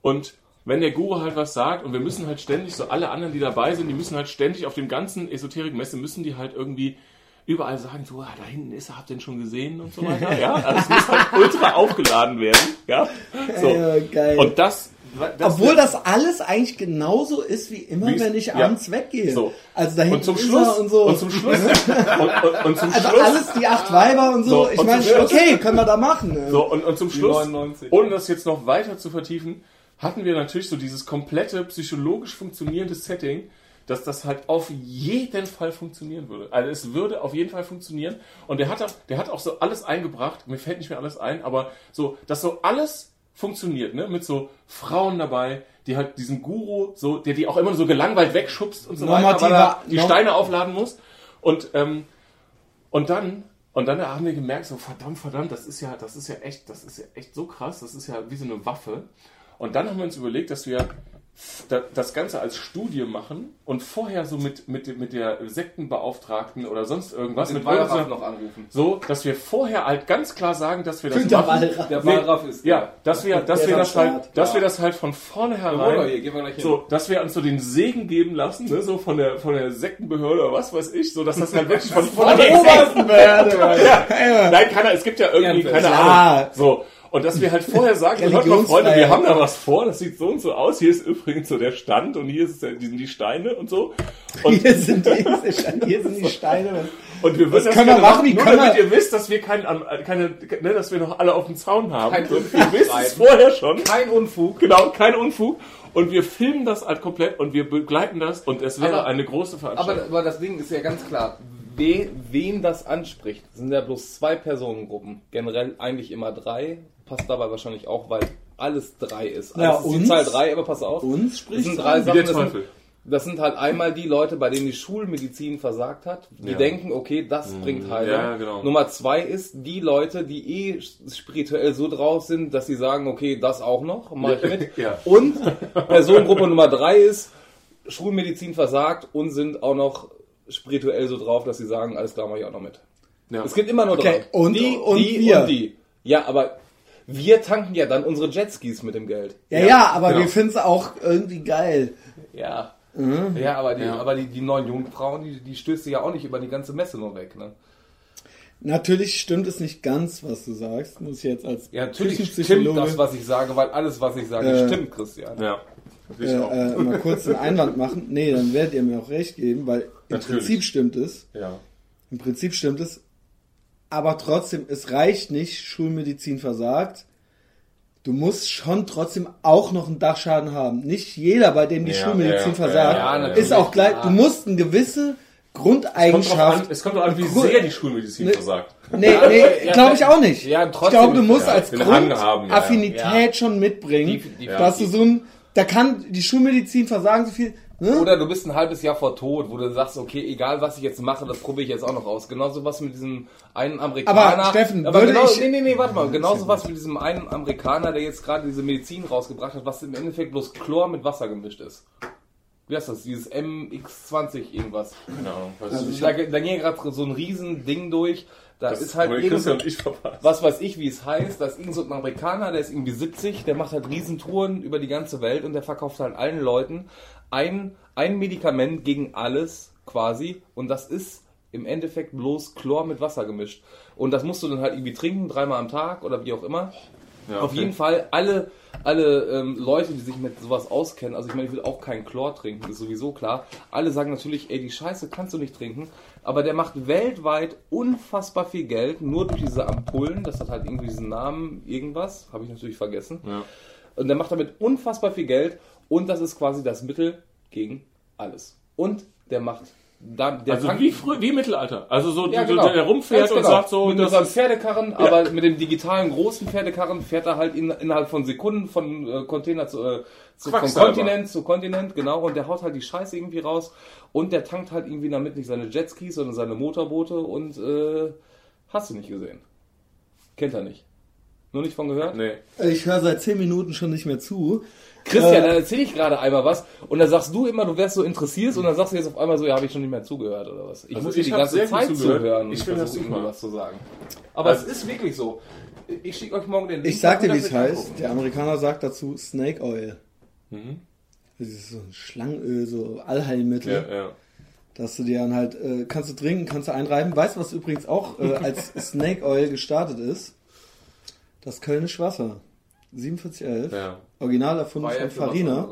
Und wenn der Guru halt was sagt und wir müssen halt ständig, so alle anderen, die dabei sind, die müssen halt ständig auf dem ganzen Esoterik-Messe, müssen die halt irgendwie überall sagen, so, ah, da hinten ist er, habt ihr den schon gesehen und so weiter. Ja, also es muss halt ultra aufgeladen werden. Ja, so. Ja, geil. Und das, das Obwohl das alles eigentlich genauso ist wie immer, Wie's- wenn ich ja. abends weggehe. So. Also da hinten und zum ist Schluss und so. und zum Schluss und, und, und zum also Schluss alles die acht Weiber und so. So, ich meine, okay, können wir da machen. ne? So, und, und zum Schluss, 99. ohne das jetzt noch weiter zu vertiefen, hatten wir natürlich so dieses komplette psychologisch funktionierende Setting, dass das halt auf jeden Fall funktionieren würde. Also es würde auf jeden Fall funktionieren. Und der hat, auch, der hat auch so alles eingebracht, mir fällt nicht mehr alles ein, aber so, dass so alles funktioniert, ne? Mit so Frauen dabei, die halt diesen Guru, so, der die auch immer so gelangweilt wegschubst und so weiter, weil er die Steine aufladen muss. Und, ähm, und dann, und dann haben wir gemerkt, so verdammt, verdammt, das ist ja, das ist ja echt, das ist ja echt so krass, das ist ja wie so eine Waffe. Und dann haben wir uns überlegt, dass wir das Ganze als Studie machen und vorher so mit, mit, mit der Sektenbeauftragten oder sonst irgendwas, mit irgendeiner- noch anrufen. so, dass wir vorher halt ganz klar sagen, dass wir das Der machen. Wallraff. Der Nee, Wallraff ist Ja, dass wir, dass wir das am halt, Start. dass Ja. wir das halt von vornherein hier, gehen wir gleich hin. so, dass wir uns so den Segen geben lassen, ne, so von der von der Sektenbehörde oder was weiß ich, so dass das halt wirklich von vornherein Mann. ja. Nein, keiner, es gibt ja irgendwie keine Klar. Ahnung. So und dass wir halt vorher sagen, so, hört mal Freunde, wir haben da was vor, das sieht so und so aus. Hier ist übrigens so der Stand und hier ist der, die sind die Steine und so. Und, Hier sind die, hier sind die Steine. und wir wissen, Was können wir machen? Wie nur können damit wir- ihr wisst, dass wir kein, keine, ne, dass wir noch alle auf dem Zaun haben. Kein Unfug ihr wisst es vorher schon. Kein Unfug. Genau, kein Unfug. Und wir filmen das halt komplett und wir begleiten das und es wäre Aber- eine große Aber, Veranstaltung. aber das Ding ist ja ganz klar. We, wen das anspricht, sind ja bloß zwei Personengruppen. Generell eigentlich immer drei. Passt dabei wahrscheinlich auch, weil alles drei ist. Ja, Alles ist die Zahl drei, aber pass auf. Uns Das spricht sind drei Sachen. Das sind, Teufel. das sind halt einmal die Leute, bei denen die Schulmedizin versagt hat, die Ja. denken, okay, das bringt Heilung. ja, genau. Nummer zwei ist die Leute, die eh spirituell so drauf sind, dass sie sagen, okay, das auch noch, mach ich mit. Ja. Und Personengruppe Nummer drei ist, Schulmedizin versagt und sind auch noch spirituell so drauf, dass sie sagen, alles klar, mach ich auch noch mit. Ja. Es gibt immer nur Okay, drei. und- die, und die wir. und die. Ja, aber wir tanken ja dann unsere Jetskis mit dem Geld. Ja, ja, aber genau. wir finden es auch irgendwie geil. Ja. Mhm. Ja, aber die, Ja. aber die, die neuen Jungfrauen, die, die stößt du ja auch nicht über die ganze Messe nur weg, ne? Natürlich stimmt es nicht ganz, was du sagst, muss ich jetzt als Ja, natürlich stimmt das, was ich sage, weil alles, was ich sage, Äh, stimmt, Christian. Ja. Ich äh, auch. äh, mal kurz einen Einwand machen. Nee, dann werdet ihr mir auch recht geben, weil im Natürlich. Prinzip stimmt es. ja. Im Prinzip stimmt es. Aber trotzdem, es reicht nicht, Schulmedizin versagt. Du musst schon trotzdem auch noch einen Dachschaden haben. Nicht jeder, bei dem die Ja, Schulmedizin ja, versagt, ja, ist auch gleich. Du musst eine gewisse an, Grundeigenschaft. es kommt drauf an, wie Grund- sehr die Schulmedizin Ne- versagt. Nee, nee, glaube ich auch nicht. ja, ich trotzdem- glaube, du musst als den Hang Grund haben, ja, Affinität ja. schon mitbringen, Die- die- dass du so ein, da kann die Schulmedizin versagen so viel, Ne? Oder du bist ein halbes Jahr vor Tod, wo du sagst, okay, egal was ich jetzt mache, das probiere ich jetzt auch noch aus. Genauso was mit diesem einen Amerikaner. Aber, Steffen, aber würde genau, ich- nee, nee, nee, warte mal. Genauso was mit diesem einen Amerikaner, der jetzt gerade diese Medizin rausgebracht hat, was im Endeffekt bloß Chlor mit Wasser gemischt ist. Wie heißt das? Dieses MX20 irgendwas. Weiß Also ich Da, da ging gerade so ein riesen Ding durch. Da Das ist halt irgend ich verpasst. was weiß ich, wie es heißt, da ist irgend so ein Amerikaner, der ist irgendwie 70, der macht halt Riesentouren über die ganze Welt und der verkauft halt allen Leuten ein, ein Medikament gegen alles quasi und das ist im Endeffekt bloß Chlor mit Wasser gemischt. Und das musst du dann halt irgendwie trinken, dreimal am Tag oder wie auch immer. Ja, Auf okay. jeden Fall alle, alle ähm, Leute, die sich mit sowas auskennen, also ich meine, ich will auch keinen Chlor trinken, ist sowieso klar. Alle sagen natürlich, ey, die Scheiße kannst du nicht trinken. Aber der macht weltweit unfassbar viel Geld, nur durch diese Ampullen. Das hat halt irgendwie diesen Namen, irgendwas, habe ich natürlich vergessen. Ja. Und der macht damit unfassbar viel Geld und das ist quasi das Mittel gegen alles. Und der macht da, der Also wie früh, wie Mittelalter. Also so, ja, so genau. der rumfährt Ganz und genau. sagt so, mit ist, Pferdekarren, aber mit dem digitalen großen Pferdekarren fährt er halt in, innerhalb von Sekunden von äh, Container zu, äh, zu von. Kontinent zu Kontinent, genau, und der haut halt die Scheiße irgendwie raus und der tankt halt irgendwie damit nicht seine Jetskis, sondern seine Motorboote und äh, hast du nicht gesehen. Kennt er nicht. Nur nicht von gehört? nee. Ich höre seit zehn Minuten schon nicht mehr zu. Christian, Äh, dann erzähle ich gerade einmal was und dann sagst du immer, du wärst so interessiert und dann sagst du jetzt auf einmal so, ja, habe ich schon nicht mehr zugehört oder was. Ich Also muss dir die ganze Zeit zuhören. Ich und finde das versuche, super. was zu sagen. Aber Also- es ist wirklich so. Ich schicke euch morgen den Link. Ich sag dir, wie es heißt. angucken. Der Amerikaner sagt dazu Snake Oil. Mhm. Das ist so ein Schlangenöl, so Allheilmittel. Ja, ja. Dass du dir dann halt, äh, kannst du trinken, kannst du einreiben. Weißt du, was übrigens auch äh, als Snake Oil gestartet ist? Das Kölnisch Wasser. 4711. Ja, Original erfunden ja von Farina.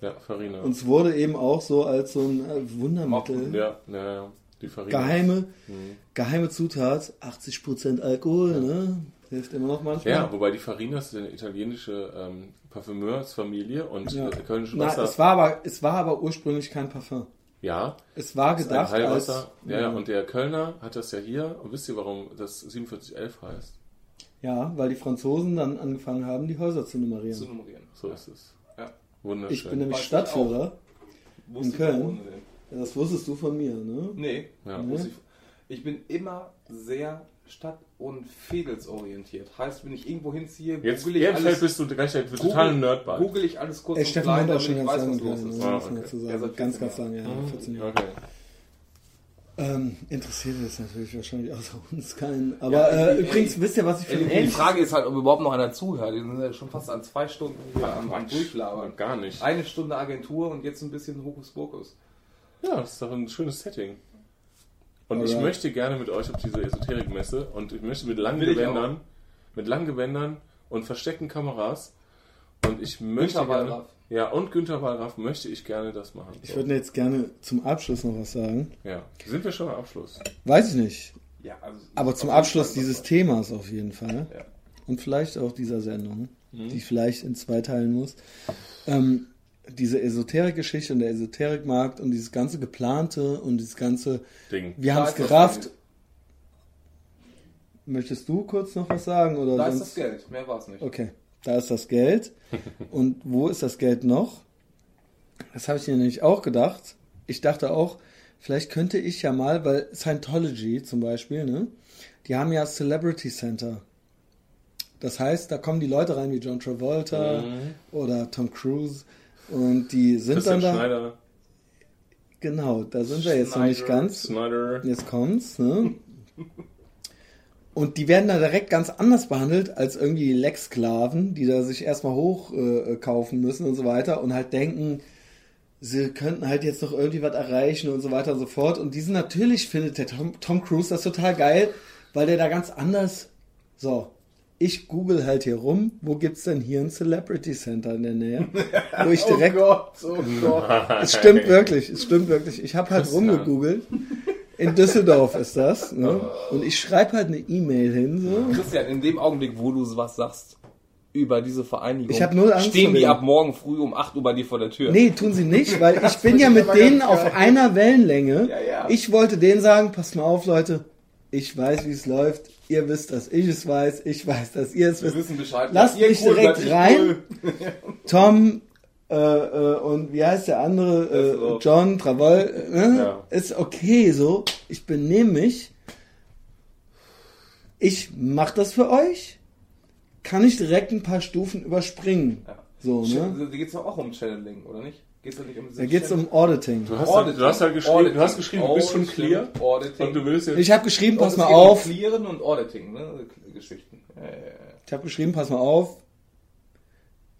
ja, Farina. Und es wurde eben auch so als so ein äh, Wundermittel. ja, ja, ja. Die Farina. Geheime, Mhm. geheime Zutat, 80% Alkohol, ne? Hilft immer noch manchmal. Ja, wobei die Farina ist eine italienische ähm, Parfümeursfamilie und Ja. äh, kölnische Na, Wasser. es war aber, es war aber ursprünglich kein Parfum. ja, Es war gedacht als, Heilwasser. Ja, ja, und der Kölner hat das ja hier. Und wisst ihr, warum das 4711 heißt? ja, weil die Franzosen dann angefangen haben, die Häuser zu nummerieren. Zu nummerieren. So ist es. Ja. Wunderschön. ich bin nämlich du Stadtführer. Wusste ich Köln? Ja, das wusstest du von mir, ne? Nee, Ja. wusste ich. Ich bin immer sehr stadt- und fädelsorientiert. Heißt, wenn ich irgendwo hinziehe, Jetzt, google ich jetzt alles, bist du gleich ein totaler Nerdball. google ich alles kurz Ey, und Steffen klein, damit schon ich ganz weiß, lange was los ist. Ah, man okay. Ja, ganz, 14 ganz lange, ja, 14 Jahre. Okay. Ähm, interessiert es natürlich wahrscheinlich außer uns keinen. Aber Ja, äh, ey, übrigens, ey, wisst ihr, was ich für Ey, ein Die. Frage ist halt, ob überhaupt noch einer zuhört. Die sind ja schon fast an zwei Stunden hier am, am Durchlabern. Gar nicht. Eine Stunde Agentur und jetzt ein bisschen Hokuspokus. Ja, das ist doch ein schönes Setting. Und ich Alright. möchte gerne mit euch auf diese Esoterikmesse und ich möchte mit langen ich Gewändern, mit langen Gewändern und versteckten Kameras und ich möchte Günter gerne. Ja und Günther Wallraff möchte ich gerne das machen. Ich würde jetzt gerne zum Abschluss noch was sagen. ja, sind wir schon am Abschluss? Weiß ich nicht. Ja, also Aber zum Abschluss dieses was. Themas auf jeden Fall. Ja. Und vielleicht auch dieser Sendung, Mhm. die ich vielleicht in zwei teilen muss. Ähm, diese Esoterik-Geschichte und der Esoterikmarkt und dieses ganze geplante und dieses ganze, Ding. wir haben es ist gerafft. Möchtest du kurz noch was sagen? Oder Da ist sonst? das Geld, mehr war es nicht. Okay, da ist das Geld. Und wo ist das Geld noch? Das habe ich mir nämlich auch gedacht. Ich dachte auch, vielleicht könnte ich ja mal, weil Scientology zum Beispiel, ne? Die haben ja Celebrity Center. Das heißt, da kommen die Leute rein wie John Travolta oder Tom Cruise und die sind Christian dann da. Schneider, Genau, da sind wir jetzt noch nicht ganz. Schneider. Jetzt kommt's, ne? Und die werden da direkt ganz anders behandelt als irgendwie die Lex-Sklaven, die da sich erstmal hochkaufen äh, kaufen müssen und so weiter und halt denken, sie könnten halt jetzt noch irgendwie was erreichen und so weiter und so fort. Und diesen natürlich findet der Tom, Tom Cruise das total geil, weil der da ganz anders. So, ich google halt hier rum, wo gibt's denn hier ein Celebrity Center in der Nähe? Wo ich direkt Oh Gott, oh Gott. es stimmt wirklich, es stimmt wirklich. Ich habe halt rumgegoogelt. In Düsseldorf ist das. Ne? Und ich schreibe halt eine E-Mail hin. So. Christian, in dem Augenblick, wo du was sagst über diese Vereinigung, Ich hab null Angst stehen die ab morgen früh um 8 Uhr bei dir vor der Tür. Nee, tun sie nicht, weil ich bin ja mit denen auf geil. einer Wellenlänge. Ja, ja. Ich wollte denen sagen, passt mal auf, Leute. Ich weiß, wie es läuft. Ihr wisst, dass ich es weiß. Ich weiß, dass ihr es Wir wisst. wissen Bescheid. Lasst Ihr mich cool, direkt rein. cool. Tom äh, äh, und wie heißt der andere? Äh, so. John Travolta. Ne? Ja. Ist okay so. Ich benehme mich. Ich mach das für euch. Kann ich direkt ein paar Stufen überspringen. Ja. So, ne? Da geht es doch auch um Channeling, oder nicht? Geht's da nicht um Da geht's um Auditing. Du hast, Auditing. du hast ja geschrieben, Auditing. du hast geschrieben, du bist schon clear. Auditing. Und du willst jetzt. Ich habe geschrieben, Und pass mal auf. Um Clearen und Auditing, ne? Geschichten. Ja, ja, ja. Ich habe geschrieben, pass mal auf.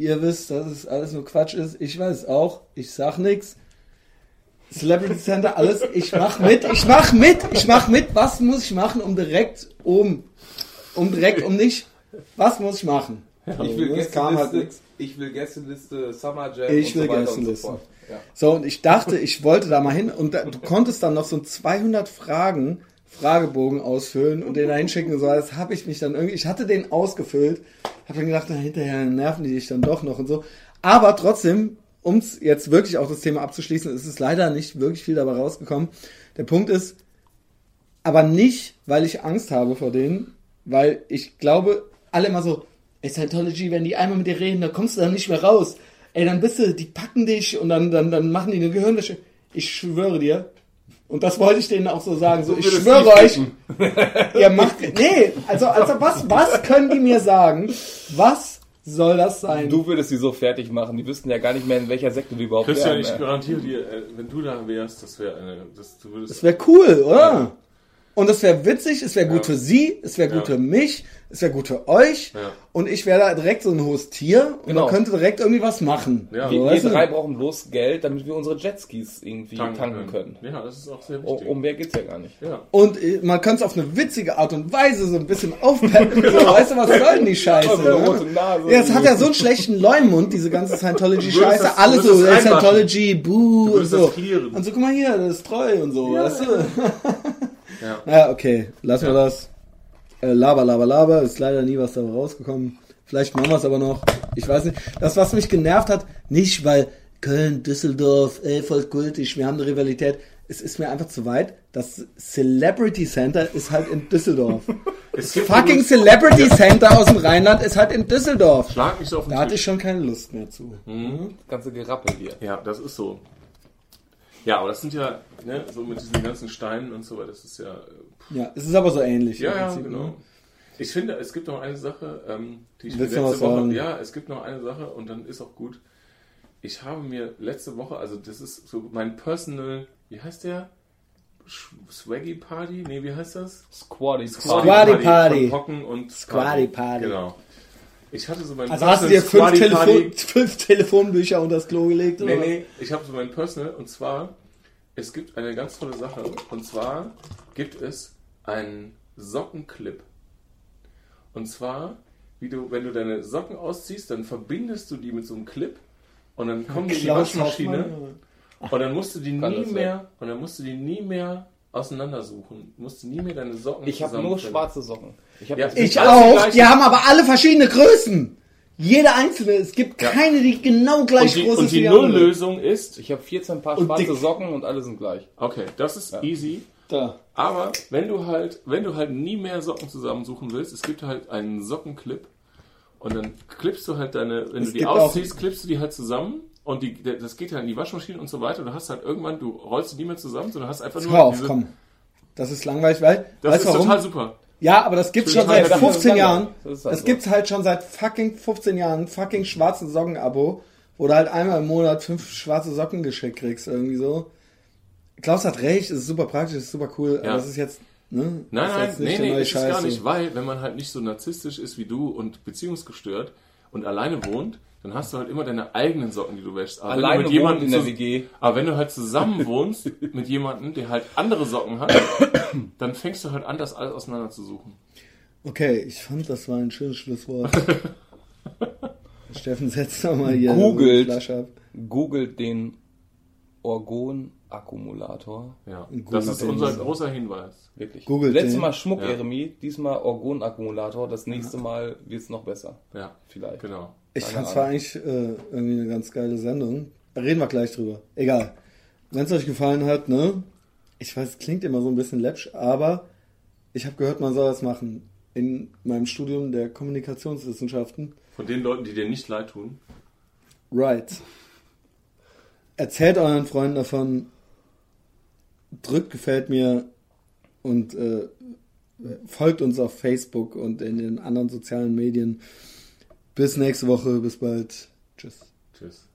Ihr wisst, dass es alles nur Quatsch ist. Ich weiß auch. Ich sag nix. Celebrity Center, alles. Ich mach mit. Ich mach mit. Ich mach mit. Was muss ich machen, um direkt um, um direkt um nicht? Was muss ich machen? Ich will, halt Gästeliste, nix. ich will Gästeliste, Summer Jam Ich und will so weiter und so Gästeliste. fort. Ja. So, und ich dachte, ich wollte da mal hin und da, du konntest dann noch so ein 200 Fragen, Fragebogen ausfüllen und den da hinschicken so. Das habe ich mich dann irgendwie, ich hatte den ausgefüllt, habe dann gedacht, na, hinterher nerven die dich dann doch noch und so. Aber trotzdem, um es jetzt wirklich auch das Thema abzuschließen, ist es leider nicht wirklich viel dabei rausgekommen. Der Punkt ist, aber nicht, weil ich Angst habe vor denen, weil ich glaube, alle immer so, ey, Scientology, wenn die einmal mit dir reden, dann kommst du dann nicht mehr raus. Ey, dann bist du, die packen dich und dann, dann, dann machen die eine Gehirnwäsche. Ich schwöre dir, und das wollte ich denen auch so sagen, so, ich schwöre euch, ihr macht, nee, also, also was, was können die mir sagen? Was soll das sein? Du würdest sie so fertig machen, die wüssten ja gar nicht mehr, in welcher Sekte du überhaupt Christian, wären, ich garantiere dir, äh, wenn du da wärst, das wäre eine. Das, du würdest, Das wäre cool, oder? Und es wäre witzig, es wäre gut Ja. für sie, es wäre gut Ja. für mich, es wäre gut für euch. Ja. Und ich wäre da direkt so ein hohes Tier und Genau. man könnte direkt irgendwie was machen. Ja. So, Wir, wir drei brauchen bloß Geld, damit wir unsere Jetskis irgendwie tanken, können. Ja, das ist auch sehr Um, wichtig. um mehr geht's ja gar nicht. ja. Und äh, man könnte es auf eine witzige Art und Weise so ein bisschen aufpeppen. so, weißt du, was soll denn die Scheiße? Oh, Ne? Ja, es hat ja so einen schlechten Leumund, diese ganze Scientology-Scheiße. Alles so, Scientology, buh und so. Und so, guck mal hier, das ist treu und so, weißt du? Ja. Naja, okay, lassen wir Ja. das. Äh, laber, laber, laber. Ist leider nie was dabei rausgekommen. Vielleicht machen wir es aber noch. Ich weiß nicht. Das, was mich genervt hat, nicht weil Köln, Düsseldorf, ey, voll kultig, wir haben eine Rivalität. Es ist mir einfach zu weit. Das Celebrity Center ist halt in Düsseldorf. Gibt Fucking Celebrity Center aus dem Rheinland ist halt in Düsseldorf. Schlag nicht so auf den Da hatte Tisch. ich schon keine Lust mehr zu. Ganze Gerappel hier. Ja, das ist so. Ja, aber das sind ja, ne, so mit diesen ganzen Steinen und so weiter, das ist ja. äh, Ja, es ist aber so ähnlich. Ja, ja, Prinzip, genau. ne? Ich finde, es gibt noch eine Sache, ähm, die ich mir Willst du noch letzte was Woche. sagen? Ja, es gibt noch eine Sache und dann ist auch gut. Ich habe mir letzte Woche, also das ist so mein Personal, wie heißt der? Swaggy Party? Nee, wie heißt das? Squatty, Squatty Party. Von Hocken und Squatty Party. Genau. Ich hatte so mein Also hast du dir Personal fünf. Telefon, fünf Telefonbücher unter das Klo gelegt? Nee, oder? nee, ich habe so mein Personal und zwar, es gibt eine ganz tolle Sache und zwar gibt es einen Sockenclip. Und zwar, wie du, wenn du deine Socken ausziehst, dann verbindest du die mit so einem Clip und dann kommen die in die Waschmaschine Hoffmann, und dann musst du die Kann nie mehr und dann musst du die nie mehr auseinandersuchen. Du musst nie mehr deine Socken Ich habe nur schwarze Socken. Ich habe Ja, ich auch. Die haben aber alle verschiedene Größen. Jede einzelne. Es gibt Ja. keine, die genau gleich Und die, groß und ist wie die. Nulllösung ist, ich habe 14 Paar Und schwarze dick. Socken und alle sind gleich. okay, das ist easy. Da. Aber wenn du halt, wenn du halt nie mehr Socken zusammensuchen willst, es gibt halt einen Sockenclip und dann klippst du halt deine, wenn Es du die ausziehst, klippst du die halt zusammen und die, das geht halt in die Waschmaschine und so weiter. Du hast halt irgendwann, du rollst die nie mehr zusammen, sondern hast einfach nur Hör auf, diese, komm. Das ist langweilig, weil. Das weißt ist warum? total super. Ja, aber das gibt's schon seit geil. 15 Jahren. Das halt Das so. gibt's halt schon seit fucking 15 Jahren. Fucking schwarzen Socken-Abo. Wo du halt einmal im Monat fünf schwarze Socken geschickt kriegst. Irgendwie so. Klaus hat recht, es ist super praktisch, es ist super cool. Ja. Aber es ist jetzt. Ne, Nein, ist nein, nee, nee, ist es gar nicht, weil wenn man halt nicht so narzisstisch ist wie du und beziehungsgestört und alleine wohnt, dann hast du halt immer deine eigenen Socken, die du wäschst. Aber wenn du Alleine mit jemandem in der WG. Aber wenn du halt zusammen wohnst mit jemandem, der halt andere Socken hat, dann fängst du halt an, das alles auseinander zu suchen. Okay, ich fand, das war ein schönes Schlusswort. Steffen, setz doch mal hier Googelt. die Flasche ab. Googelt den Orgon-Akkumulator. Ja, das ist unser großer Hinweis. Wirklich. Googelt Letztes. Mal Schmuck, Ja. Eremie, diesmal Orgon-Akkumulator. Das nächste Mal wird es noch besser. Ja, Vielleicht. genau. Ich fand es eigentlich äh, irgendwie eine ganz geile Sendung. Reden wir gleich drüber. Egal. Wenn es euch gefallen hat, ne? Ich weiß, es klingt immer so ein bisschen läppsch, aber ich habe gehört, man soll das machen. In meinem Studium der Kommunikationswissenschaften. Von den Leuten, die dir nicht leid tun. Right. erzählt euren Freunden davon, drückt gefällt mir und äh, folgt uns auf Facebook und in den anderen sozialen Medien. Bis nächste Woche, bis bald. Tschüss. Tschüss.